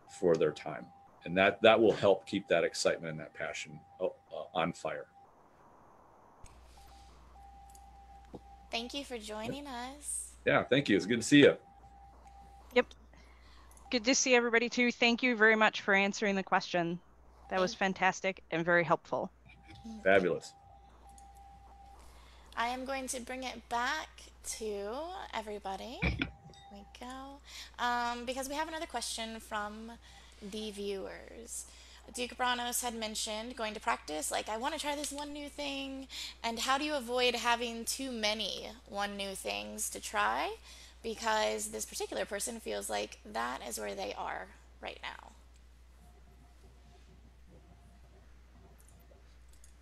for their time and that that will help keep that excitement and that passion uh, uh on fire Thank you for joining us. Yeah, thank you. It's good to see you. Yep. Good to see everybody too. Thank you very much for answering the question. That was fantastic and very helpful. Fabulous. I am going to bring it back to everybody. Here we go. Um, because we have another question from the viewers. Duke Bronos had mentioned going to practice, like, I want to try this one new thing. And how do you avoid having too many one new things to try? Because this particular person feels like that is where they are right now.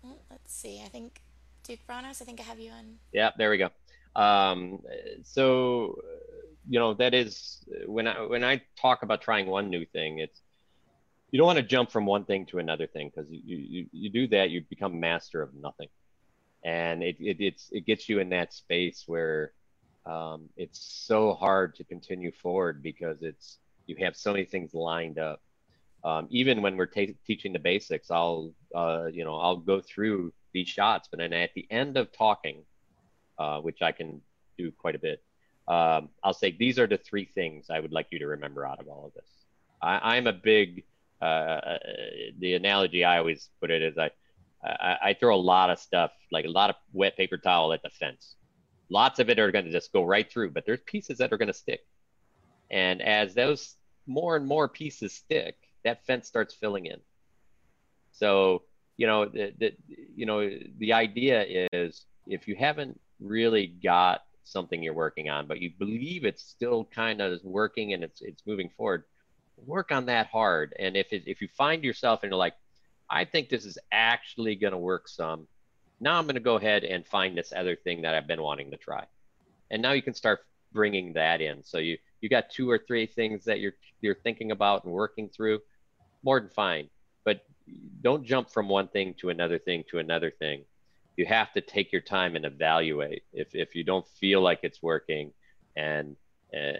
Let's see. I think Duke Bronos, I think I have you on. Yeah, there we go. Um, so, you know, that is when I when I talk about trying one new thing, it's you don't want to jump from one thing to another thing because you, you you do that you become master of nothing and it, it it's it gets you in that space where um, it's so hard to continue forward because it's you have so many things lined up um, even when we're t- teaching the basics i'll uh, you know i'll go through these shots but then at the end of talking uh, which i can do quite a bit um, i'll say these are the three things i would like you to remember out of all of this I, i'm a big uh, the analogy I always put it is I, I, I throw a lot of stuff, like a lot of wet paper towel at the fence. Lots of it are going to just go right through, but there's pieces that are going to stick. And as those more and more pieces stick, that fence starts filling in. So, you know, the, the you know, the idea is if you haven't really got something you're working on, but you believe it's still kind of working and it's it's moving forward, work on that hard. And if it, if you find yourself and you're like, I think this is actually going to work some, now I'm going to go ahead and find this other thing that I've been wanting to try. And now you can start bringing that in. So you you got two or three things that you're you're thinking about and working through, more than fine. But don't jump from one thing to another thing to another thing. You have to take your time and evaluate. If if you don't feel like it's working, and uh,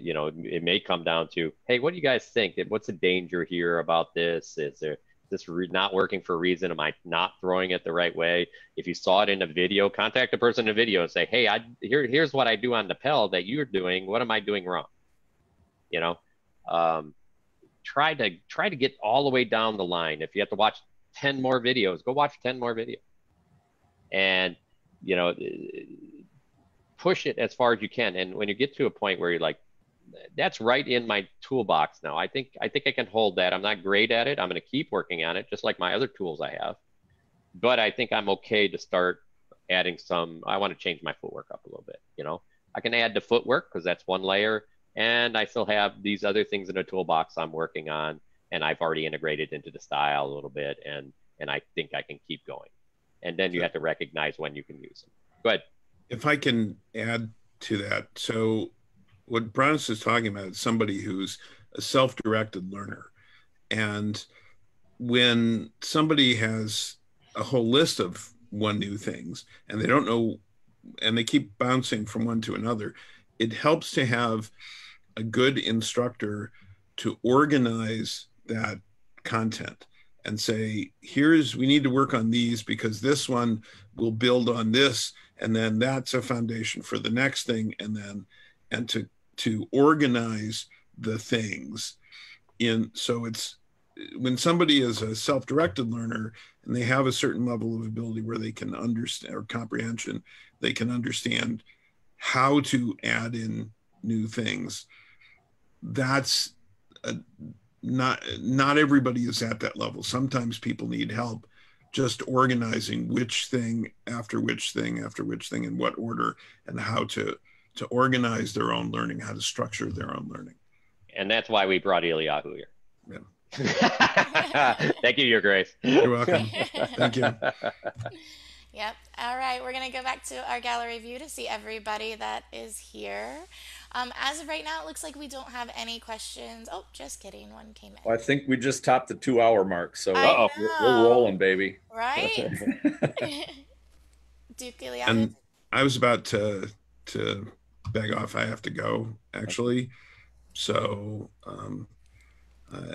you know, it may come down to, hey, what do you guys think? What's the danger here about this? Is there this re- not working for a reason? Am I not throwing it the right way? If you saw it in a video, contact the person in a video and say, hey, I here here's what I do on the pell that you're doing. What am I doing wrong? You know, um, try to try to get all the way down the line. If you have to watch ten more videos, go watch ten more videos. And you know, push it as far as you can. And when you get to a point where you're like, that's right in my toolbox now. I think I think I can hold that. I'm not great at it. I'm going to keep working on it, just like my other tools I have. But I think I'm okay to start adding some. I want to change my footwork up a little bit. You know, I can add the footwork because that's one layer, and I still have these other things in a toolbox I'm working on, and I've already integrated into the style a little bit, and and I think I can keep going. And then you have to recognize when you can use them. Go ahead if I can add to that, so what Bronos is talking about is somebody who's a self-directed learner, and when somebody has a whole list of one new things and they don't know, and they keep bouncing from one to another, it helps to have a good instructor to organize that content and say, here's, we need to work on these because this one will build on this and then that's a foundation for the next thing and then and to to organize the things. In so it's when somebody is a self-directed learner and they have a certain level of ability where they can understand or comprehension they can understand how to add in new things that's a, not not everybody is at that level sometimes people need help just organizing which thing after which thing after which thing in what order and how to to organize their own learning, how to structure their own learning. And that's why we brought Eliyahu here. Yeah. (laughs) Thank you, Your Grace. You're welcome. Thank you. (laughs) Yep. All right. We're going to go back to our gallery view to see everybody that is here. Um, as of right now, it looks like we don't have any questions. Oh, just kidding. One came in. Well, I think we just topped the two hour mark. So we're, we're, rolling, baby. Right? (laughs) Duke Eliyahu. And I was about to, to beg off. I have to go, actually. So um,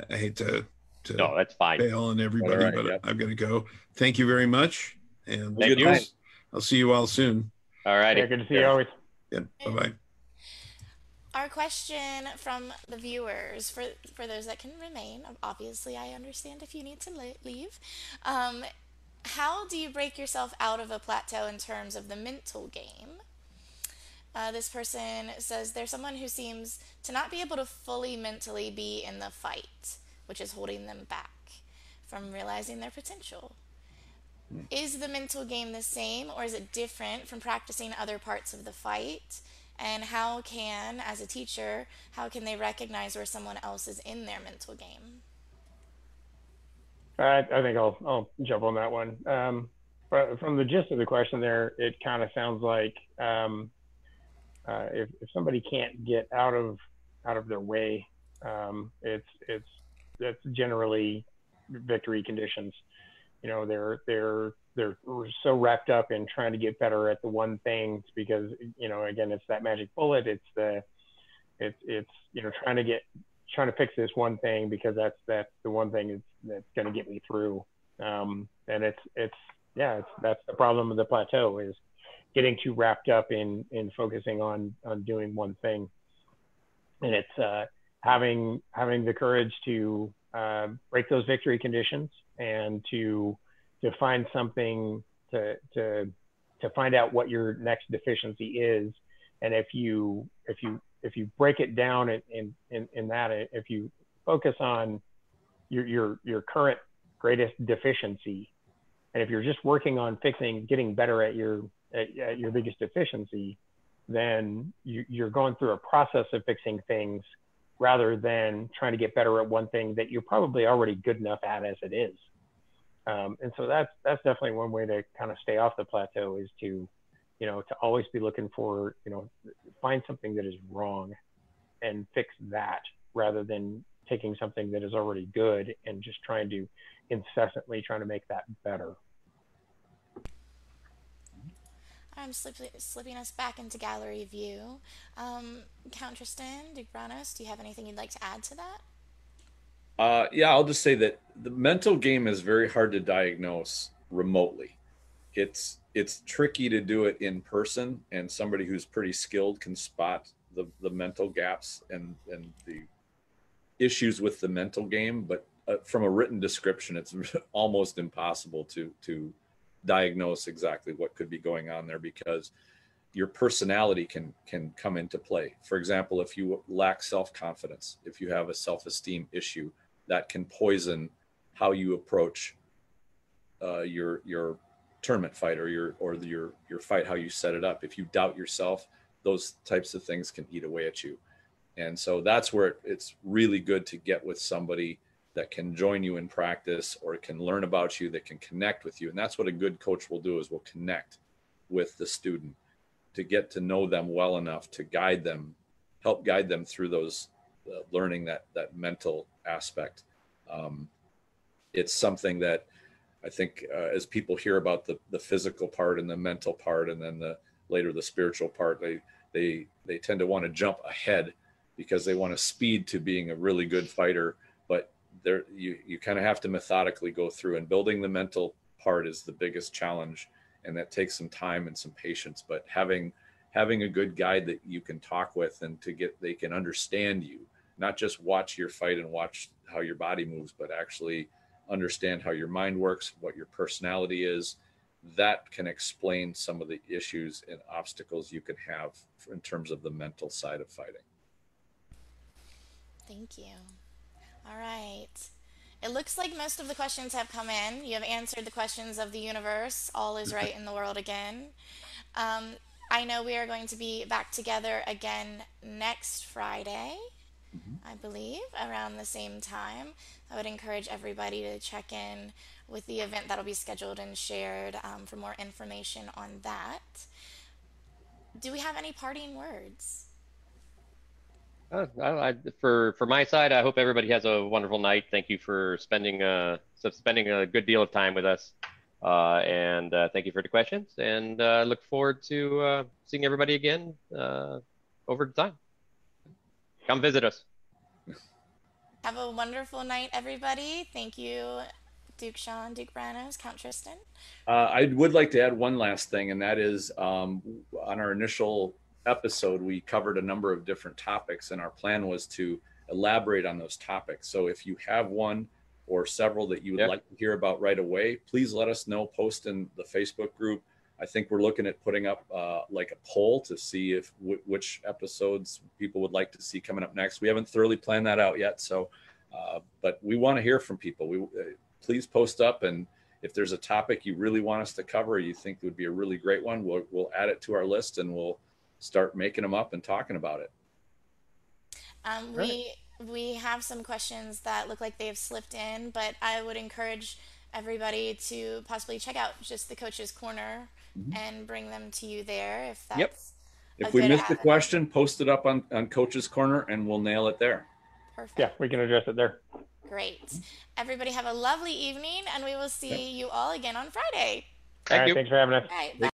I hate to, to no, that's fine. bail on everybody, right, but yep. I've got to go. Thank you very much. And Thank you. I'll see you all soon. All righty. Yeah, good to see you always. Yeah. Bye bye. Our question from the viewers, for for those that can remain, obviously I understand if you need to leave. Um, how do you break yourself out of a plateau in terms of the mental game? Uh, this person says there's someone who seems to not be able to fully mentally be in the fight, which is holding them back from realizing their potential. Hmm. Is the mental game the same or is it different from practicing other parts of the fight? And how can, as a teacher, how can they recognize where someone else is in their mental game? I, I think I'll, I'll jump on that one. Um, from the gist of the question there, it kind of sounds like um, uh, if, if somebody can't get out of out of their way, um, it's it's that's generally victory conditions. You know, they're they're they're so wrapped up in trying to get better at the one thing because you know again it's that magic bullet. It's the it's it's you know trying to get trying to fix this one thing because that's that's the one thing that's that's going to get me through. Um, and it's it's yeah it's that's the problem of the plateau is getting too wrapped up in in focusing on on doing one thing and it's uh, having having the courage to uh, break those victory conditions and to to find something to to to find out what your next deficiency is and if you if you if you break it down in in in, in that if you focus on your your your current greatest deficiency and if you're just working on fixing getting better at your at, at your biggest deficiency, then you, you're going through a process of fixing things rather than trying to get better at one thing that you're probably already good enough at as it is. Um, and so that's that's definitely one way to kind of stay off the plateau is to, you know, to always be looking for, you know, find something that is wrong and fix that rather than taking something that is already good and just trying to incessantly trying to make that better. I'm slipping, us back into gallery view. Um, Count Tristan Dugranos, do you have anything you'd like to add to that? Uh, yeah, I'll just say that the mental game is very hard to diagnose remotely. It's it's tricky to do it in person, and somebody who's pretty skilled can spot the the mental gaps and and the issues with the mental game. But uh, from a written description, it's (laughs) almost impossible to to diagnose exactly what could be going on there because your personality can can come into play. For example, if you lack self-confidence, if you have a self-esteem issue, that can poison how you approach uh, your your tournament fight or your or your your fight, how you set it up. If you doubt yourself, those types of things can eat away at you. And so that's where it's really good to get with somebody that can join you in practice or can learn about you that can connect with you and that's what a good coach will do is will connect with the student to get to know them well enough to guide them help guide them through those uh, learning that that mental aspect. Um, it's something that i think uh, as people hear about the the physical part and the mental part and then the later the spiritual part they they they tend to want to jump ahead because they want to speed to being a really good fighter but there you you kind of have to methodically go through and building the mental part is the biggest challenge and that takes some time and some patience but having having a good guide that you can talk with and to get they can understand you not just watch your fight and watch how your body moves but actually understand how your mind works what your personality is that can explain some of the issues and obstacles you can have in terms of the mental side of fighting thank you all right. It looks like most of the questions have come in. You have answered the questions of the universe. All is right in the world again. Um, I know we are going to be back together again next Friday. I believe, around the same time. I would encourage everybody to check in with the event that'll be scheduled and shared um, for more information on that. Do we have any parting words? Uh, I, for for my side, I hope everybody has a wonderful night. Thank you for spending uh spending a good deal of time with us, uh, and uh, thank you for the questions. And uh, look forward to uh, seeing everybody again uh, over time. Come visit us. Have a wonderful night, everybody. Thank you Duke Sean, Duke Bronos, Count Tristan. Uh, I would like to add one last thing, and that is um, on our initial episode, we covered a number of different topics, and our plan was to elaborate on those topics. So if you have one or several that you would like to hear about right away, please let us know. Post in the Facebook group. I think we're looking at putting up uh, like a poll to see if w- which episodes people would like to see coming up next. We haven't thoroughly planned that out yet, so uh, but we want to hear from people. We uh, please post up, and if there's a topic you really want us to cover, you think would be a really great one, we'll we'll add it to our list, and we'll start making them up and talking about it. Um, we we have some questions that look like they have slipped in, but I would encourage everybody to possibly check out just the coach's corner mm-hmm. and bring them to you there if that's yep. if we missed the question post it up on, on coach's corner and we'll nail it there. Perfect. Yeah we can address it there. Great. Everybody have a lovely evening and we will see yep. you all again on friday. Thank you. thanks for having us. All right,